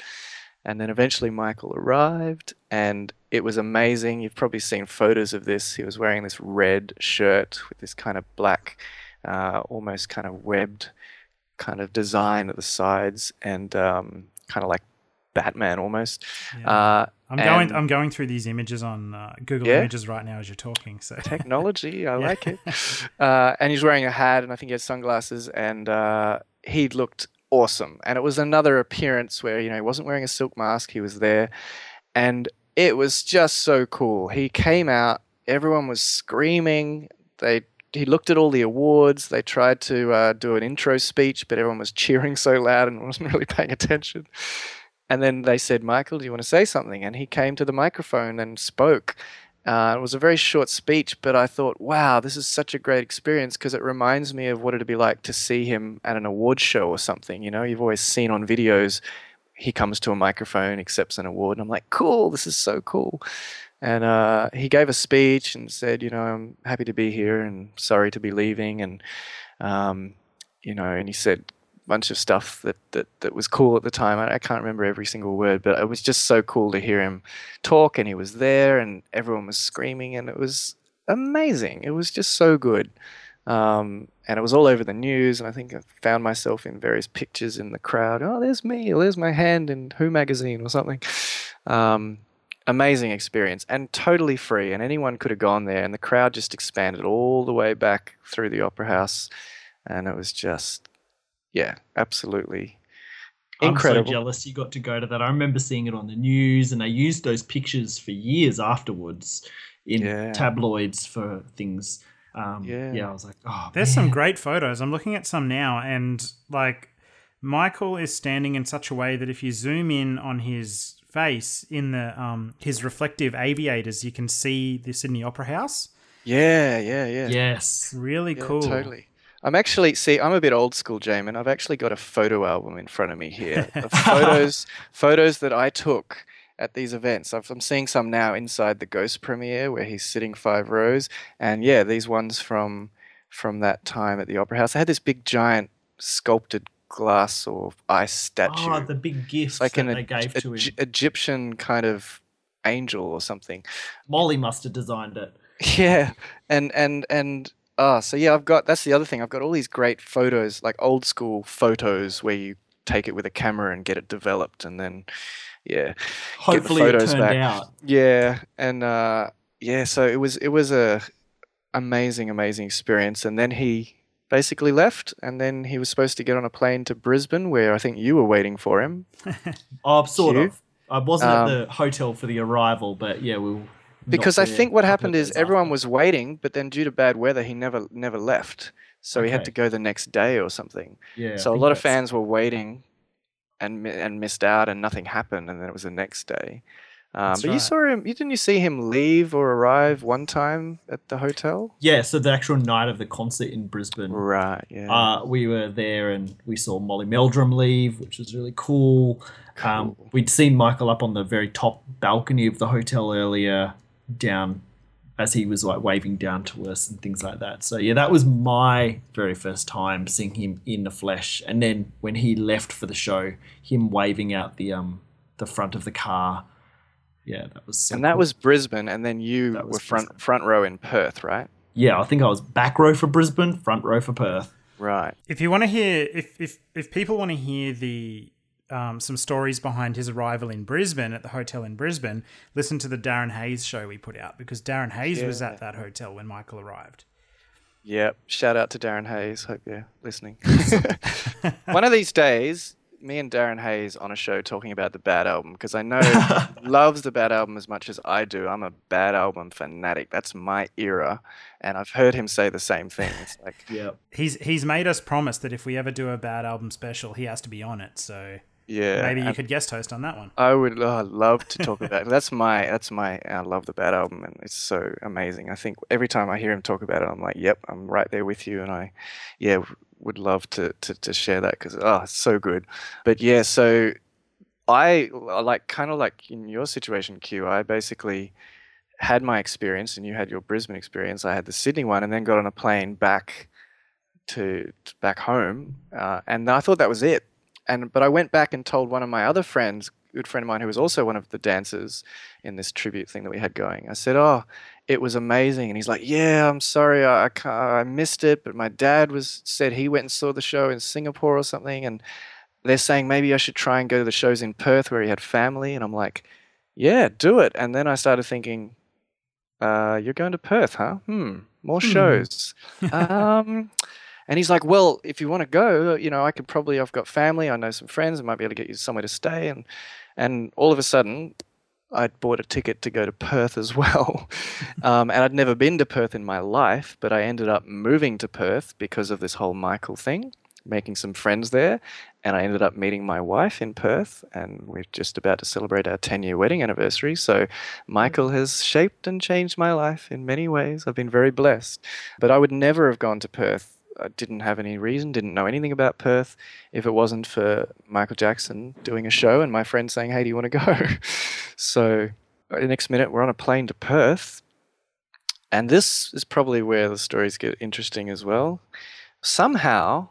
and then eventually michael arrived and it was amazing. You've probably seen photos of this. He was wearing this red shirt with this kind of black uh, almost kind of webbed kind of design at the sides and um, kind of like batman almost. Yeah. uh, I'm going. I'm going through these images on uh, Google Yeah? Images right now as you're talking. So technology. I like it. Uh, and he's wearing a hat, and I think he had sunglasses, and uh, he looked awesome. And it was another appearance where you know he wasn't wearing a silk mask; he was there, and it was just so cool. He came out, everyone was screaming. They he looked at all the awards. They tried to uh, do an intro speech, but everyone was cheering so loud and wasn't really paying attention. And then they said, Michael, do you want to say something? And he came to the microphone and spoke. Uh, it was a very short speech, but I thought, wow, this is such a great experience because it reminds me of what it'd be like to see him at an award show or something. You know, you've always seen on videos, he comes to a microphone, accepts an award, and I'm like, cool, this is so cool. And uh, he gave a speech and said, you know, I'm happy to be here and sorry to be leaving. And, um, you know, and he said bunch of stuff that, that, that was cool at the time. I, I can't remember every single word, but it was just so cool to hear him talk. And he was there and everyone was screaming. And it was amazing. It was just so good. Um, and it was all over the news. And I think I found myself in various pictures in the crowd. Oh, there's me. There's my hand in Who magazine or something. Um, amazing experience and totally free. And anyone could have gone there. And the crowd just expanded all the way back through the opera house. And it was just, yeah, absolutely incredible. I'm so jealous you got to go to that. I remember seeing it on the news, and I used those pictures for years afterwards in Yeah. tabloids for things. Um, Yeah. yeah. I was like, oh, There's some great photos. I'm looking at some now, and like Michael is standing in such a way that if you zoom in on his face in the um his reflective aviators, you can see the Sydney Opera House. Yeah, yeah, yeah. Yes. Really Yeah, cool. Totally. I'm actually see. I'm a bit old school, Jamon. I've actually got a photo album in front of me here of photos, photos that I took at these events. I've, I'm seeing some now inside the Ghost premiere where he's sitting five rows, and yeah, these ones from from that time at the Opera House. I had this big giant sculpted glass or ice statue. Oh, the big gifts like that an they gave to him. Egyptian kind of angel or something. Molly must have designed it. Yeah, and and and ah, so yeah, I've got that's the other thing. I've got all these great photos, like old school photos, where you take it with a camera and get it developed, and then yeah, Hopefully, it photos turned back. out. yeah, and uh, yeah. So it was it was a amazing amazing experience, and then he basically left, and then he was supposed to get on a plane to Brisbane, where I think you were waiting for him. Oh, sort of. I wasn't Um, at the hotel for the arrival, but yeah, we were. Because I think what happened is everyone was waiting, but then due to bad weather, he never never left. So he had to go the next day or something. Yeah. So a lot of fans were waiting and and missed out, and nothing happened, and then it was the next day. Um, but you saw him. You didn't you see him leave or arrive one time at the hotel? Yeah, so the actual night of the concert in Brisbane, Right. Yeah. uh, we were there and we saw Molly Meldrum leave, which was really cool. Um, Cool. we'd seen Michael up on the very top balcony of the hotel earlier, down as he was like waving down to us and things like that. So yeah, that was my very first time seeing him in the flesh. And then when he left for the show, him waving out the um the front of the car. Yeah, that was. So and that cool. was Brisbane, and then you That were front Brisbane. front row in Perth, right? yeah, I think I was back row for Brisbane, front row for Perth. Right. If you want to hear, if if if people want to hear the um, some stories behind his arrival in Brisbane at the hotel in Brisbane, listen to the Darren Hayes show we put out because Darren Hayes was at that hotel when Michael arrived. Yep. Shout out to Darren Hayes. Hope you're listening. One of these days, me and Darren Hayes on a show talking about the Bad Album because I know he loves the Bad Album as much as I do. I'm a Bad Album fanatic. That's my era, and I've heard him say the same thing. It's like, Yeah. He's he's made us promise that if we ever do a bad album special, he has to be on it. So yeah, maybe you could guest host on that one. I would oh, love to talk about it. That's my that's my I love the Bad Album, and it's so amazing. I think every time I hear him talk about it, I'm like, yep, I'm right there with you, and I, yeah, would love to to, to share that because oh, it's so good. But yeah, so I I like kind of like in your situation, Q. I basically had my experience, and you had your Brisbane experience. I had the Sydney one, and then got on a plane back to, to back home, uh, and I thought that was it. And but I went back and told one of my other friends, good friend of mine, who was also one of the dancers in this tribute thing that we had going. I said, "Oh, it was amazing," and he's like, "Yeah, I'm sorry, I I, I missed it, but my dad was said he went and saw the show in Singapore or something, and they're saying maybe I should try and go to the shows in Perth where he had family." And I'm like, "Yeah, do it." And then I started thinking, uh, "You're going to Perth, huh? Hmm, more shows." um, and he's like, "Well, if you want to go, you know, I could probably. I've got family. I know some friends. I might be able to get you somewhere to stay." And and all of a sudden, I'd bought a ticket to go to Perth as well, um, and I'd never been to Perth in my life. But I ended up moving to Perth because of this whole Michael thing, making some friends there, and I ended up meeting my wife in Perth, and we're just about to celebrate our 10-year wedding anniversary. So, Michael has shaped and changed my life in many ways. I've been very blessed, but I would never have gone to Perth I didn't have any reason, didn't know anything about Perth if it wasn't for Michael Jackson doing a show and my friend saying, Hey, do you want to go? so uh, the next minute, we're on a plane to Perth. And this is probably where the stories get interesting as well. Somehow,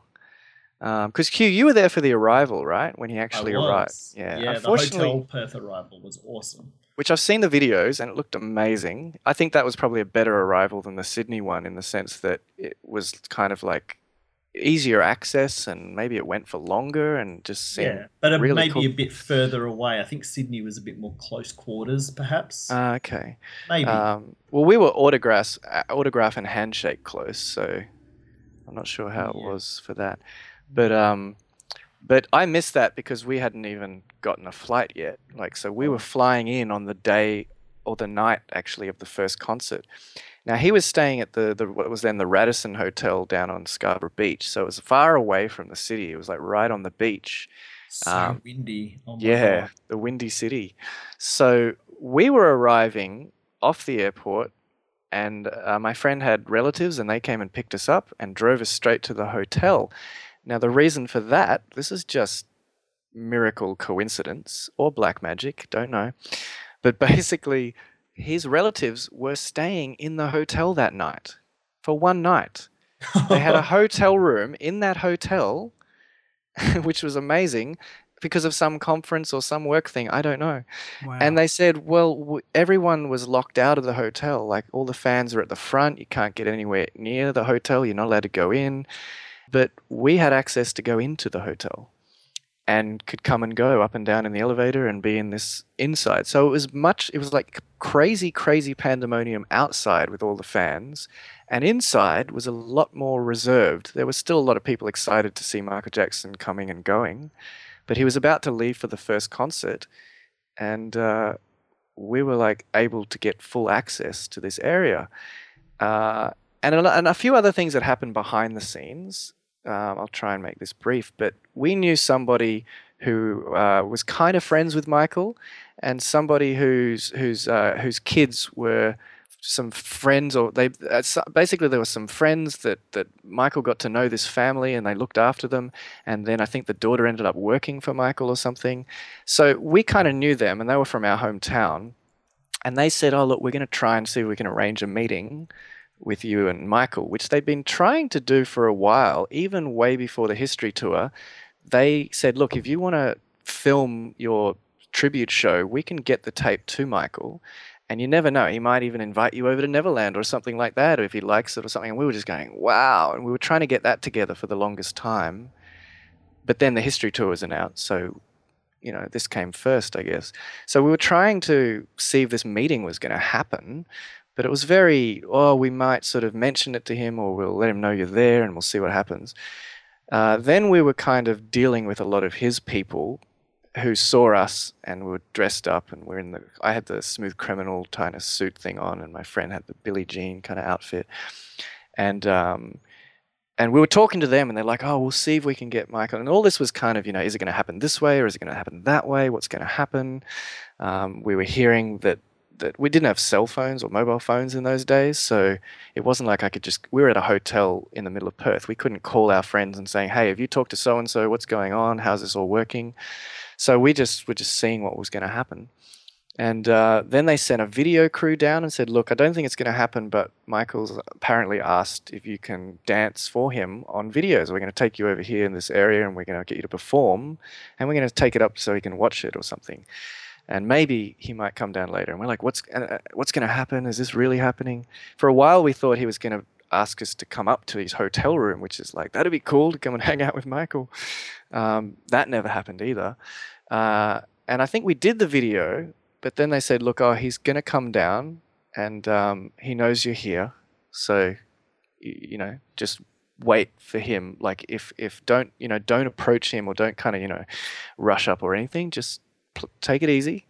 because Q, you were there for the arrival, right? When he actually arrived. Yeah. Yeah, the hotel Perth arrival was awesome. Which I've seen the videos and it looked amazing. I think that was probably a better arrival than the Sydney one in the sense that it was kind of like easier access and maybe it went for longer and just seemed Yeah, but it really may cool. a bit further away. I think Sydney was a bit more close quarters, perhaps. Ah, okay. Maybe. Um, well, we were autographs, uh, autograph and handshake close, so I'm not sure how it was for that. But um, but I missed that because we hadn't even gotten a flight yet. Like, so we were flying in on the day or the night actually of the first concert. Now he was staying at the, the what was then the Radisson Hotel down on Scarborough Beach, so it was far away from the city. It was like right on the beach. so um, windy. Oh Yeah, God. the Windy City. So we were arriving off the airport, and uh, my friend had relatives, and they came and picked us up and drove us straight to the hotel. Now, the reason for that, this is just miracle coincidence or black magic, don't know. But basically, his relatives were staying in the hotel that night for one night. They had a hotel room in that hotel, which was amazing because of some conference or some work thing. I don't know. Wow. And they said, well, w- everyone was locked out of the hotel. Like all the fans are at the front. You can't get anywhere near the hotel. You're not allowed to go in. But we had access to go into the hotel and could come and go up and down in the elevator and be in this inside. So it was much, it was like crazy, crazy pandemonium outside with all the fans. And inside was a lot more reserved. There was still a lot of people excited to see Michael Jackson coming and going. But he was about to leave for the first concert. And uh, we were like able to get full access to this area. Uh, and, a, and a few other things that happened behind the scenes. Um, I'll try and make this brief, but we knew somebody who uh, was kind of friends with Michael, and somebody whose whose uh, whose kids were some friends, or they uh, basically there were some friends that that Michael got to know this family, and they looked after them, and then I think the daughter ended up working for Michael or something. So we kind of knew them, and they were from our hometown, and they said, "Oh, look, we're going to try and see if we can arrange a meeting." With you and Michael, which they've been trying to do for a while, even way before the history tour. They said, look, if you want to film your tribute show, we can get the tape to Michael And you never know. He might even invite you over to Neverland or something like that, or if he likes it or something. And we were just going, wow. And we were trying to get that together for the longest time. But then the history tour was announced. So, you know, this came first, I guess. So we were trying to see if this meeting was going to happen. But it was very, oh, we might sort of mention it to him or we'll let him know you're there and we'll see what happens. Uh, then we were kind of dealing with a lot of his people who saw us and we were dressed up and we're in the I had the smooth criminal kind of suit thing on and my friend had the Billie Jean kind of outfit. And um and we were talking to them and they're like oh we'll see if we can get Michael. And all this was kind of you know is it going to happen this way or is it going to happen that way? What's going to happen? Um, we were hearing that that we didn't have cell phones or mobile phones in those days so it wasn't like I could just we were at a hotel in the middle of Perth we couldn't call our friends and saying hey have you talked to so and so what's going on how's this all working so we just were just seeing what was going to happen. And uh, then they sent a video crew down and said, Look, I don't think it's going to happen, but Michael's apparently asked if you can dance for him on videos. We're going to take you over here in this area and we're going to get you to perform and we're going to take it up so he can watch it or something. And maybe he might come down later. And we're like, What's, uh, what's going to happen? Is this really happening? For a while, we thought he was going to ask us to come up to his hotel room, which is like, that'd be cool to come and hang out with Michael. Um, that never happened either. Uh, and I think we did the video, but then they said, look, oh, he's going to come down and um, he knows you're here. So, you, you know, just wait for him. Like if, if don't, you know, don't approach him or don't kind of, you know, rush up or anything. Just take it easy.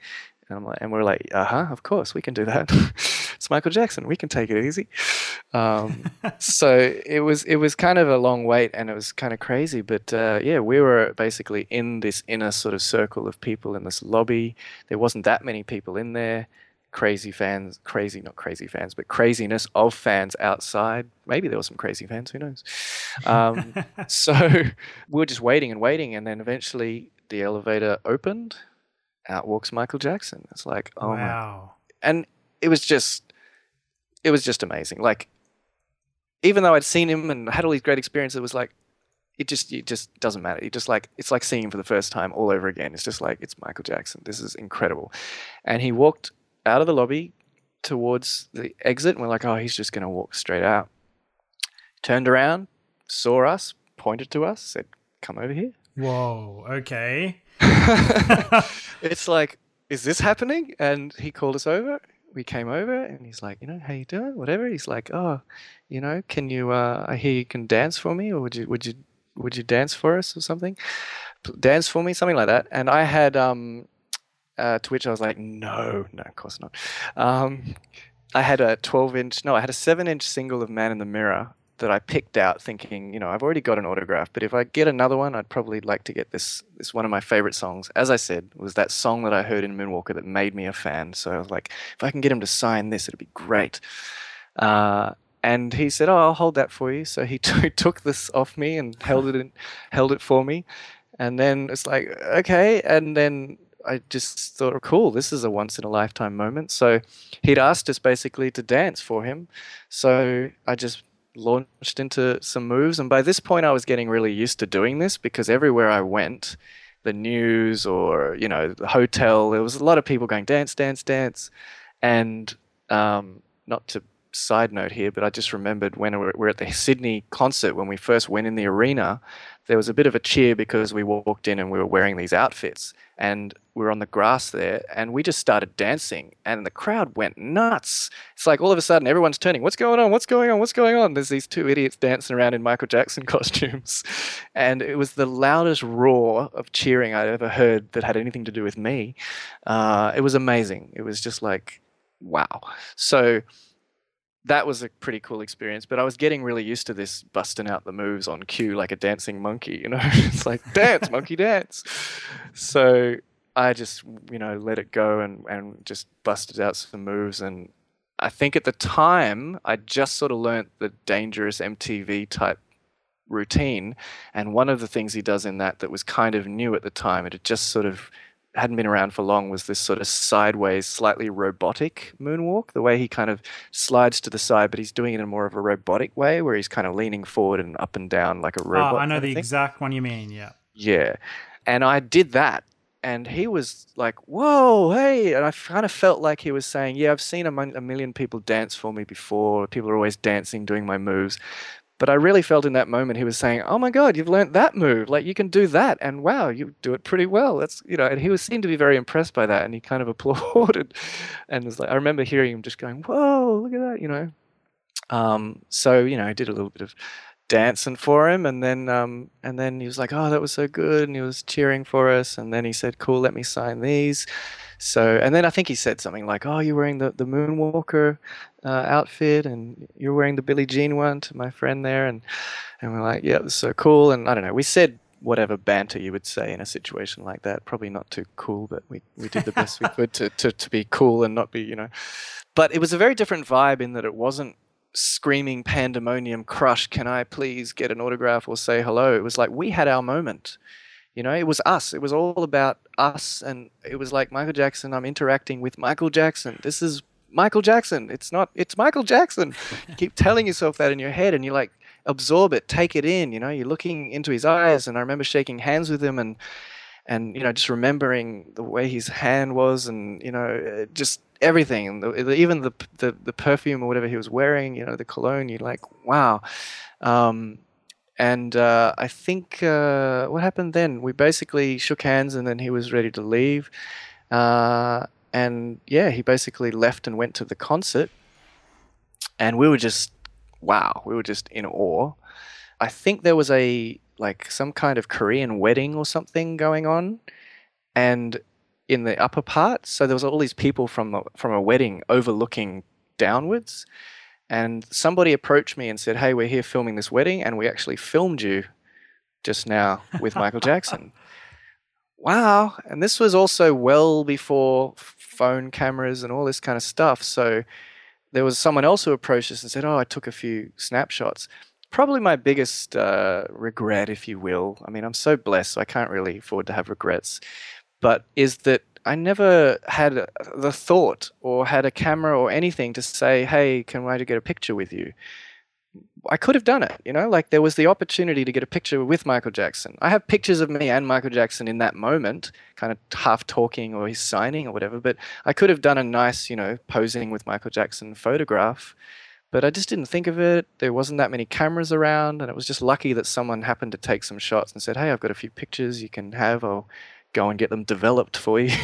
And, I'm like, and we're like, uh huh, of course, we can do that. it's Michael Jackson. We can take it easy. Um, so it was it was kind of a long wait, and it was kind of crazy. But uh, yeah, we were basically in this inner sort of circle of people in this lobby. There wasn't that many people in there. Crazy fans, crazy not crazy fans, but craziness of fans outside. Maybe there were some crazy fans. Who knows? Um, so we were just waiting and waiting, and then eventually the elevator opened. Out walks Michael Jackson. It's like, oh my and it was just it was just amazing. Like even though i'd seen him and had all these great experiences it was like it just it just doesn't matter. It just like it's like seeing him for the first time all over again. It's just like it's michael jackson. This is incredible. And he walked out of the lobby towards the exit. And we're like oh he's just going to walk straight out. Turned around saw us pointed to us said come over here. Whoa. Okay. it's like, is this happening? And he called us over. We came over, and he's like, you know, how you doing? Whatever. He's like, oh, you know, can you? Uh, I hear you can dance for me, or would you? Would you? Would you dance for us or something? Dance for me, something like that. And I had, um, uh, to which I was like, no, no, of course not. Um, I had a 12 inch, no, I had a 7 inch single of Man in the Mirror that I picked out thinking, you know, I've already got an autograph, but if I get another one, I'd probably like to get this. This one of my favorite songs, as I said, was that song that I heard in Moonwalker that made me a fan. So I was like, if I can get him to sign this, it'd be great. Uh, and he said, "Oh, I'll hold that for you." So he t- took this off me and held it in, held it for me, and then it's like, okay. And then I just thought, cool, this is a once in a lifetime moment. So he'd asked us basically to dance for him. So I just launched into some moves. And by this point, I was getting really used to doing this because everywhere I went, the news or, you know, the hotel, there was a lot of people going, dance, dance, dance. And um, not to side note here, but I just remembered when we were at the Sydney concert, when we first went in the arena, there was a bit of a cheer because we walked in and we were wearing these outfits and we were on the grass there and we just started dancing and the crowd went nuts. It's like all of a sudden everyone's turning, what's going on? What's going on? What's going on? There's these two idiots dancing around in Michael Jackson costumes. And it was the loudest roar of cheering I'd ever heard that had anything to do with me. Uh, it was amazing. It was just like, wow. So that was a pretty cool experience. But I was getting really used to this busting out the moves on cue like a dancing monkey, you know? it's like dance, monkey dance. So I just, you know, let it go and, and just busted out some moves. And I think at the time I just sort of learnt the dangerous MTV type routine. And one of the things he does in that that was kind of new at the time, it had just sort of hadn't been around for long was this sort of sideways, slightly robotic moonwalk. The way he kind of slides to the side, but he's doing it in more of a robotic way, where he's kind of leaning forward and up and down like a Oh, robot. I know the thing. exact one you mean. Yeah. Yeah, and I did that and he was like, "Whoa, hey!" And I kind of felt like he was saying, "Yeah, I've seen a, mon- a million people dance for me before. People are always dancing, doing my moves." But I really felt in that moment he was saying, "Oh my God, you've learnt that move! Like you can do that, and wow, you do it pretty well." That's you know, and he was seemed to be very impressed by that, and he kind of applauded, and was like, I remember hearing him just going, "Whoa, look at that!" You know. Um, so you know, I did a little bit of dancing for him, and then um, and then he was like, "Oh, that was so good," and he was cheering for us, and then he said, "Cool, let me sign these." So, and then I think he said something like, "Oh, you're wearing the the Moonwalker uh, outfit, and you're wearing the Billie Jean one to my friend there," and and we're like, "Yeah, that's so cool." And I don't know, we said whatever banter you would say in a situation like that. Probably not too cool, but we, we did the best we could to, to, to be cool and not be, you know. But it was a very different vibe in that it wasn't screaming pandemonium crush, can I please get an autograph or say hello? It was like we had our moment. You know, it was us. It was all about us. And it was like Michael Jackson, I'm interacting with Michael Jackson. This is Michael Jackson. It's not, it's Michael Jackson. keep telling yourself that in your head and you're like, absorb it, take it in. You know, you're looking into his eyes. And I remember shaking hands with him and, and, you know, just remembering the way his hand was and, you know, just everything. Even the, the, the perfume or whatever he was wearing, you know, the cologne, you're like, wow. Um, and uh, I think uh, what happened then? We basically shook hands, and then he was ready to leave. Uh, and yeah, he basically left and went to the concert. And we were just, wow, we were just in awe. I think there was a like some kind of Korean wedding or something going on, and in the upper part, so there was all these people from from a wedding overlooking downwards, and somebody approached me and said, "Hey, we're here filming this wedding, and we actually filmed you just now with Michael Jackson." Wow! And this was also well before phone cameras and all this kind of stuff. So there was someone else who approached us and said, "Oh, I took a few snapshots." Probably my biggest uh, regret, if you will. I mean, I'm so blessed, so I can't really afford to have regrets. But is that I never had the thought or had a camera or anything to say, "Hey, can I get a picture with you?" I could have done it, you know, like there was the opportunity to get a picture with Michael Jackson. I have pictures of me and Michael Jackson in that moment, kind of half talking or he's signing or whatever, but I could have done a nice, you know, posing with Michael Jackson photograph. But I just didn't think of it. There wasn't that many cameras around, and it was just lucky that someone happened to take some shots and said, "Hey, I've got a few pictures you can have. I'll go and get them developed for you."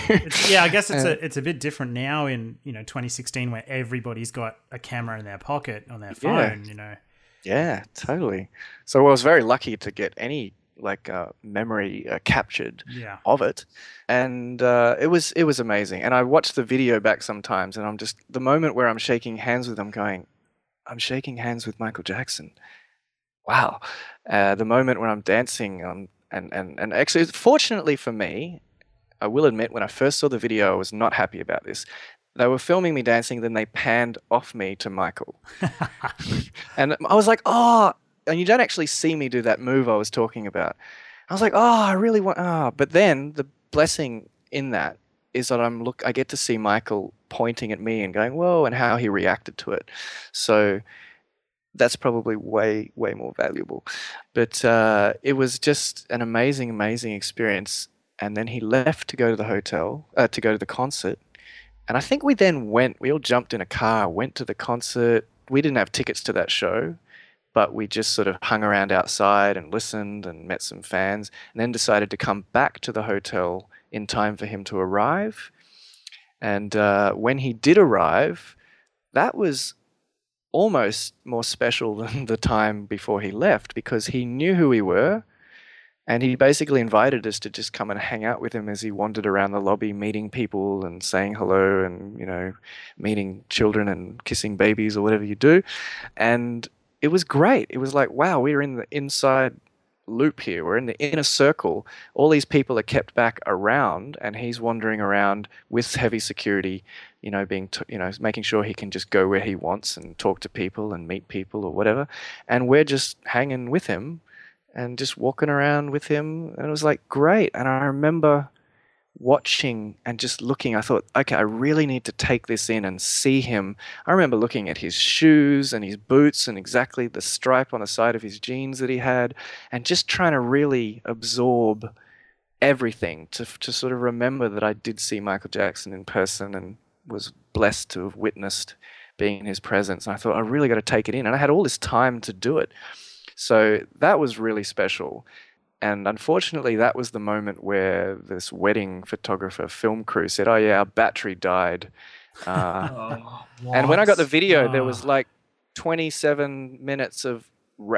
Yeah, I guess it's a it's a bit different now in you know 2016 where everybody's got a camera in their pocket on their Yeah. phone. You know, Yeah, totally. So I was very lucky to get any like uh, memory uh, captured yeah. of it, and uh, it was it was amazing. And I watched the video back sometimes, and I'm just the moment where I'm shaking hands with him, going, I'm shaking hands with Michael Jackson. Wow. Uh, the moment when I'm dancing, um, and and and actually, fortunately for me, I will admit, when I first saw the video, I was not happy about this. They were filming me dancing, then they panned off me to Michael. and I was like, oh, and you don't actually see me do that move I was talking about. I was like, oh, I really want, ah. But then the blessing in that is that I'm look, I get to see Michael pointing at me and going, whoa, and how he reacted to it. So that's probably way, way more valuable. But uh, it was just an amazing, amazing experience. And then he left to go to the hotel, uh, to go to the concert. And I think we then went, we all jumped in a car, went to the concert. We didn't have tickets to that show, but we just sort of hung around outside and listened and met some fans, and then decided to come back to the hotel in time for him to arrive. And uh, when he did arrive, that was almost more special than the time before he left because he knew who we were. And he basically invited us to just come and hang out with him as he wandered around the lobby, meeting people and saying hello and, you know, meeting children and kissing babies or whatever you do. And it was great. It was like, wow, we're in the inside loop here. We're in the inner circle. All these people are kept back around, and he's wandering around with heavy security, you know, being, t- you know, making sure he can just go where he wants and talk to people and meet people or whatever. And we're just hanging with him and just walking around with him. And it was like great. And I remember watching and just looking. I thought, okay, I really need to take this in and see him. I remember looking at his shoes and his boots and exactly the stripe on the side of his jeans that he had, and just trying to really absorb everything to to sort of remember that I did see Michael Jackson in person and was blessed to have witnessed being in his presence. And I thought I really got to take it in, and I had all this time to do it. So that was really special. And unfortunately, that was the moment where this wedding photographer film crew said, "Oh yeah, our battery died." Uh, Oh, and when I got the what? video, there Ah. was like 27 minutes of ra-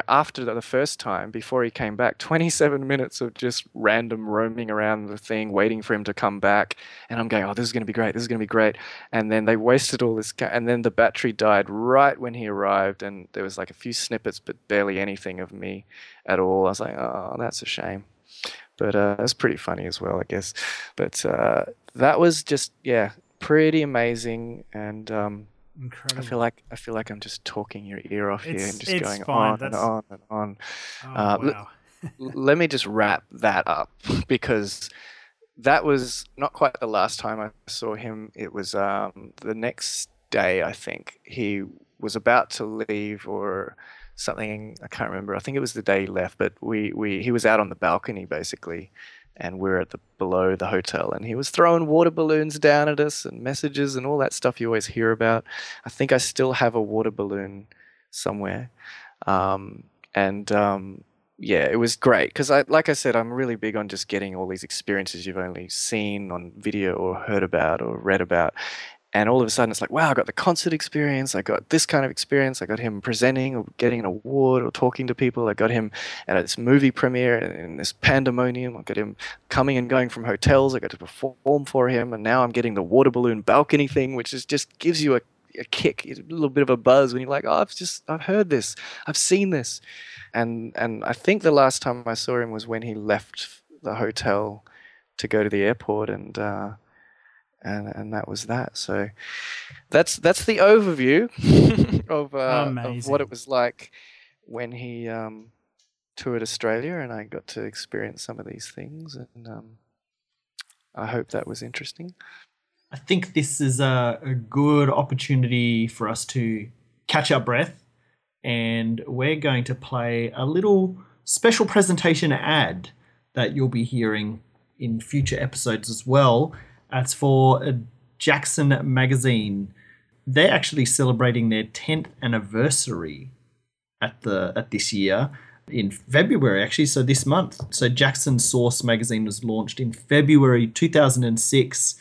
after the first time before he came back 27 minutes of just random roaming around the thing waiting for him to come back. And i'm going oh this is going to be great this is going to be great. And then they wasted all this ca- and then the battery died right when he arrived and there was like a few snippets but barely anything of me at all. I was like oh that's a shame. But uh, it's pretty funny as well i guess. But uh, that was just yeah pretty amazing. And um, Incredible. I feel like I feel like I'm just talking your ear off here and just going fine, on and on and on. Oh, uh, wow. L- Let me just wrap that up because that was not quite the last time I saw him. It was um, the next day, I think. He was about to leave or something. I can't remember. I think it was the day he left, but we, we he was out on the balcony basically, and we're at the below the hotel, and he was throwing water balloons down at us and messages and all that stuff you always hear about. I think I still have a water balloon somewhere, um, and um, yeah, it was great because I, like I said, I'm really big on just getting all these experiences you've only seen on video or heard about or read about. And all of a sudden, it's like, wow, I got the concert experience. I got this kind of experience. I got him presenting or getting an award or talking to people. I got him at this movie premiere in, this pandemonium. I got him coming and going from hotels. I got to perform for him. And now I'm getting the water balloon balcony thing, which is just gives you a, a kick, a little bit of a buzz when you're like, oh, I've just, I've heard this. I've seen this and and I think the last time I saw him was when he left the hotel to go to the airport, and uh, and and that was that. So that's that's the overview of, uh, of what it was like when he um, toured Australia, and I got to experience some of these things, and um, I hope that was interesting. I think this is a, a good opportunity for us to catch our breath, and we're going to play a little special presentation ad that you'll be hearing in future episodes as well. It's for Jackson Magazine. They're actually celebrating their 10th anniversary at the at this year in February actually so this month so Jackson Source magazine was launched in February 2006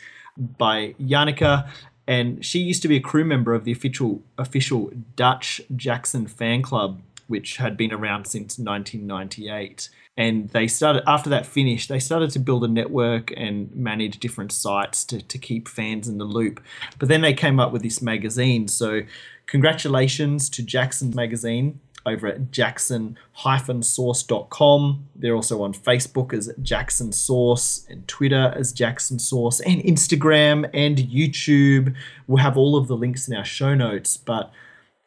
by Janneke and she used to be a crew member of the official official Dutch Jackson fan club which had been around since 1998 and they started after that finished they started to build a network and manage different sites to, to keep fans in the loop but then they came up with this magazine so congratulations to Jackson magazine over at jackson-source.com. They're also on Facebook as Jackson Source and Twitter as Jackson Source and Instagram and YouTube. We'll have all of the links in our show notes, but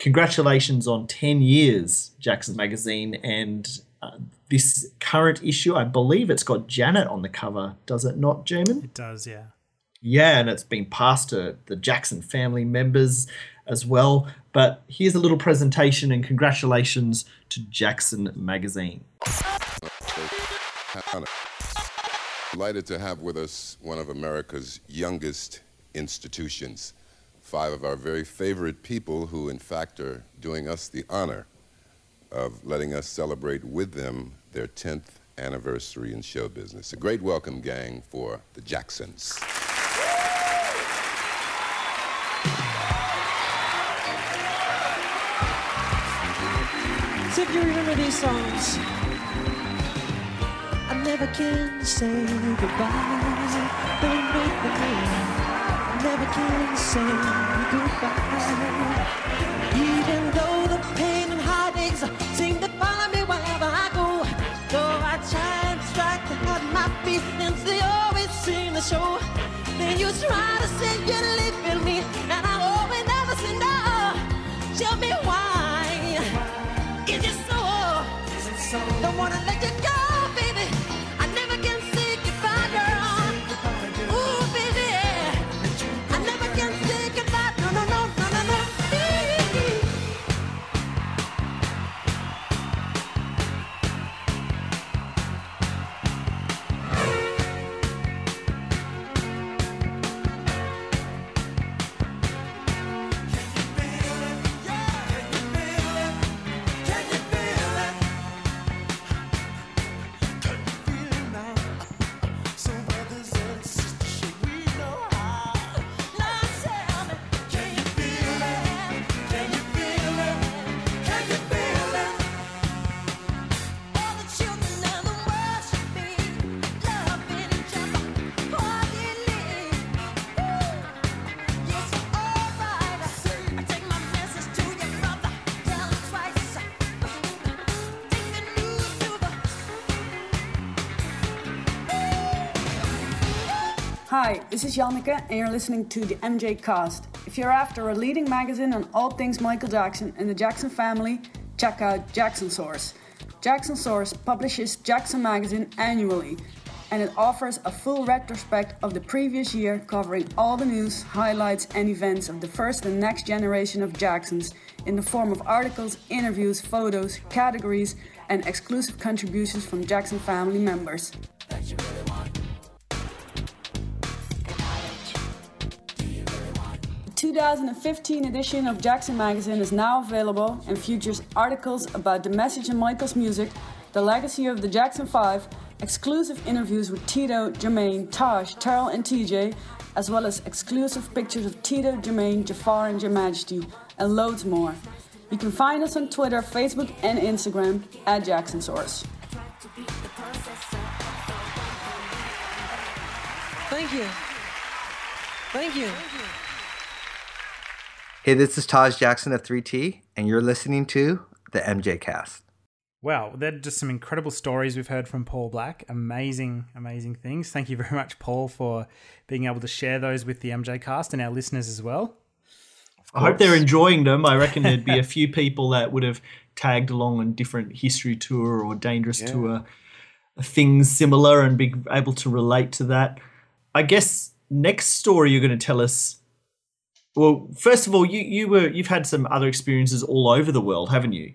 congratulations on 10 years, Jackson Magazine. And uh, this current issue, I believe it's got Janet on the cover, does it not, Jamon? It does, yeah. Yeah, and it's been passed to the Jackson family members as well. But here's a little presentation and congratulations to Jackson Magazine. Delighted to have with us one of America's youngest institutions. Five of our very favorite people who, in fact, are doing us the honor of letting us celebrate with them their 10th anniversary in show business. A great welcome, gang, for the Jacksons. So if you remember these songs, I never can say goodbye. Don't wait for me. Never can say goodbye. Even though the pain and heartaches seem to follow me wherever I go. Though I try and strike to have my feelings, they always seem to show. Then you try to say you live in me, this is Janneke, and you're listening to the MJ Cast. If you're after a leading magazine on all things Michael Jackson and the Jackson family, check out Jackson Source. Jackson Source publishes Jackson Magazine annually, and it offers a full retrospect of the previous year covering all the news, highlights, and events of the first and next generation of Jacksons in the form of articles, interviews, photos, categories, and exclusive contributions from Jackson family members. 2015 edition of Jackson Magazine is now available and features articles about the message in Michael's music, the legacy of the Jackson 5, exclusive interviews with Tito, Jermaine, Taj, Taryll, and TJ, as well as exclusive pictures of Tito, Jermaine, Jaafar, and Your Majesty, and loads more. You can find us on Twitter, Facebook, and Instagram at Jackson Source. Thank you. Thank you. Hey, this is Taj Jackson of 3T, and you're listening to the MJ Cast. Wow, they're just some incredible stories we've heard from Paul Black. Amazing, amazing things. Thank you very much, Paul, for being able to share those with the MJ Cast and our listeners as well. I hope they're enjoying them. I reckon there'd be a few people that would have tagged along on different history tour or dangerous Yeah. tour uh, things similar and be able to relate to that. I guess next story you're going to tell us. Well, first of all, you you were you've had some other experiences all over the world, haven't you?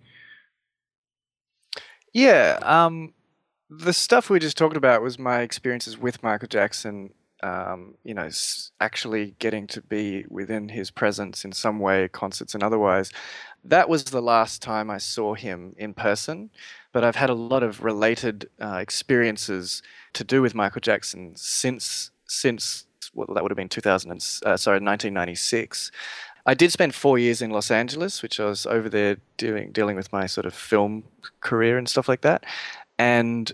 Yeah, um, the stuff we just talked about was my experiences with Michael Jackson. Um, you know, actually getting to be within his presence in some way, concerts and otherwise. That was the last time I saw him in person. But I've had a lot of related uh, experiences to do with Michael Jackson since since well, that would have been 2000. And, uh, sorry, 1996. I did spend four years in Los Angeles, which I was over there doing dealing with my sort of film career and stuff like that, and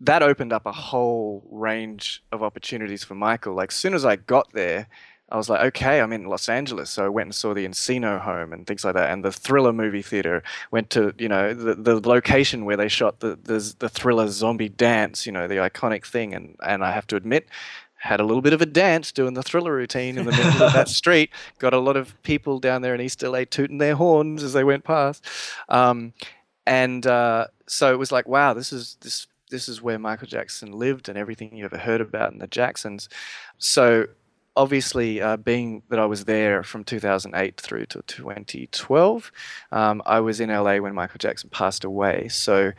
that opened up a whole range of opportunities for Michael. Like, as soon as I got there, I was like, okay, I'm in Los Angeles, so I went and saw the Encino home and things like that, and the Thriller movie theater. Went to you know the, the location where they shot the, the the Thriller zombie dance, you know the iconic thing, and and I have to admit, had a little bit of a dance doing the Thriller routine in the middle of that street. Got a lot of people down there in East LA tooting their horns as they went past, um, and uh, so it was like, wow, this is this this is where Michael Jackson lived and everything you ever heard about in the Jacksons. So obviously, uh, being that I was there from 2008 through to 2012, um, I was in LA when Michael Jackson passed away. So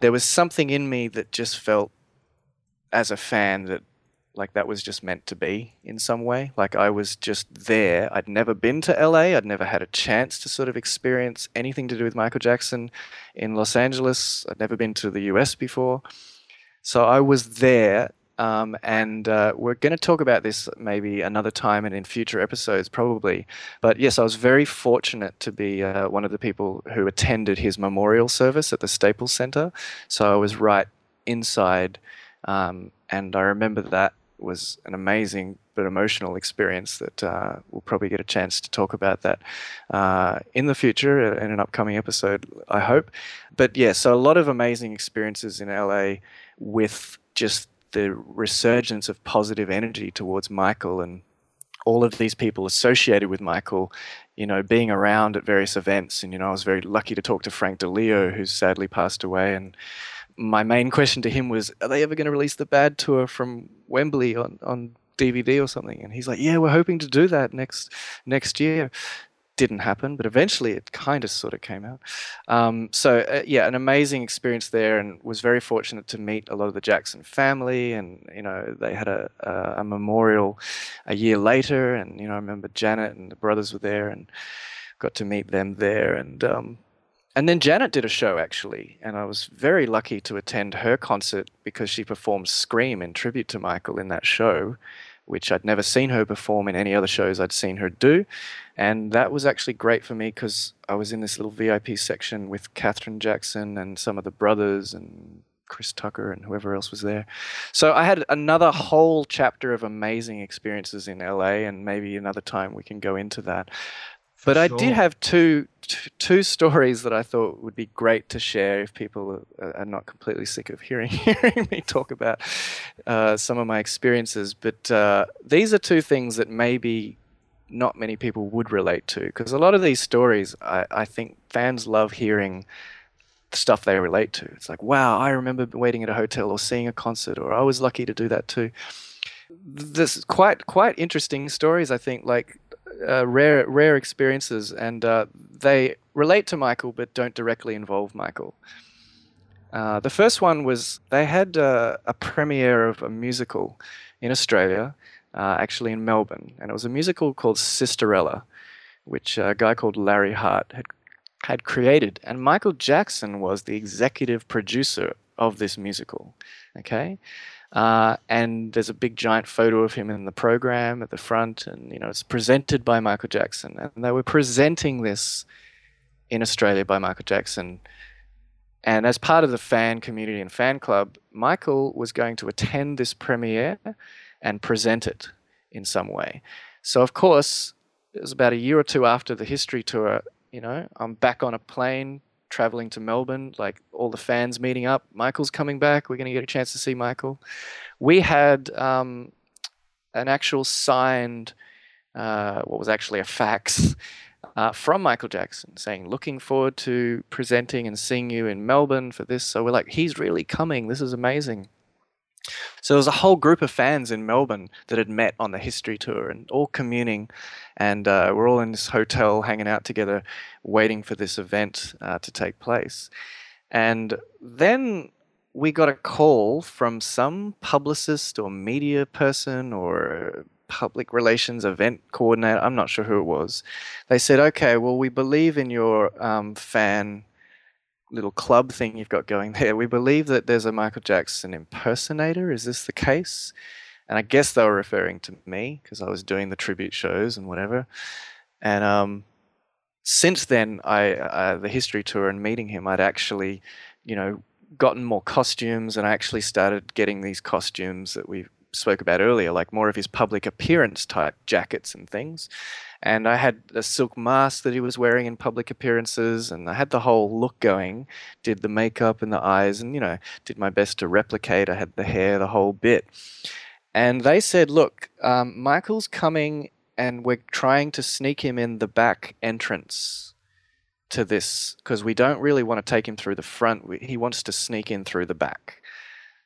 there was something in me that just felt, as a fan, that like that was just meant to be in some way. Like I was just there. I'd never been to LA. I'd never had a chance to sort of experience anything to do with Michael Jackson in Los Angeles. I'd never been to the US before. So I was there. Um, and uh, we're going to talk about this maybe another time and in future episodes, probably. But yes, I was very fortunate to be uh, one of the people who attended his memorial service at the Staples Center. So I was right inside. Um, and I remember that was an amazing but emotional experience that uh, we'll probably get a chance to talk about that uh, in the future in an upcoming episode, I hope. But yeah, so a lot of amazing experiences in LA with just the resurgence of positive energy towards Michael and all of these people associated with Michael, you know, being around at various events. And, you know, I was very lucky to talk to Frank DiLeo, who's sadly passed away. And my main question to him was, Are they ever going to release the Bad Tour from Wembley on, on DVD or something? And he's like, Yeah, we're hoping to do that next next year. Didn't happen, but eventually it kind of sort of came out. Um, so uh, yeah, an amazing experience there, and was very fortunate to meet a lot of the Jackson family. And you know, they had a a, a memorial a year later, and you know, I remember Janet and the brothers were there, and got to meet them there. And um, and then Janet did a show actually, and I was very lucky to attend her concert because she performed "Scream" in tribute to Michael in that show, which I'd never seen her perform in any other shows I'd seen her do, and that was actually great for me because I was in this little VIP section with Catherine Jackson and some of the brothers and Chris Tucker and whoever else was there. So I had another whole chapter of amazing experiences in LA, and maybe another time we can go into that. But I did have two, t- two stories that I thought would be great to share if people are, are not completely sick of hearing hearing me talk about uh, some of my experiences. But uh, these are two things that maybe not many people would relate to because a lot of these stories, I, I think fans love hearing stuff they relate to. It's like, wow, I remember waiting at a hotel or seeing a concert, or I was lucky to do that too. This quite quite interesting stories. I think like uh, rare rare experiences, and uh, they relate to Michael but don't directly involve Michael. Uh, the first one was they had uh, a premiere of a musical in Australia, uh, actually in Melbourne, and it was a musical called Sisterella, which a guy called Larry Hart had had created, and Michael Jackson was the executive producer of this musical. Okay, uh, and there's a big giant photo of him in the program at the front, and you know it's presented by Michael Jackson, and they were presenting this in Australia by Michael Jackson. And as part of the fan community and fan club, Michael was going to attend this premiere and present it in some way. So, of course, it was about a year or two after the history tour, you know, I'm back on a plane traveling to Melbourne, like all the fans meeting up. Michael's coming back. We're going to get a chance to see Michael. We had um, an actual signed, uh, what was actually a fax uh, from Michael Jackson saying, looking forward to presenting and seeing you in Melbourne for this. So we're like, he's really coming. This is amazing. So there was a whole group of fans in Melbourne that had met on the history tour and all communing, and uh, we're all in this hotel hanging out together, waiting for this event uh, to take place. And then we got a call from some publicist or media person or public relations event coordinator. I'm not sure who it was. They said, "Okay, well, we believe in your um, fan." Little club thing you've got going there. We believe that there's a Michael Jackson impersonator. Is this the case? And I guess they were referring to me because I was doing the tribute shows and whatever. And um, since then, I uh, the history tour and meeting him, I'd actually, you know, gotten more costumes, and I actually started getting these costumes that we spoke about earlier, like more of his public appearance type jackets and things and I had a silk mask that he was wearing in public appearances, and I had the whole look going. Did the makeup and the eyes, and you know, did my best to replicate. I had the hair, the whole bit. And they said, "Look, um, Michael's coming, and we're trying to sneak him in the back entrance to this because we don't really want to take him through the front. We, he wants to sneak in through the back."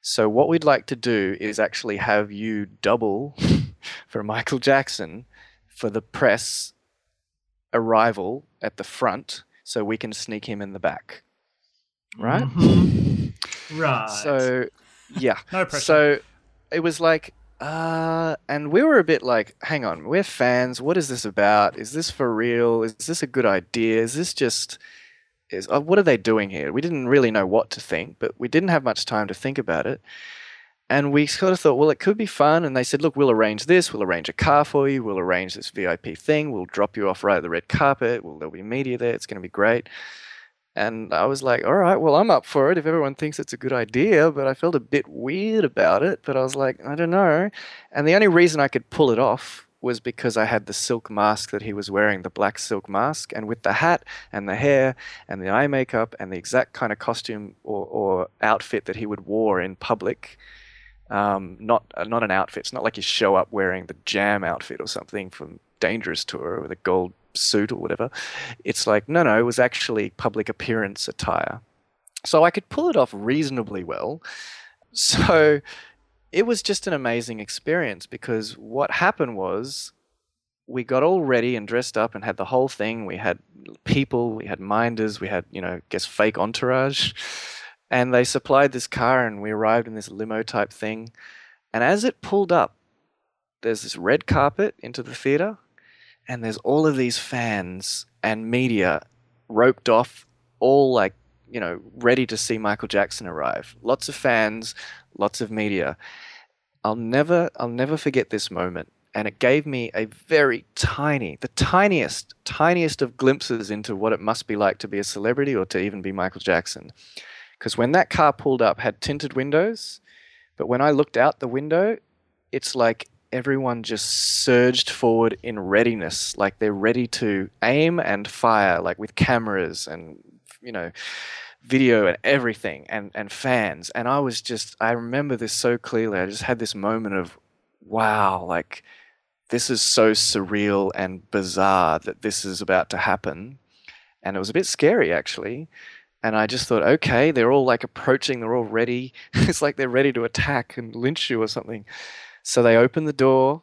So what we'd like to do is actually have you double for Michael Jackson for the press arrival at the front so we can sneak him in the back. Right? Mm-hmm. Right. So, yeah. No pressure. So it was like, uh, and we were a bit like, hang on, we're fans. What is this about? Is this for real? Is this a good idea? Is this just. Is, uh, what are they doing here? We didn't really know what to think, but we didn't have much time to think about it. And we sort of thought, well, it could be fun. And they said, look, we'll arrange this. We'll arrange a car for you. We'll arrange this VIP thing. We'll drop you off right at the red carpet. Well, there'll be media there. It's going to be great. And I was like, all right, well, I'm up for it if everyone thinks it's a good idea. But I felt a bit weird about it. But I was like, I don't know. And the only reason I could pull it off was because I had the silk mask that he was wearing, the black silk mask, and with the hat and the hair and the eye makeup and the exact kind of costume or, or outfit that he would wear in public um, not uh, not an outfit. It's not like you show up wearing the Jam outfit or something from Dangerous Tour with a gold suit or whatever. It's like no, no, it was actually public appearance attire. So I could pull it off reasonably well. So it was just an amazing experience because what happened was we got all ready and dressed up and had the whole thing. We had people, we had minders, we had, you know, I guess fake entourage. And they supplied this car, and we arrived in this limo type thing. And as it pulled up, there's this red carpet into the theater, and there's all of these fans and media roped off, all like, you know, ready to see Michael Jackson arrive. Lots of fans, lots of media. I'll never, I'll never forget this moment. And it gave me a very tiny, the tiniest, tiniest of glimpses into what it must be like to be a celebrity or to even be Michael Jackson. Because when that car pulled up, had tinted windows, but when I looked out the window, it's like everyone just surged forward in readiness, like they're ready to aim and fire, like with cameras and you know video and everything and and fans and I was just I remember this so clearly. I just had this moment of wow, like this is so surreal and bizarre that this is about to happen. And it was a bit scary actually. And I just thought, okay, they're all like approaching, they're all ready. it's like they're ready to attack and lynch you or something. So they opened the door.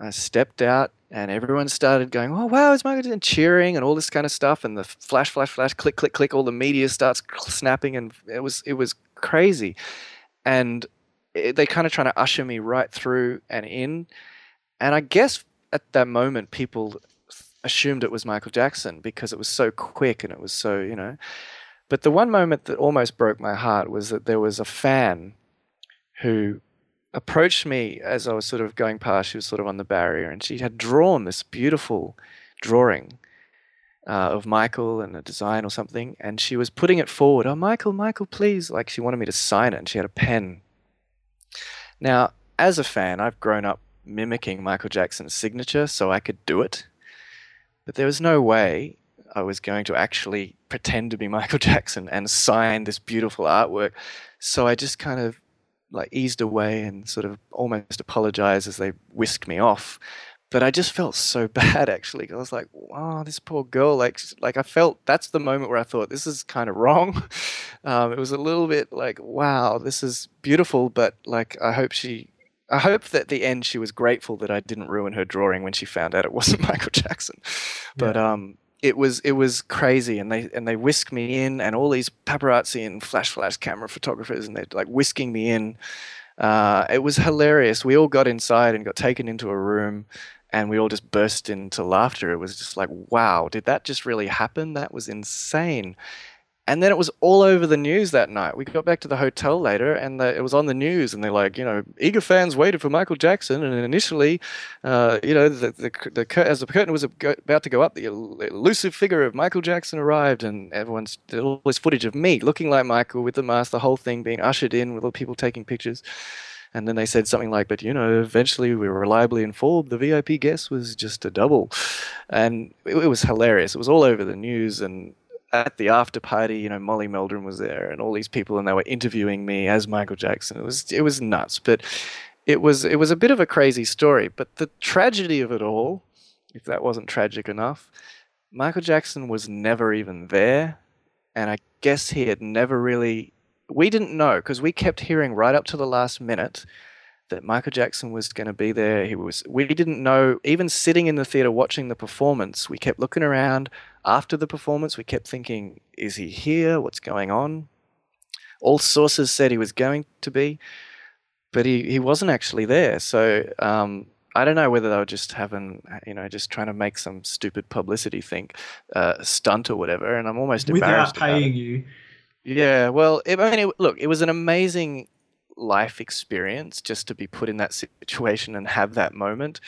I stepped out, and everyone started going, "Oh wow, it's Michael!" Jackson," and cheering and all this kind of stuff. And the flash, flash, flash, click, click, click. All the media starts snapping, and it was it was crazy. And it, they kind of trying to usher me right through and in. And I guess at that moment, people assumed it was Michael Jackson because it was so quick and it was so you know. But the one moment that almost broke my heart was that there was a fan who approached me as I was sort of going past. She was sort of on the barrier, and she had drawn this beautiful drawing uh, of Michael and a design or something, and she was putting it forward. Oh, Michael, Michael, please! Like she wanted me to sign it, and she had a pen. Now, as a fan, I've grown up mimicking Michael Jackson's signature, so I could do it. But there was no way I was going to actually pretend to be Michael Jackson and sign this beautiful artwork. So I just kind of like eased away and sort of almost apologized as they whisked me off. But I just felt so bad actually. 'cause I was like, "Wow, this poor girl!" Like, like I felt that's the moment where I thought this is kind of wrong. Um, it was a little bit like, "Wow, this is beautiful," but like I hope she, I hope that the end she was grateful that I didn't ruin her drawing when she found out it wasn't Michael Jackson. But um, it was it was crazy. And they and they whisked me in and all these paparazzi and flash flash camera photographers and they're like whisking me in. Uh, it was hilarious. We all got inside and got taken into a room and we all just burst into laughter. It was just like wow did that just really happen? That was insane and then it was all over the news that night. We got back to the hotel later, and the, it was on the news. And they're like, you know, eager fans waited for Michael Jackson. And initially, uh, you know, the, the, the as the curtain was about to go up, the elusive figure of Michael Jackson arrived, and everyone's all this footage of me looking like Michael with the mask, the whole thing being ushered in with all people taking pictures. And then they said something like, but you know, eventually we were reliably informed the VIP guest was just a double. And it, it was hilarious. It was all over the news. And at the after party, you know, Molly Meldrum was there and all these people and they were interviewing me as Michael Jackson. It was it was nuts. But it was it was a bit of a crazy story. But the tragedy of it all, if that wasn't tragic enough, Michael Jackson was never even there. And I guess he had never really we didn't know because we kept hearing right up to the last minute that Michael Jackson was going to be there. He was. We didn't know. Even sitting in the theater watching the performance, we kept looking around. After the performance, we kept thinking, "Is he here? What's going on?" All sources said he was going to be, but he, he wasn't actually there. So um, I don't know whether they were just having, you know, just trying to make some stupid publicity think uh, stunt or whatever. And I'm almost Without embarrassed it. paying you. Yeah, well, it, I mean, it, look, it was an amazing life experience just to be put in that situation and have that moment.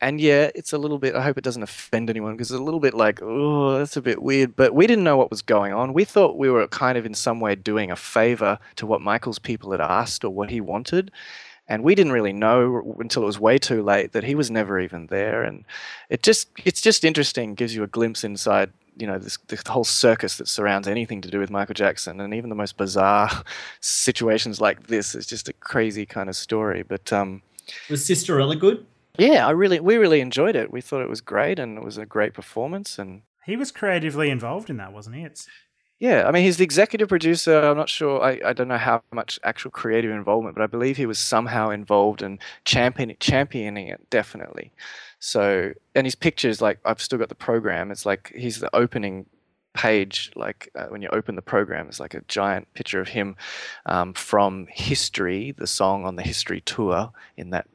And yeah, it's a little bit, I hope it doesn't offend anyone because it's a little bit like, oh, that's a bit weird. But we didn't know what was going on. We thought we were kind of in some way doing a favor to what Michael's people had asked or what he wanted. And we didn't really know until it was way too late that he was never even there. And it just, it's just interesting, gives you a glimpse inside you know this, this whole circus that surrounds anything to do with Michael Jackson, and even the most bizarre situations like this is just a crazy kind of story. But um, Was Sisterella good? yeah, I really we really enjoyed it. We thought it was great, and it was a great performance. And He was creatively involved in that, wasn't he? It's yeah, I mean he's the executive producer. I'm not sure. I, I don't know how much actual creative involvement, but I believe he was somehow involved in champion, championing it definitely. So and his pictures, like I've still got the program. It's like he's the opening page like uh, when you open the program it's like a giant picture of him um, from history the song on the history tour in that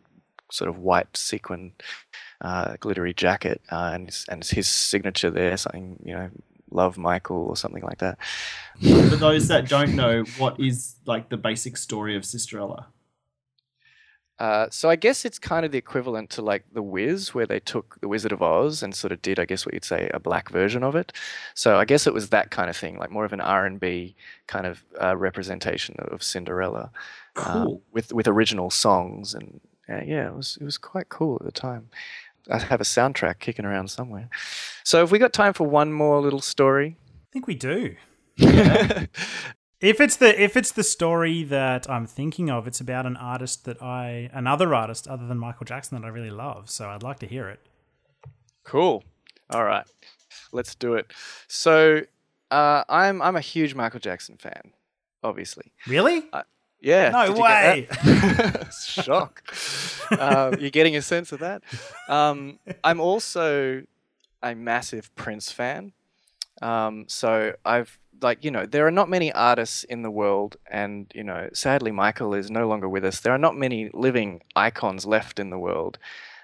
sort of white sequin uh, glittery jacket uh, and, it's, and it's his signature there something you know love michael or something like that For those that don't know, what is like the basic story of Sisterella? Uh, so I guess it's kind of the equivalent to like The Wiz, where they took The Wizard of Oz and sort of did, I guess, what you'd say, a black version of it. So I guess it was that kind of thing, like more of an R and B kind of uh, representation of Cinderella, uh, Cool. with with original songs and uh, yeah, it was it was quite cool at the time. I have a soundtrack kicking around somewhere. So have we got time for one more little story? I think we do. If it's the if it's the story that I'm thinking of, it's about an artist that I another artist other than Michael Jackson that I really love. So I'd like to hear it. Cool. All right, let's do it. So, uh, I'm I'm a huge Michael Jackson fan, obviously. Really? Yeah. No way. Shock. uh, you're getting a sense of that. Um, I'm also a massive Prince fan. Um, so I've like you know there are not many artists in the world, and you know sadly Michael is no longer with us. There are not many living icons left in the world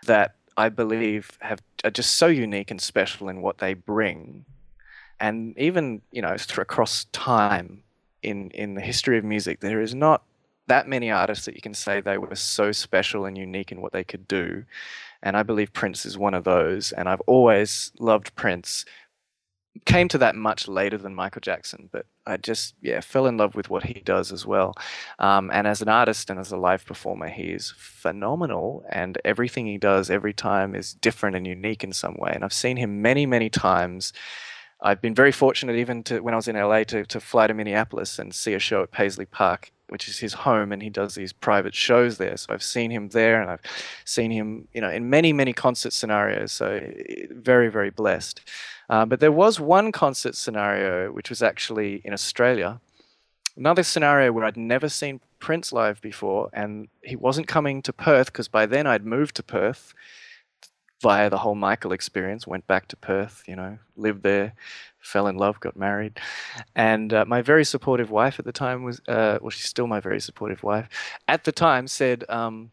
that I believe have are just so unique and special in what they bring, and even you know th- across time in in the history of music, there is not that many artists that you can say they were so special and unique in what they could do. And I believe Prince is one of those. And I've always loved Prince. Came to that much later than Michael Jackson, but I just, yeah, fell in love with what he does as well. Um, and as an artist and as a live performer, he is phenomenal. And everything he does every time is different and unique in some way. And I've seen him many, many times. I've been very fortunate even to when I was in LA to, to fly to Minneapolis and see a show at Paisley Park, which is his home, and he does these private shows there. So I've seen him there, and I've seen him, you know, in many many concert scenarios. So eh, very very blessed. Uh, but there was one concert scenario which was actually in Australia. Another scenario where I'd never seen Prince live before, and he wasn't coming to Perth because by then I'd moved to Perth via the whole Michael experience. Went back to Perth, you know, lived there, fell in love, got married, and uh, my very supportive wife at the time was, uh, well, she's still my very supportive wife. At the time, said, um,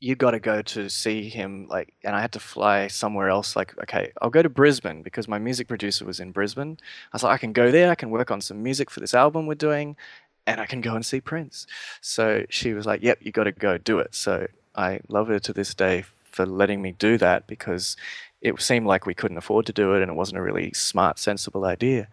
"You got to go to see him." Like, and I had to fly somewhere else. Like, okay, I'll go to Brisbane because my music producer was in Brisbane. I was like, I can go there. I can work on some music for this album we're doing. And I can go and see Prince. So she was like, Yep, you got to go do it. So I love her to this day for letting me do that because it seemed like we couldn't afford to do it and it wasn't a really smart, sensible idea.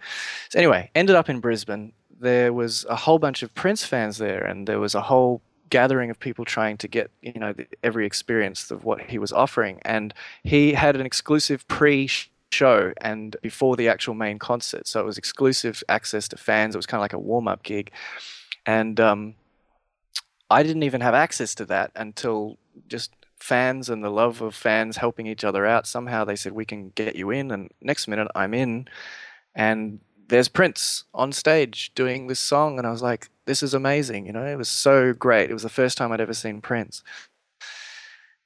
So, anyway, ended up in Brisbane. There was a whole bunch of Prince fans there, and there was a whole gathering of people trying to get you know the, every experience of what he was offering and he had an exclusive pre show and before the actual main concert so it was exclusive access to fans it was kind of like a warm-up gig and um, i didn't even have access to that until just fans and the love of fans helping each other out somehow they said we can get you in and next minute i'm in. And there's prince on stage doing this song and i was like this is amazing you know? It was so great. It was the first time i'd ever seen prince.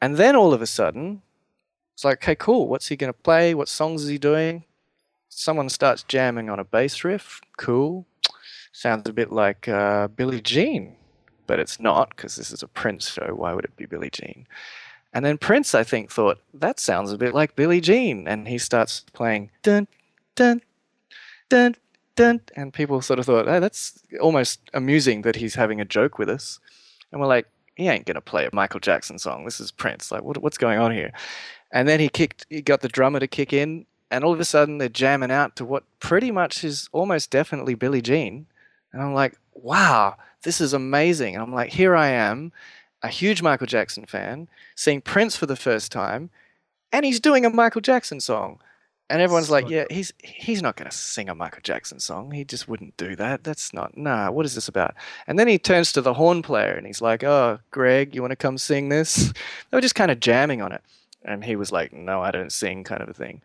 And then all of a sudden it's like okay cool what's he going to play? What songs is he doing? Someone starts jamming on a bass riff. Cool. Sounds a bit like uh, billie jean but it's not because this is a prince show. Why would it be billie jean and then Prince, I think, thought, that sounds a bit like Billie Jean. And he starts playing dun, dun, dun, dun. And people sort of thought, oh, that's almost amusing that he's having a joke with us. And we're like, he ain't going to play a Michael Jackson song. This is Prince. Like, what, what's going on here? And then he kicked, he got the drummer to kick in. And all of a sudden, they're jamming out to what pretty much is almost definitely Billie Jean. And I'm like, wow, this is amazing. And I'm like, here I am a huge Michael Jackson fan, seeing Prince for the first time, and he's doing a Michael Jackson song. And everyone's like, yeah, he's he's not going to sing a Michael Jackson song. He just wouldn't do that. That's not, nah, what is this about? And then he turns to the horn player and he's like, oh, Greg, you want to come sing this? They were just kind of jamming on it. And he was like, no, I don't sing, kind of a thing.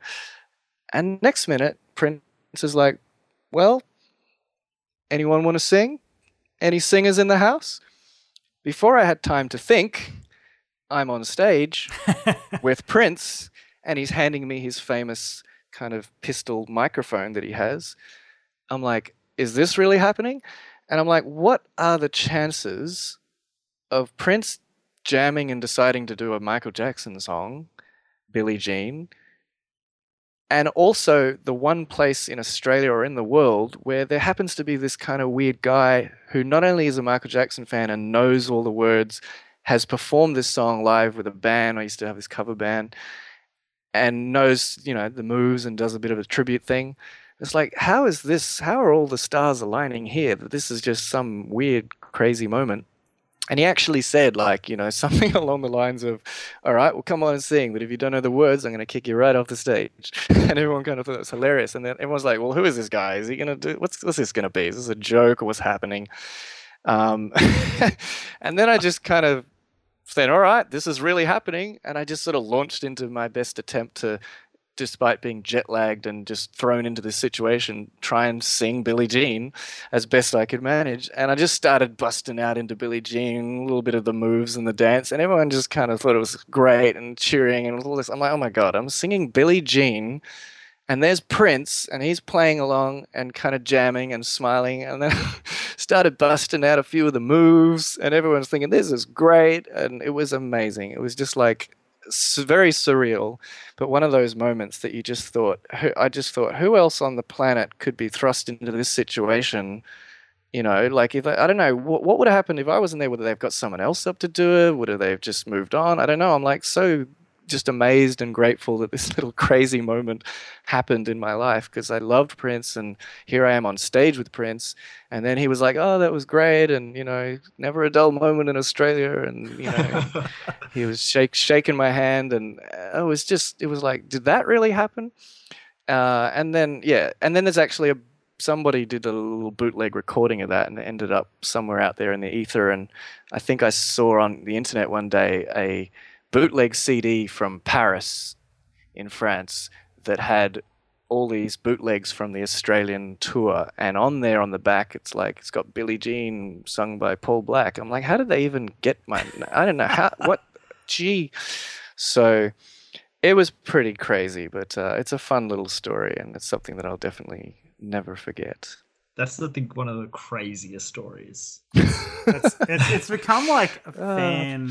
And next minute, Prince is like, well, anyone want to sing? Any singers in the house? Before I had time to think, I'm on stage with Prince, and he's handing me his famous kind of pistol microphone that he has. I'm like, is this really happening? And I'm like, what are the chances of Prince jamming and deciding to do a Michael Jackson song, Billie Jean, and also the one place in Australia or in the world where there happens to be this kind of weird guy who not only is a Michael Jackson fan and knows all the words, has performed this song live with a band. I used to have this cover band and knows, you know, the moves and does a bit of a tribute thing. It's like, how is this? How are all the stars aligning here? That this is just some weird, crazy moment. And he actually said, like, you know, something along the lines of, all right, well, come on and sing, but if you don't know the words, I'm going to kick you right off the stage. and everyone kind of thought it was hilarious. And then everyone's like, well, who is this guy? Is he going to do, what's, what's this going to be? Is this a joke or what's happening? Um, and then I just kind of said, all right, this is really happening. And I just sort of launched into my best attempt to despite being jet lagged and just thrown into this situation, try and sing Billie Jean as best I could manage. And I just started busting out into Billie Jean, a little bit of the moves and the dance, and everyone just kind of thought it was great and cheering and all this. I'm like, oh my god, I'm singing Billie Jean. And there's Prince, and he's playing along and kind of jamming and smiling. And then started busting out a few of the moves, and everyone's thinking, This is great. And it was amazing. It was just like very surreal, but one of those moments that you just thought, I just thought, who else on the planet could be thrust into this situation? You know, like if I, I don't know what, what would have happened if I wasn't there. Would they've got someone else up to do it? Would they have just moved on? I don't know. I'm like so just amazed and grateful that this little crazy moment happened in my life because I loved Prince and here I am on stage with Prince and then he was like, "Oh, that was great," and you know, never a dull moment in Australia, and you know, he was shake, shaking my hand, and uh, it was just, it was like, did that really happen? Uh, and then yeah, and then there's actually a somebody did a little bootleg recording of that and it ended up somewhere out there in the ether. And I think I saw on the internet one day a bootleg CD from Paris in France that had all these bootlegs from the Australian tour, and on there on the back, it's like it's got Billie Jean sung by Paul Black. I'm like, how did they even get my? I don't know how. What? Gee. So it was pretty crazy, but uh, it's a fun little story, and it's something that I'll definitely never forget. That's I think one of the craziest stories. It's, it's, it's become like a Uh,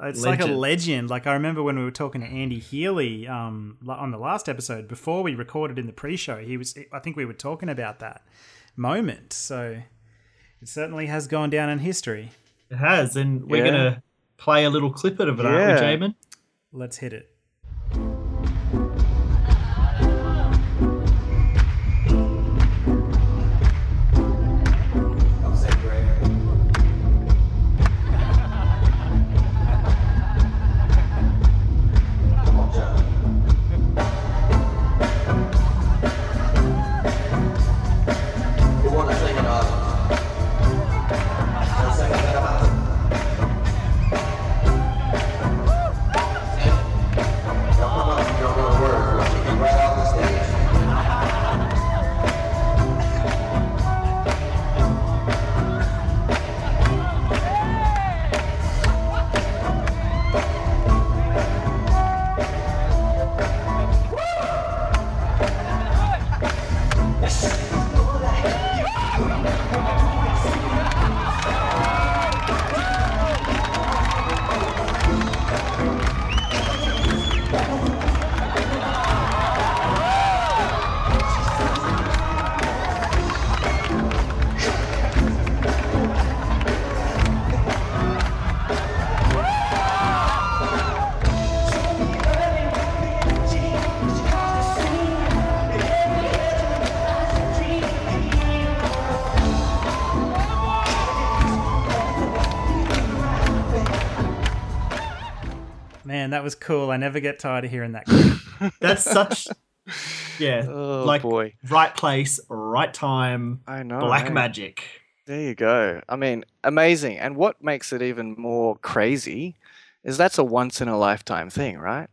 fan. It's like a legend. legend. Like I remember when we were talking to Andy Healy um, on the last episode before we recorded in the pre-show. He was, I think we were talking about that moment. So it certainly has gone down in history. It has, and we're Yeah. gonna play a little clip of it, aren't we, Jamon? Let's hit it. That was cool. I never get tired of hearing that. That's such, yeah, Oh like boy, right place, right time, I know. black magic. There you go. I mean, amazing. And what makes it even more crazy is that's a once in a lifetime thing, right?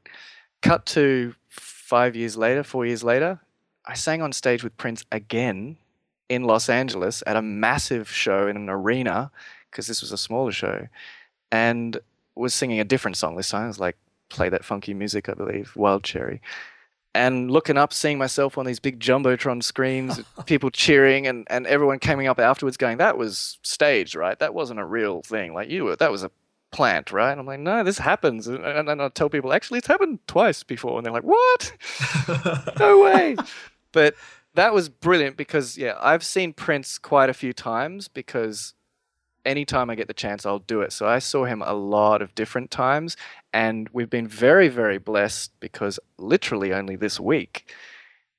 Cut to five years later, four years later, I sang on stage with Prince again in Los Angeles at a massive show in an arena because this was a smaller show and was singing a different song this time. It was like Play That Funky Music, I believe, Wild Cherry. And looking up, seeing myself on these big jumbotron screens, people cheering, and, and everyone coming up afterwards going, "That was staged, right? That wasn't a real thing. Like you were, that was a plant, right?" And I'm like, "No, this happens." And, and, and I tell people, "Actually, it's happened twice before," and they're like, "What? no way!" But that was brilliant because yeah, I've seen Prince quite a few times because anytime I get the chance, I'll do it. So I saw him a lot of different times, and we've been very, very blessed because literally only this week,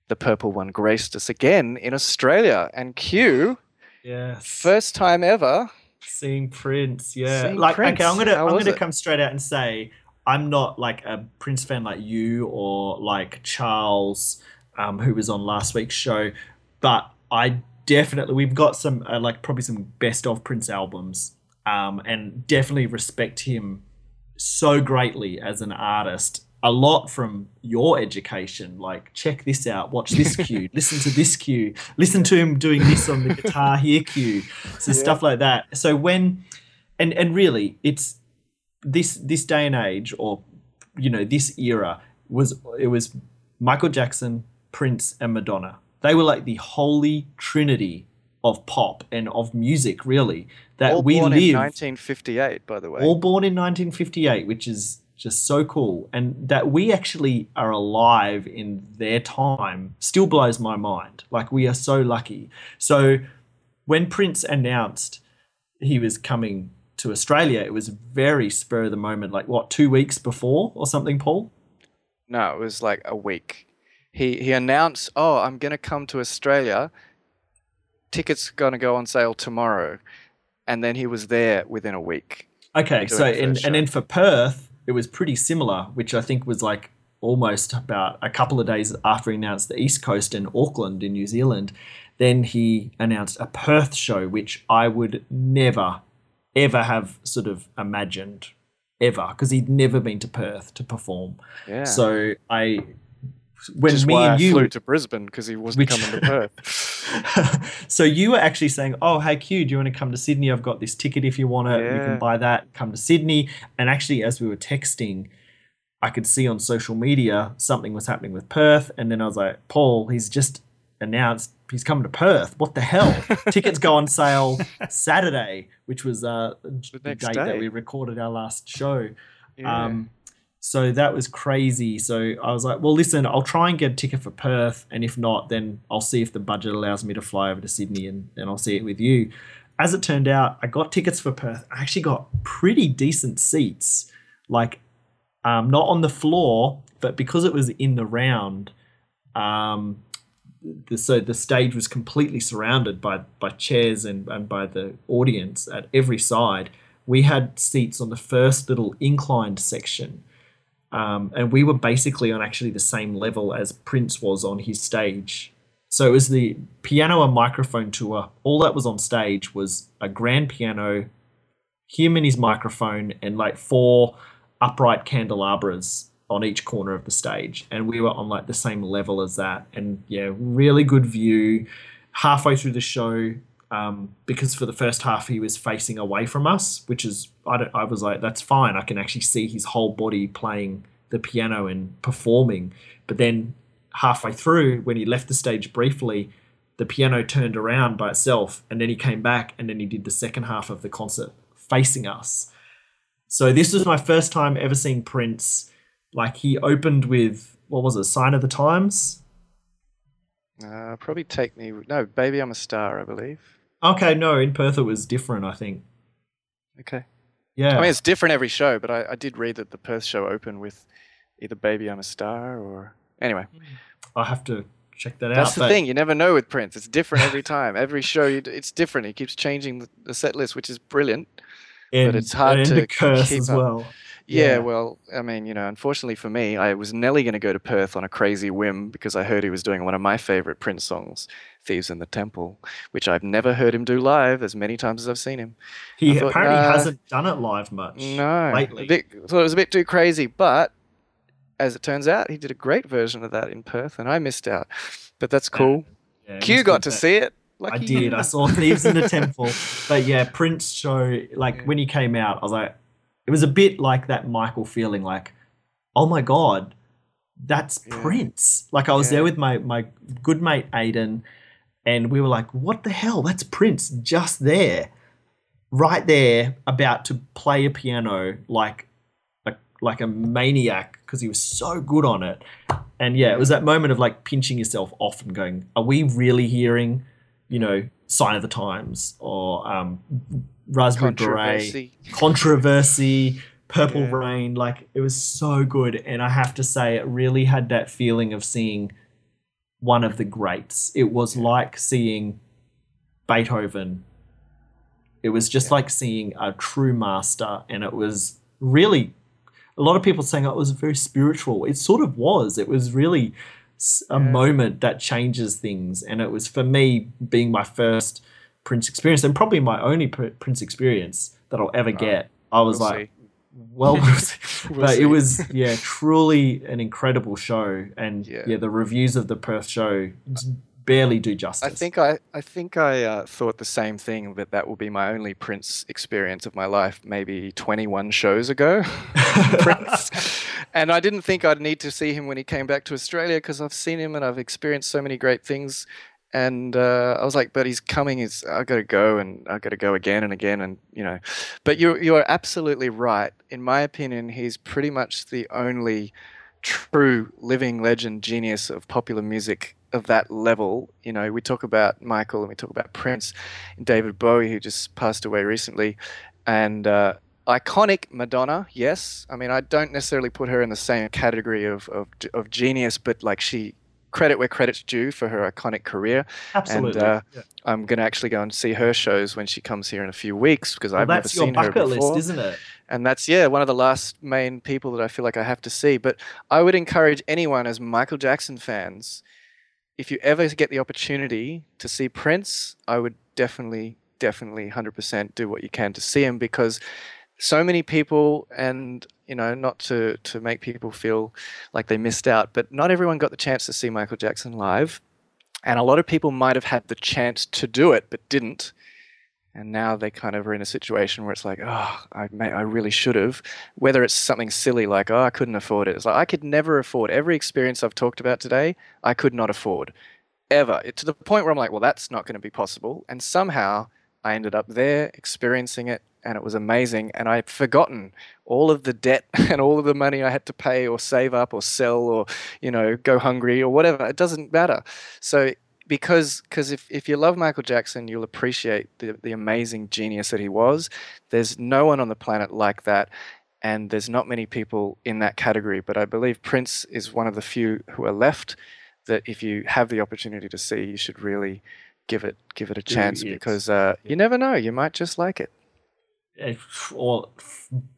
the Purple One graced us again in Australia. And Q, Yes. first time ever, Seeing Prince, yeah. Seeing like Prince, okay, I'm gonna how I'm gonna it? come straight out and say I'm not like a Prince fan like you or like Charles, um, who was on last week's show, but I definitely we've got some uh, like probably some best of Prince albums, um, and definitely respect him so greatly as an artist. A lot from your education, like check this out, watch this Q, listen to this Q, listen to him doing this on the guitar here Q, so stuff like that. So when, and and really, it's this this day and age, or you know, this era was it was Michael Jackson, Prince, and Madonna. They were like the holy trinity of pop and of music, really. That All we born live in 1958, by the way. all born in 1958, which is just so cool. And that we actually are alive in their time still blows my mind. Like, we are so lucky. So, when Prince announced he was coming to Australia, it was very spur of the moment, like what, two weeks before or something, Paul? No, it was like a week. He he announced, "Oh, I'm going to come to Australia. Tickets going to go on sale tomorrow." And then he was there within a week. Okay, so and, and then for Perth, it was pretty similar, which I think was like almost about a couple of days after he announced the East Coast and Auckland in New Zealand. Then he announced a Perth show, which I would never, ever have sort of imagined, ever, because he'd never been to Perth to perform. Yeah. So I, when Which is me why and I you flew to Brisbane because he wasn't Which- coming to Perth. so you were actually saying, "Oh, hey Q, do you want to come to Sydney? I've got this ticket if you want it. You can buy that. Come to Sydney." And actually, as we were texting, I could see on social media something was happening with Perth, and then I was like, "Paul, he's just announced he's coming to Perth. What the hell? Tickets go on sale Saturday, which was uh, the, next date that we recorded our last show." Yeah. Um, so that was crazy. So I was like, well, listen, I'll try and get a ticket for Perth. And if not, then I'll see if the budget allows me to fly over to Sydney and, and I'll see it with you. As it turned out, I got tickets for Perth. I actually got pretty decent seats, like um, not on the floor, but because it was in the round, um, the, so the stage was completely surrounded by by chairs and, and by the audience at every side. We had seats on the first little inclined section, um, and we were basically on actually the same level as Prince was on his stage. So it was the piano and microphone tour. All that was on stage was a grand piano, him and his microphone, and like four upright candelabras on each corner of the stage. And we were on like the same level as that. And yeah, really good view. Halfway through the show, um, because for the first half he was facing away from us, which is I, I was like, that's fine. I can actually see his whole body playing the piano and performing. But then halfway through, when he left the stage briefly, the piano turned around by itself, and then he came back, and then he did the second half of the concert facing us. So this was my first time ever seeing Prince. Like he opened with what was it, Sign of the Times? Uh, probably take me. No, baby, I'm a star. I believe. Okay, no, in Perth it was different. I think. Okay. Yeah. I mean, it's different every show, but I, I did read that the Perth show opened with either "Baby, I'm a Star" or anyway. I have to check that out. That's the but- thing. You never know with Prince. It's different every time. Every show, you it's different. He keeps changing the, the set list, which is brilliant. And, but it's hard to curse keep as up. well. Yeah, Yeah. well, I mean, you know, unfortunately for me, I was nearly going to go to Perth on a crazy whim because I heard he was doing one of my favorite Prince songs, "Thieves in the Temple," which I've never heard him do live as many times as I've seen him. He thought, apparently nah, hasn't done it live much. No, lately. bit, thought it was a bit too crazy, but as it turns out, he did a great version of that in Perth, and I missed out. But that's cool. Yeah, it Q got to that- see it. I did. I saw Thieves in the Temple. But yeah, Prince show, like when he came out, I was like, it was a bit like that Michael feeling like, oh my God, that's Prince. Like I was there with my, my good mate Aiden, and we were like, what the hell? That's Prince just there, right there, about to play a piano like a, like a maniac because he was so good on it. And yeah, it was that moment of like pinching yourself off and going, are we really hearing, you know, Sign of the Times or um, Raspberry Controversy. Beret, Controversy, Purple Yeah. Rain? Like it was so good. And I have to say, it really had that feeling of seeing one of the greats. It was like seeing Beethoven It was just like seeing a true master, and it was really a lot of people saying oh, it was very spiritual. It sort of was. It was really a moment that changes things, and it was for me being my first Prince experience, and probably my only Prince experience that I'll ever get. I was we'll like, see. Well, we'll but it was yeah, truly an incredible show, and Yeah. yeah, the reviews of the Perth show barely do justice. I think I, I think I uh, thought the same thing that that will be my only Prince experience of my life, maybe 21 shows ago. Prince. And I didn't think I'd need to see him when he came back to Australia because I've seen him and I've experienced so many great things. And uh, I was like, but he's coming. He's I got to go, and I got to go again and again, and you know. But you you are absolutely right. In my opinion, he's pretty much the only true living legend genius of popular music of that level. You know, we talk about Michael and we talk about Prince and David Bowie, who just passed away recently, and uh, iconic Madonna. Yes, I mean I don't necessarily put her in the same category of of, of genius, but like she credit where credit's due for her iconic career. Absolutely. And uh, Yeah. I'm going to actually go and see her shows when she comes here in a few weeks because Well, I've never that's your seen her bucket before list, isn't it? and that's yeah one of the last main people that I feel like I have to see. But I would encourage anyone as Michael Jackson fans, if you ever get the opportunity to see Prince, I would definitely, definitely, hundred percent do what you can to see him because so many people and you know not to to make people feel like they missed out but not everyone got the chance to see michael jackson live and a lot of people might have had the chance to do it but didn't and now they kind of are in a situation where it's like, oh, I may, I really should have. Whether it's something silly like, oh, I couldn't afford it. It's like I could never afford every experience I've talked about today. I could not afford ever. It, to the point where I'm like, well, that's not going to be possible. And somehow I ended up there experiencing it, and it was amazing. And I'd forgotten all of the debt and all of the money I had to pay or save up or sell or you know go hungry or whatever. It doesn't matter. So because because if, if you love Michael Jackson, you'll appreciate the, the amazing genius that he was. There's no one on the planet like that, and there's not many people in that category. But I believe Prince is one of the few who are left that if you have the opportunity to see, you should really give it give it a chance because uh, you never know, you might just like it. If- or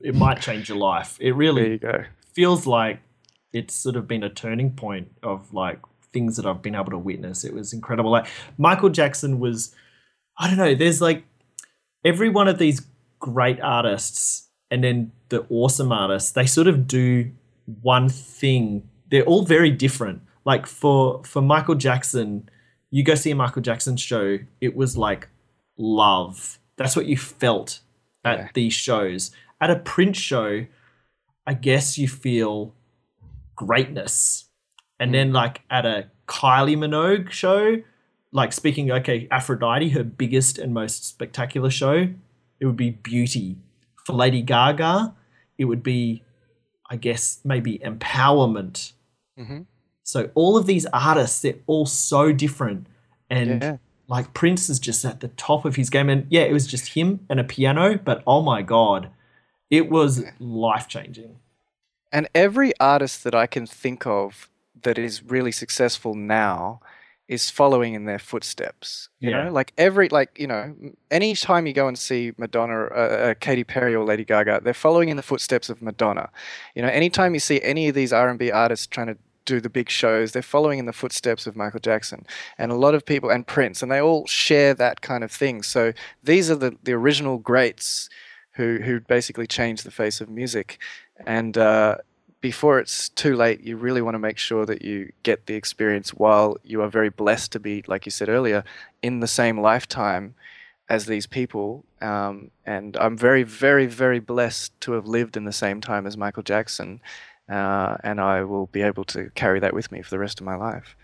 it might change your life. It There really you go. feels like it's sort of been a turning point of like things that I've been able to witness. It was incredible. Like Michael Jackson was, I don't know. There's like every one of these great artists and then the awesome artists. They sort of do one thing. They're all very different. Like for for Michael Jackson, you go see a Michael Jackson show. It was like love. That's what you felt at Yeah. these shows. At a Prince show, I guess you feel greatness. And then like at a Kylie Minogue show, like speaking, okay, Aphrodite, her biggest and most spectacular show, it would be beauty. For Lady Gaga, it would be, I guess, maybe empowerment. Mhm. So all of these artists, they're all so different. And Yeah. like Prince is just at the top of his game. And yeah, it was just him and a piano, but oh my God, it was life changing. And every artist that I can think of that is really successful now is following in their footsteps. You Yeah. know, like every like you know, any time you go and see Madonna, uh, uh, Katy Perry or Lady Gaga, they're following in the footsteps of Madonna. You know, anytime you see any of these R and B artists trying to do the big shows, they're following in the footsteps of Michael Jackson and a lot of people and Prince, and they all share that kind of thing. So these are the the original greats who who basically changed the face of music, and. Uh, before it's too late, you really want to make sure that you get the experience while you are very blessed to be, like you said earlier, in the same lifetime as these people. Um, and I'm very, very, very blessed to have lived in the same time as Michael Jackson. Uh, and I will be able to carry that with me for the rest of my life.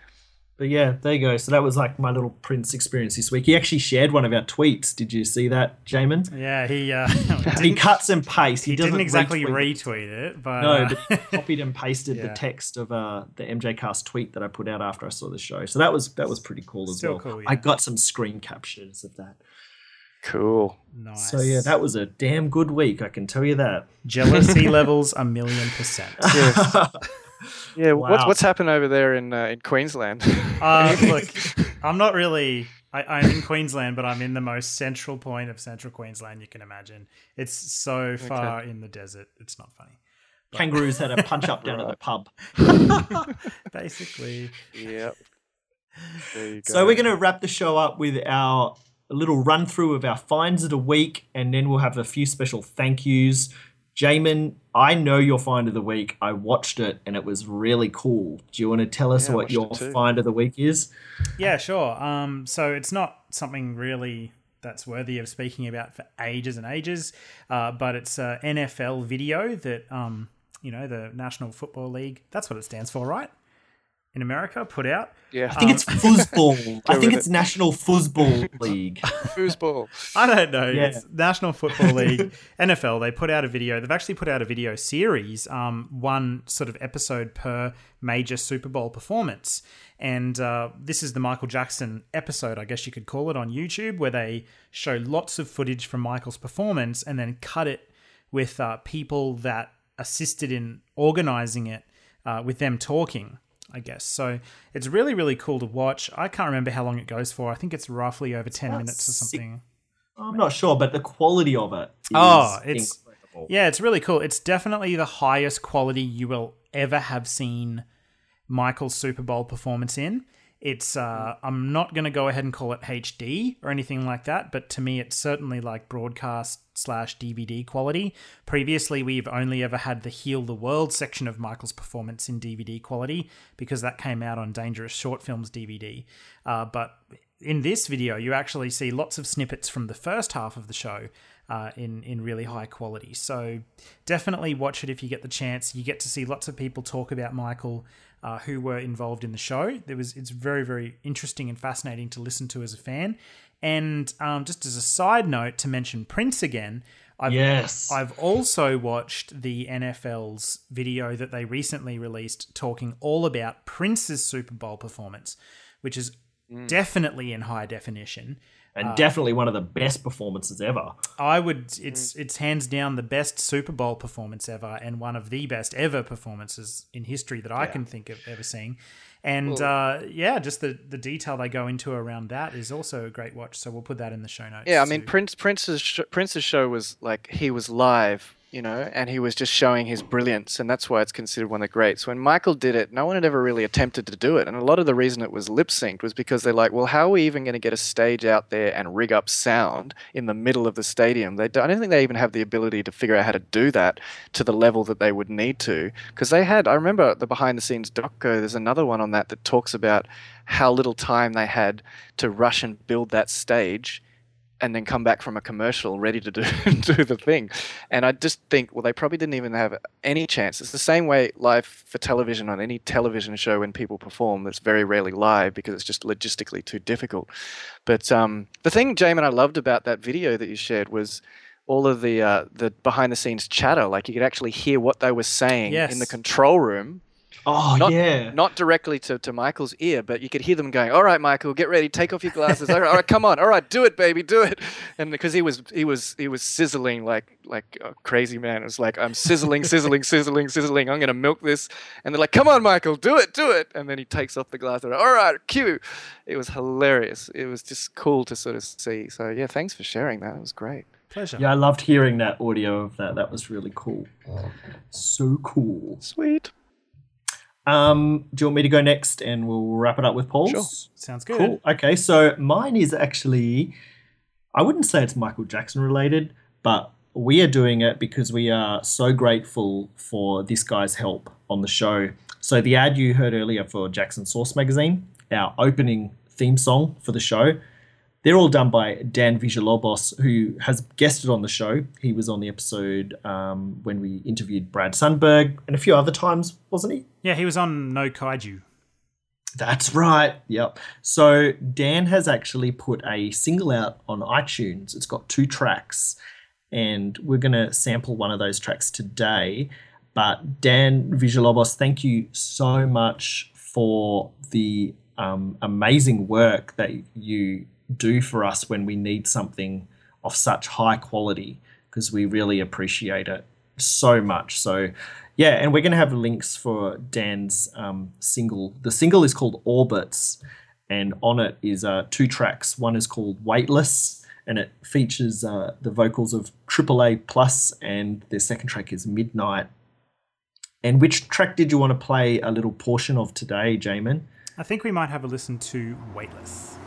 But yeah, there you go. So that was like my little Prince experience this week. He actually shared one of our tweets. Did you see that, Jamon? Yeah, he uh, He didn't, cuts and pastes. He, he didn't doesn't exactly retweet it. retweet it, but No, uh, but he copied and pasted Yeah. the text of uh, the MJ Cast tweet that I put out after I saw the show. So that was that was pretty cool as Still well. cool, I yeah. got some screen captures of that. Cool. nice. So yeah, that was a damn good week. I can tell you that. jealousy levels a million percent. Yeah, what's, Wow. what's happened over there in, uh, in Queensland? Uh, look, I'm not really. I, I'm in Queensland, but I'm in the most central point of central Queensland you can imagine. It's so far in the desert. It's not funny. Kangaroos had a punch up down at the pub. Basically, Yep. There you go. So we're going to wrap the show up with our little run through of our finds of the week, and then we'll have a few special thank yous. Jamon, I know your find of the week. I watched it, and it was really cool. Do you want to tell us Yeah, what your it find of the week is? Yeah, sure. Um, so it's not something really that's worthy of speaking about for ages and ages, uh, but it's a NFL video that um, you know the National Football League. That's what it stands for, right? In America, put out. Yeah. I think it's foosball. I think with it's National Foosball League. foosball. I don't know. Yeah. It's National Football League, NFL. They put out a video. They've actually put out a video series, um, one sort of episode per major Super Bowl performance. And uh, this is the Michael Jackson episode, I guess you could call it, on YouTube, where they show lots of footage from Michael's performance and then cut it with uh, people that assisted in organizing it uh, with them talking. I guess so. It's really, really cool to watch. I can't remember how long it goes for. I think it's roughly over ten about minutes or six- something. I'm not sure, but the quality of it oh, is Oh, it's incredible. yeah, it's really cool. It's definitely the highest quality you will ever have seen Michael's Super Bowl performance in. It's uh, I'm not going to go ahead and call it HD or anything like that, but to me, it's certainly like broadcast slash DVD quality. Previously, we've only ever had the Heal the World section of Michael's performance in DVD quality because that came out on Dangerous Short Films DVD. Uh, but in this video, you actually see lots of snippets from the first half of the show uh, in in really high quality. So definitely watch it if you get the chance. You get to see lots of people talk about Michael uh, who were involved in the show. There was it's very very interesting and fascinating to listen to as a fan. And um, just as a side note, to mention Prince again. I've, Yes. I've also watched the NFL's video that they recently released talking all about Prince's Super Bowl performance, which is definitely in high definition. And definitely one of the best performances ever. I would. It's it's hands down the best Super Bowl performance ever, and one of the best ever performances in history that I can think of ever seeing. And uh, yeah, just the the detail they go into around that is also a great watch. So we'll put that in the show notes. Yeah, I mean too. Prince Prince's sh- Prince's show was like he was live, you know, and he was just showing his brilliance, and that's why it's considered one of the greats. When Michael did it, no one had ever really attempted to do it, and a lot of the reason it was lip synced was because they're like, well, how are we even going to get a stage out there and rig up sound in the middle of the stadium? They I don't think they even have the ability to figure out how to do that to the level that they would need to, because they had. I remember the behind the scenes doco. There's another one on that that talks about how little time they had to rush and build that stage and then come back from a commercial ready to do do the thing. And I just think, well, they probably didn't even have any chance. It's the same way live for television on any television show when people perform. That's very rarely live because it's just logistically too difficult. But um, the thing, Jamon, I loved about that video that you shared was all of the uh, the behind the scenes chatter. Like you could actually hear what they were saying in the control room. Oh Not, yeah. not directly to, to Michael's ear, but you could hear them going, "All right, Michael, get ready, take off your glasses. All right, all right, come on, all right, do it, baby, do it." And because he was he was he was sizzling like like a crazy man. It was like, "I'm sizzling, sizzling, sizzling, sizzling. I'm gonna milk this." And they're like, "Come on, Michael, do it, do it." And then he takes off the glasses. All right, cue. It was hilarious. It was just cool to sort of see. So yeah, thanks for sharing that. It was great. pleasure. Yeah, I loved hearing that audio of that. That was really cool. So cool. Sweet. Um, do you want me to go next and we'll wrap it up with Paul's? Sure. Sounds good. Cool. Okay, so mine is actually, I wouldn't say it's Michael Jackson related, but we are doing it because we are so grateful for this guy's help on the show. So the ad you heard earlier for Jackson Source magazine, our opening theme song for the show, they're all done by Dan Villalobos, who has guested on the show. He was on the episode um, when we interviewed Brad Sundberg and a few other times, wasn't he? Yeah, he was on No Kaiju. That's right. Yep. So Dan has actually put a single out on iTunes. It's got two tracks, and we're going to sample one of those tracks today. But Dan Villalobos, thank you so much for the um, amazing work that you do for us when we need something of such high quality because we really appreciate it so much. So, yeah, and we're going to have links for Dan's um, single. The single is called Orbits, and on it is uh, two tracks. One is called Weightless, and it features uh, the vocals of AAA Plus, and their second track is Midnight. And which track did you want to play a little portion of today, Jamon? I think we might have a listen to Weightless.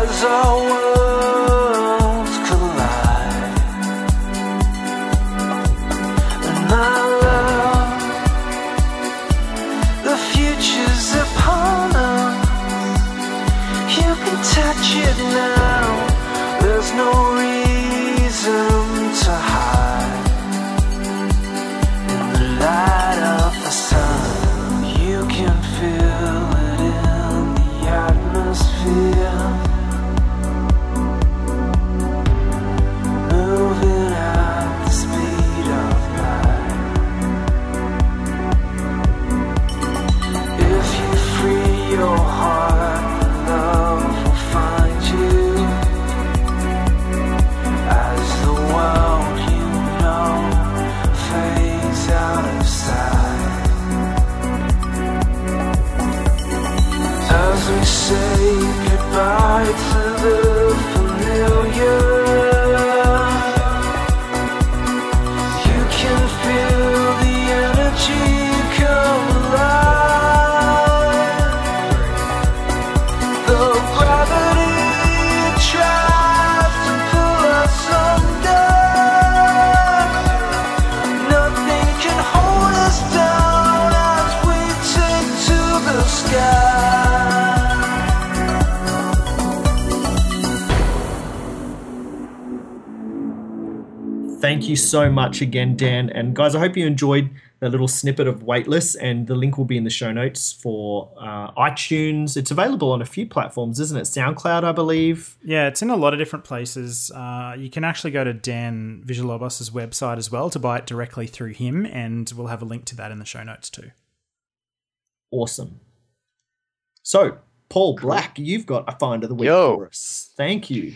As our worlds so much again, Dan. And guys, I hope you enjoyed that little snippet of Weightless, and the link will be in the show notes for uh, iTunes. It's available on a few platforms, isn't it? SoundCloud, I believe. Yeah, it's in a lot of different places. Uh, you can actually go to Dan Visualobos's website as well to buy it directly through him, and we'll have a link to that in the show notes too. Awesome. So, Paul Black, you've got a find of the week Yo. for us. Thank you.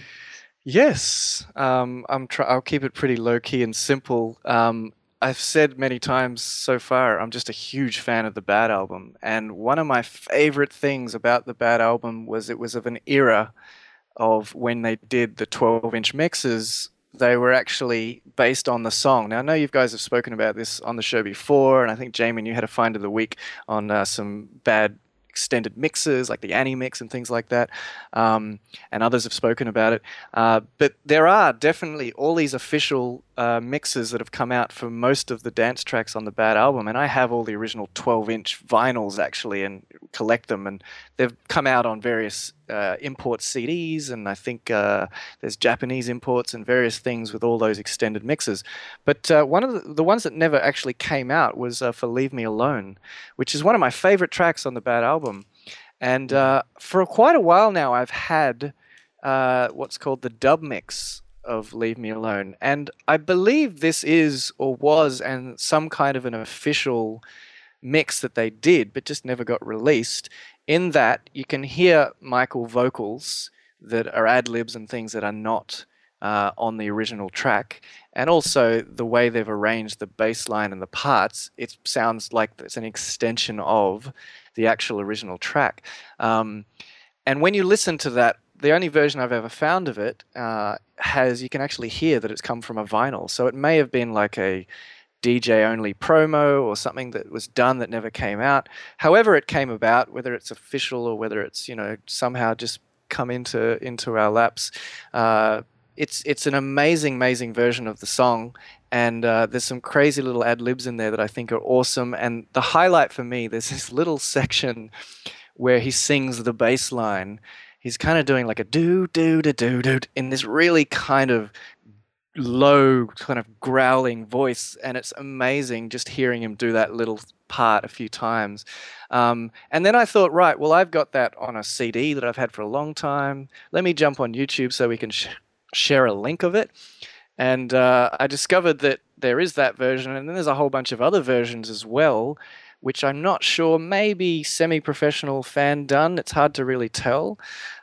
Yes, um, I'm. Try- I'll keep it pretty low key and simple. Um, I've said many times so far, I'm just a huge fan of the Bad album, and one of my favorite things about the Bad album was it was of an era of when they did the 12-inch mixes. They were actually based on the song. Now I know you guys have spoken about this on the show before, and I think Jamon, you had a find of the week on uh, some bad extended mixes like the Annie mix and things like that. Um, and others have spoken about it. Uh, but there are definitely all these official uh, mixes that have come out for most of the dance tracks on the Bad album. And I have all the original 12 inch vinyls actually and collect them. And they've come out on various uh, import CDs. And I think uh, there's Japanese imports and various things with all those extended mixes. But uh, one of the, the ones that never actually came out was uh, for Leave Me Alone, which is one of my favorite tracks on the Bad album. And uh, for quite a while now, I've had what's called the dub mix of Leave Me Alone. And I believe this is or was and some kind of an official mix that they did, but just never got released. In that you can hear Michael vocals that are ad libs and things that are not uh, on the original track, and also the way they've arranged the bass line and the parts. It sounds like it's an extension of the actual original track. Um, and when you listen to that the only version I've ever found of it uh, has you can actually hear that it's come from a vinyl. So it may have been like a DJ only promo or something that was done that never came out. However, it came about, whether it's official or whether it's you know somehow just come into into our laps. Uh, it's it's an amazing, amazing version of the song, and uh, there's some crazy little ad libs in there that I think are awesome. And the highlight for me, there's this little section where he sings the bass line he's kind of doing like a do do do do do in this really kind of low kind of growling voice and it's amazing just hearing him do that little part a few times. Um, and then i thought right well i've got that on a cd that i've had for a long time. Let me jump on youtube so we can sh- share a link of it. And uh, i discovered that there is that version and then there's a whole bunch of other versions as well which I'm not sure, maybe semi professional fan done. It's hard to really tell.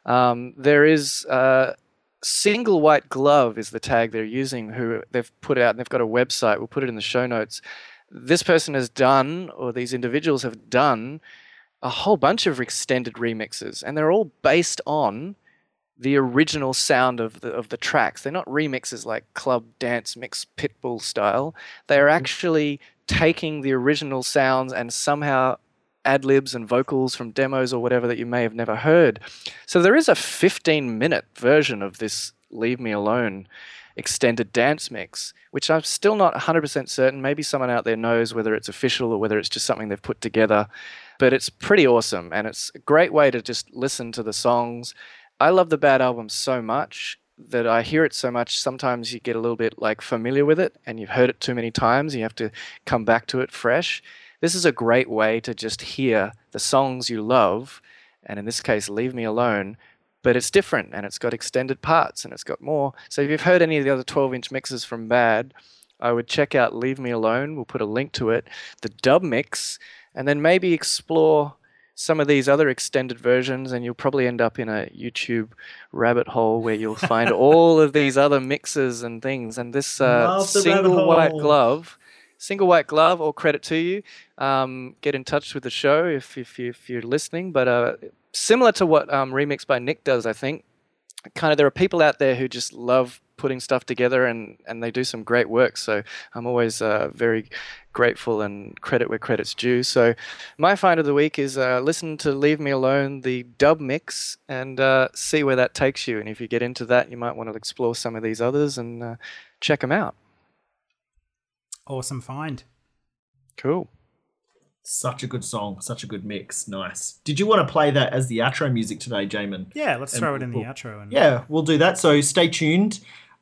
Um, there is uh, Single White Glove, is the tag they're using, who they've put out, and they've got a website. We'll put it in the show notes. This person has done, or these individuals have done, a whole bunch of extended remixes, and they're all based on the original sound of the of the tracks. They're not remixes like club dance mix pitbull style. They are actually taking the original sounds and somehow ad libs and vocals from demos or whatever that you may have never heard. So there is a 15 minute version of this Leave Me Alone extended dance mix, which I'm still not 100% certain. Maybe someone out there knows whether it's official or whether it's just something they've put together. But it's pretty awesome and it's a great way to just listen to the songs. I love the Bad Album so much that I hear it so much, sometimes you get a little bit like familiar with it and you've heard it too many times. You have to come back to it fresh. This is a great way to just hear the songs you love, and in this case, Leave Me Alone, but it's different and it's got extended parts and it's got more. So if you've heard any of the other 12 inch mixes from Bad, I would check out Leave Me Alone. We'll put a link to it, the dub mix, and then maybe explore some of these other extended versions, and you'll probably end up in a YouTube rabbit hole where you'll find all of these other mixes and things. And this uh, single white glove, single white glove, all credit to you. Um, get in touch with the show if if, you, if you're listening. But uh, similar to what um, Remix by Nick does, I think. Kind of, there are people out there who just love putting stuff together and, and they do some great work. So I'm always uh, very grateful and credit where credit's due. So my find of the week is uh, listen to Leave Me Alone, the dub mix, and uh, see where that takes you. And if you get into that, you might want to explore some of these others and uh, check them out. Awesome find. Cool. Such a good song, such a good mix. Nice. Did you want to play that as the outro music today, Jamon? Yeah, let's And throw it in the we'll- outro. And Yeah, we'll do that. So stay tuned.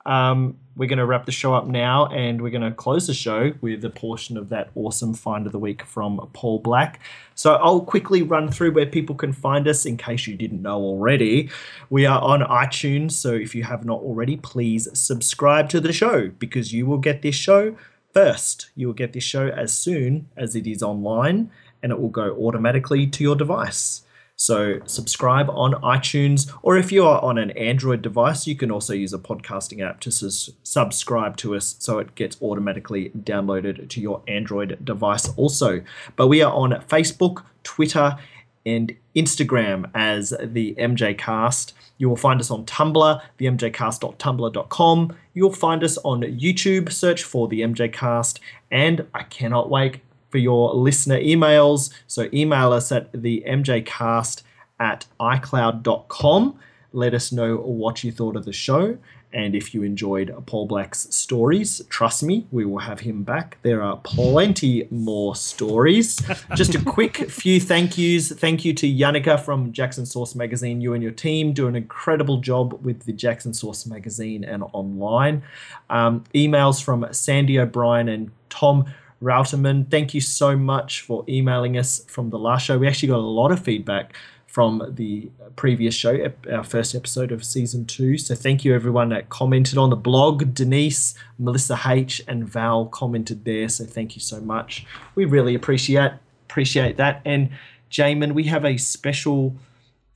Um, we're going to wrap the show up now and we're going to close the show with a portion of that awesome find of the week from Paul Black. So I'll quickly run through where people can find us in case you didn't know already. We are on iTunes, so if you have not already, please subscribe to the show because you will get this show first. You will get this show as soon as it is online and it will go automatically to your device. So subscribe on iTunes, or if you are on an Android device, you can also use a podcasting app to sus- subscribe to us so it gets automatically downloaded to your Android device also. But we are on Facebook, Twitter, and Instagram as the MJ Cast. You will find us on Tumblr, themjcast.tumblr.com. You'll find us on YouTube, search for the MJ Cast, and I cannot wait for your listener emails. So email us at the mjcast at icloud.com. Let us know what you thought of the show. And if you enjoyed Paul Black's stories, trust me, we will have him back. There are plenty more stories. Just a quick few thank yous. Thank you to Janneke from Jackson Source Magazine. You and your team do an incredible job with the Jackson Source Magazine and online. Um, emails from Sandy O'Brien and Tom Rauterman. Thank you so much for emailing us from the last show. We actually got a lot of feedback from the previous show, our first episode of season two. So thank you everyone that commented on the blog. Denise, Melissa H, and Val commented there. So thank you so much. We really appreciate appreciate that. And Jamon, we have a special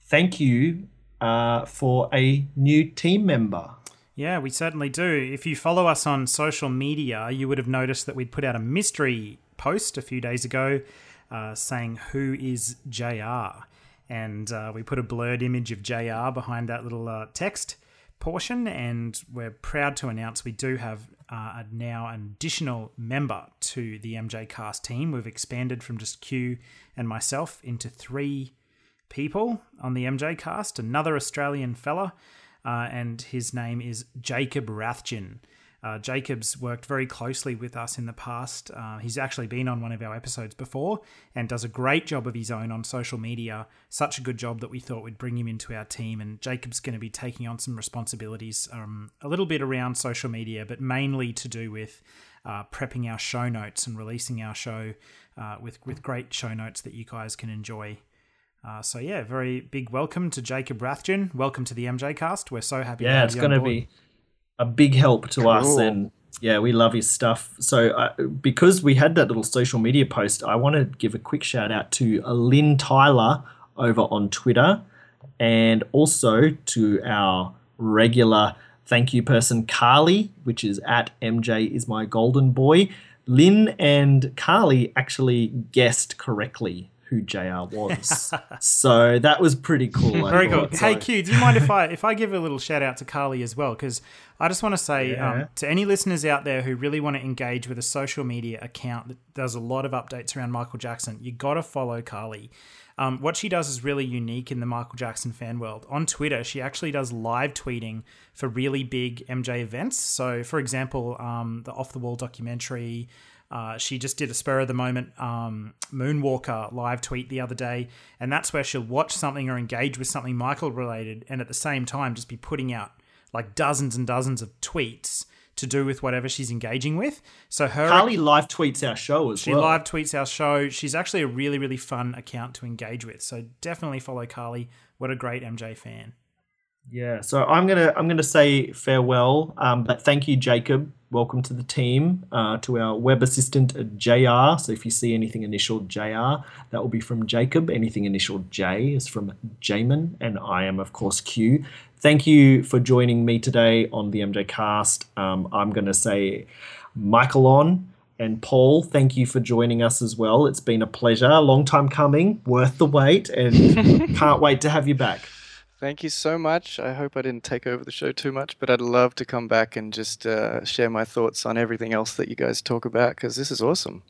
thank you uh, for a new team member. Yeah, we certainly do. If you follow us on social media, you would have noticed that we'd put out a mystery post a few days ago uh, saying, Who is JR? And uh, we put a blurred image of JR behind that little uh, text portion. And we're proud to announce we do have uh, now an additional member to the MJ Cast team. We've expanded from just Q and myself into three people on the MJ Cast, another Australian fella uh, and his name is Jacob Rathjen. Uh, Jacob's worked very closely with us in the past. Uh, he's actually been on one of our episodes before and does a great job of his own on social media. Such a good job that we thought we'd bring him into our team. And Jacob's going to be taking on some responsibilities, um, a little bit around social media, but mainly to do with uh, prepping our show notes and releasing our show uh, with with great show notes that you guys can enjoy. Uh, so yeah, very big welcome to Jacob Rathjen. Welcome to the MJ Cast. We're so happy. to Yeah, have it's going to be a big help to us, and yeah, we love his stuff. So uh, because we had that little social media post, I want to give a quick shout out to uh, Lynn Tyler over on Twitter, and also to our regular thank you person Carly, which is at MJ is my golden boy. Lynn and Carly actually guessed correctly who JR was. so that was pretty cool. Very cool. thought. Hey So- Q, do you mind if I if I give a little shout out to Carly as well? Because I just want to say Yeah. um, to any listeners out there who really want to engage with a social media account that does a lot of updates around Michael Jackson, you got to follow Carly. Um, what she does is really unique in the Michael Jackson fan world. On Twitter, she actually does live tweeting for really big MJ events. So, for example, um, the Off the Wall documentary. Uh, she just did a spur of the moment um, Moonwalker live tweet the other day, and that's where she'll watch something or engage with something Michael related, and at the same time just be putting out like dozens and dozens of tweets to do with whatever she's engaging with. So her Carly live tweets our show as she well. live tweets our show. She's actually a really really fun account to engage with. So definitely follow Carly. What a great MJ fan. Yeah, so I'm gonna I'm gonna say farewell, um, but thank you, Jacob. Welcome to the team, uh, to our web assistant uh, Jr. So if you see anything initial Jr, that will be from Jacob. Anything initial J is from Jamon, and I am of course Q. Thank you for joining me today on the MJ Cast. Um, I'm gonna say Michael on. And Paul, thank you for joining us as well. It's been a pleasure, long time coming, worth the wait, and can't wait to have you back. Thank you so much. I hope I didn't take over the show too much, but I'd love to come back and just uh, share my thoughts on everything else that you guys talk about because this is awesome.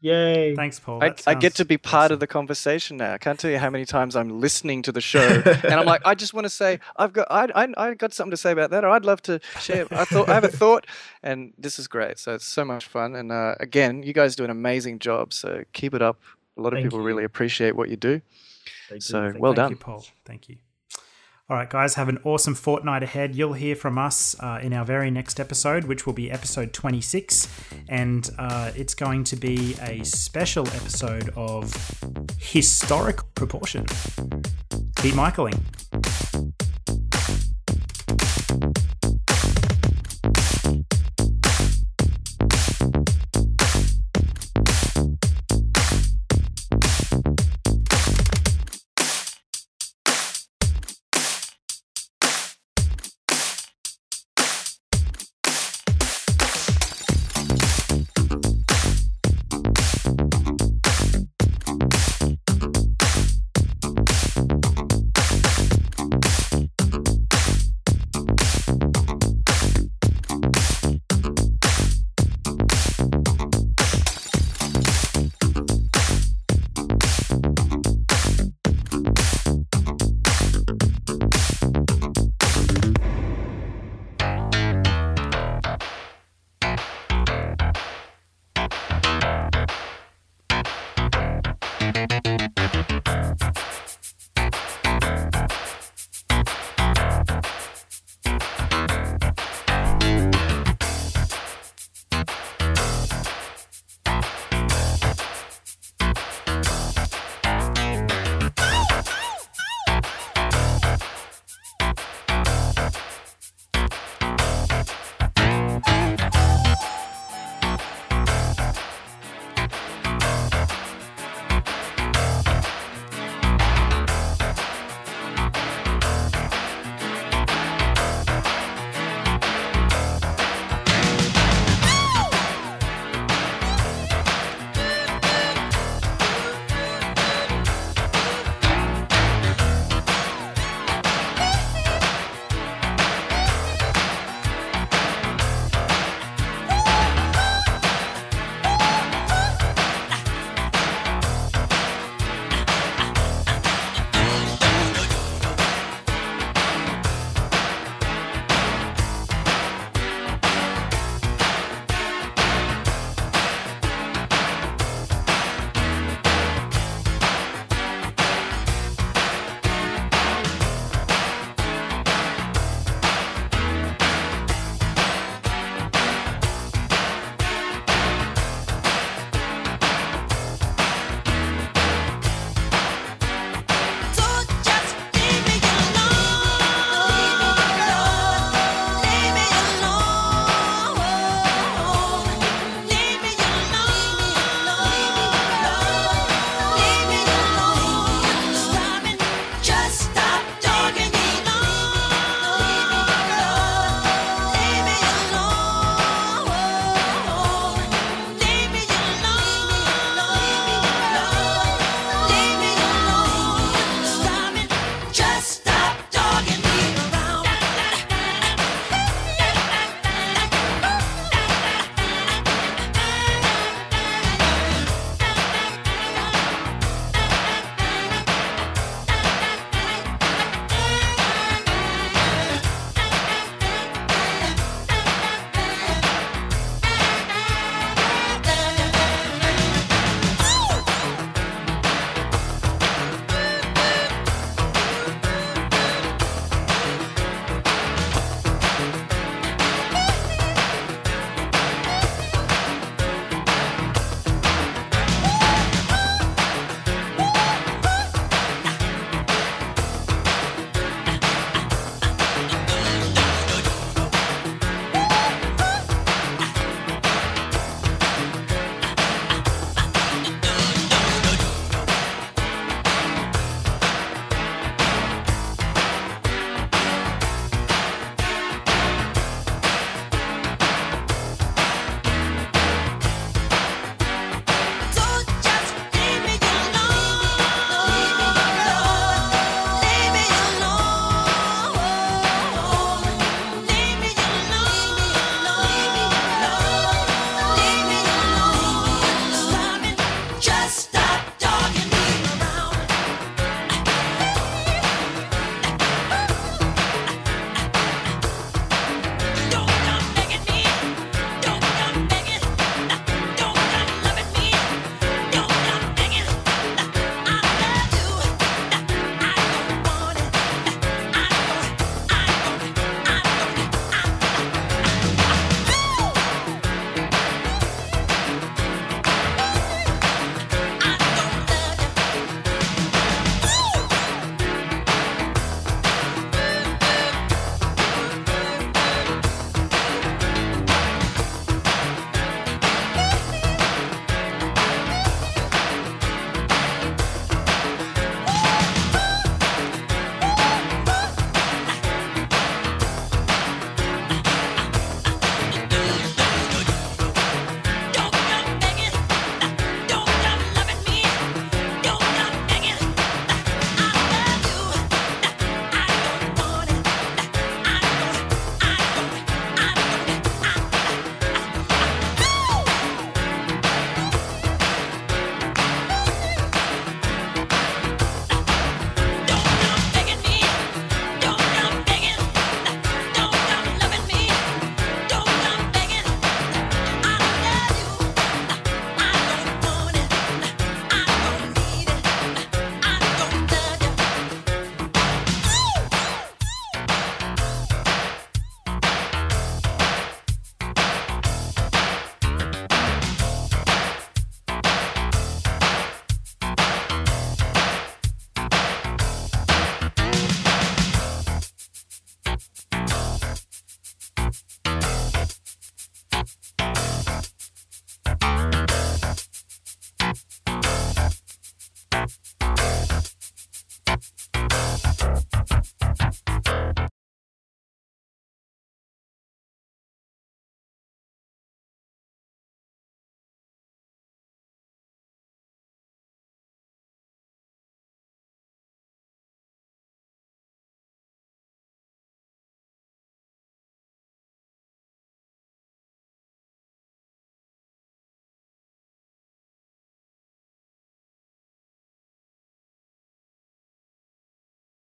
Yay. Thanks, Paul. I, I get to be part of the conversation now. I can't tell you how many times I'm listening to the show and I'm like, I just want to say, I've got, I, I, I got something to say about that, or I'd love to share. I thought, I have a thought, and this is great. So it's so much fun. And uh, again, you guys do an amazing job. So keep it up. A lot of Thank people you. really appreciate what you do. So well Thank done. you, Paul. Thank you. All right, guys, have an awesome fortnight ahead. You'll hear from us uh, in our very next episode, which will be episode 26. And uh, it's going to be a special episode of historic proportion. Keep Michaeling.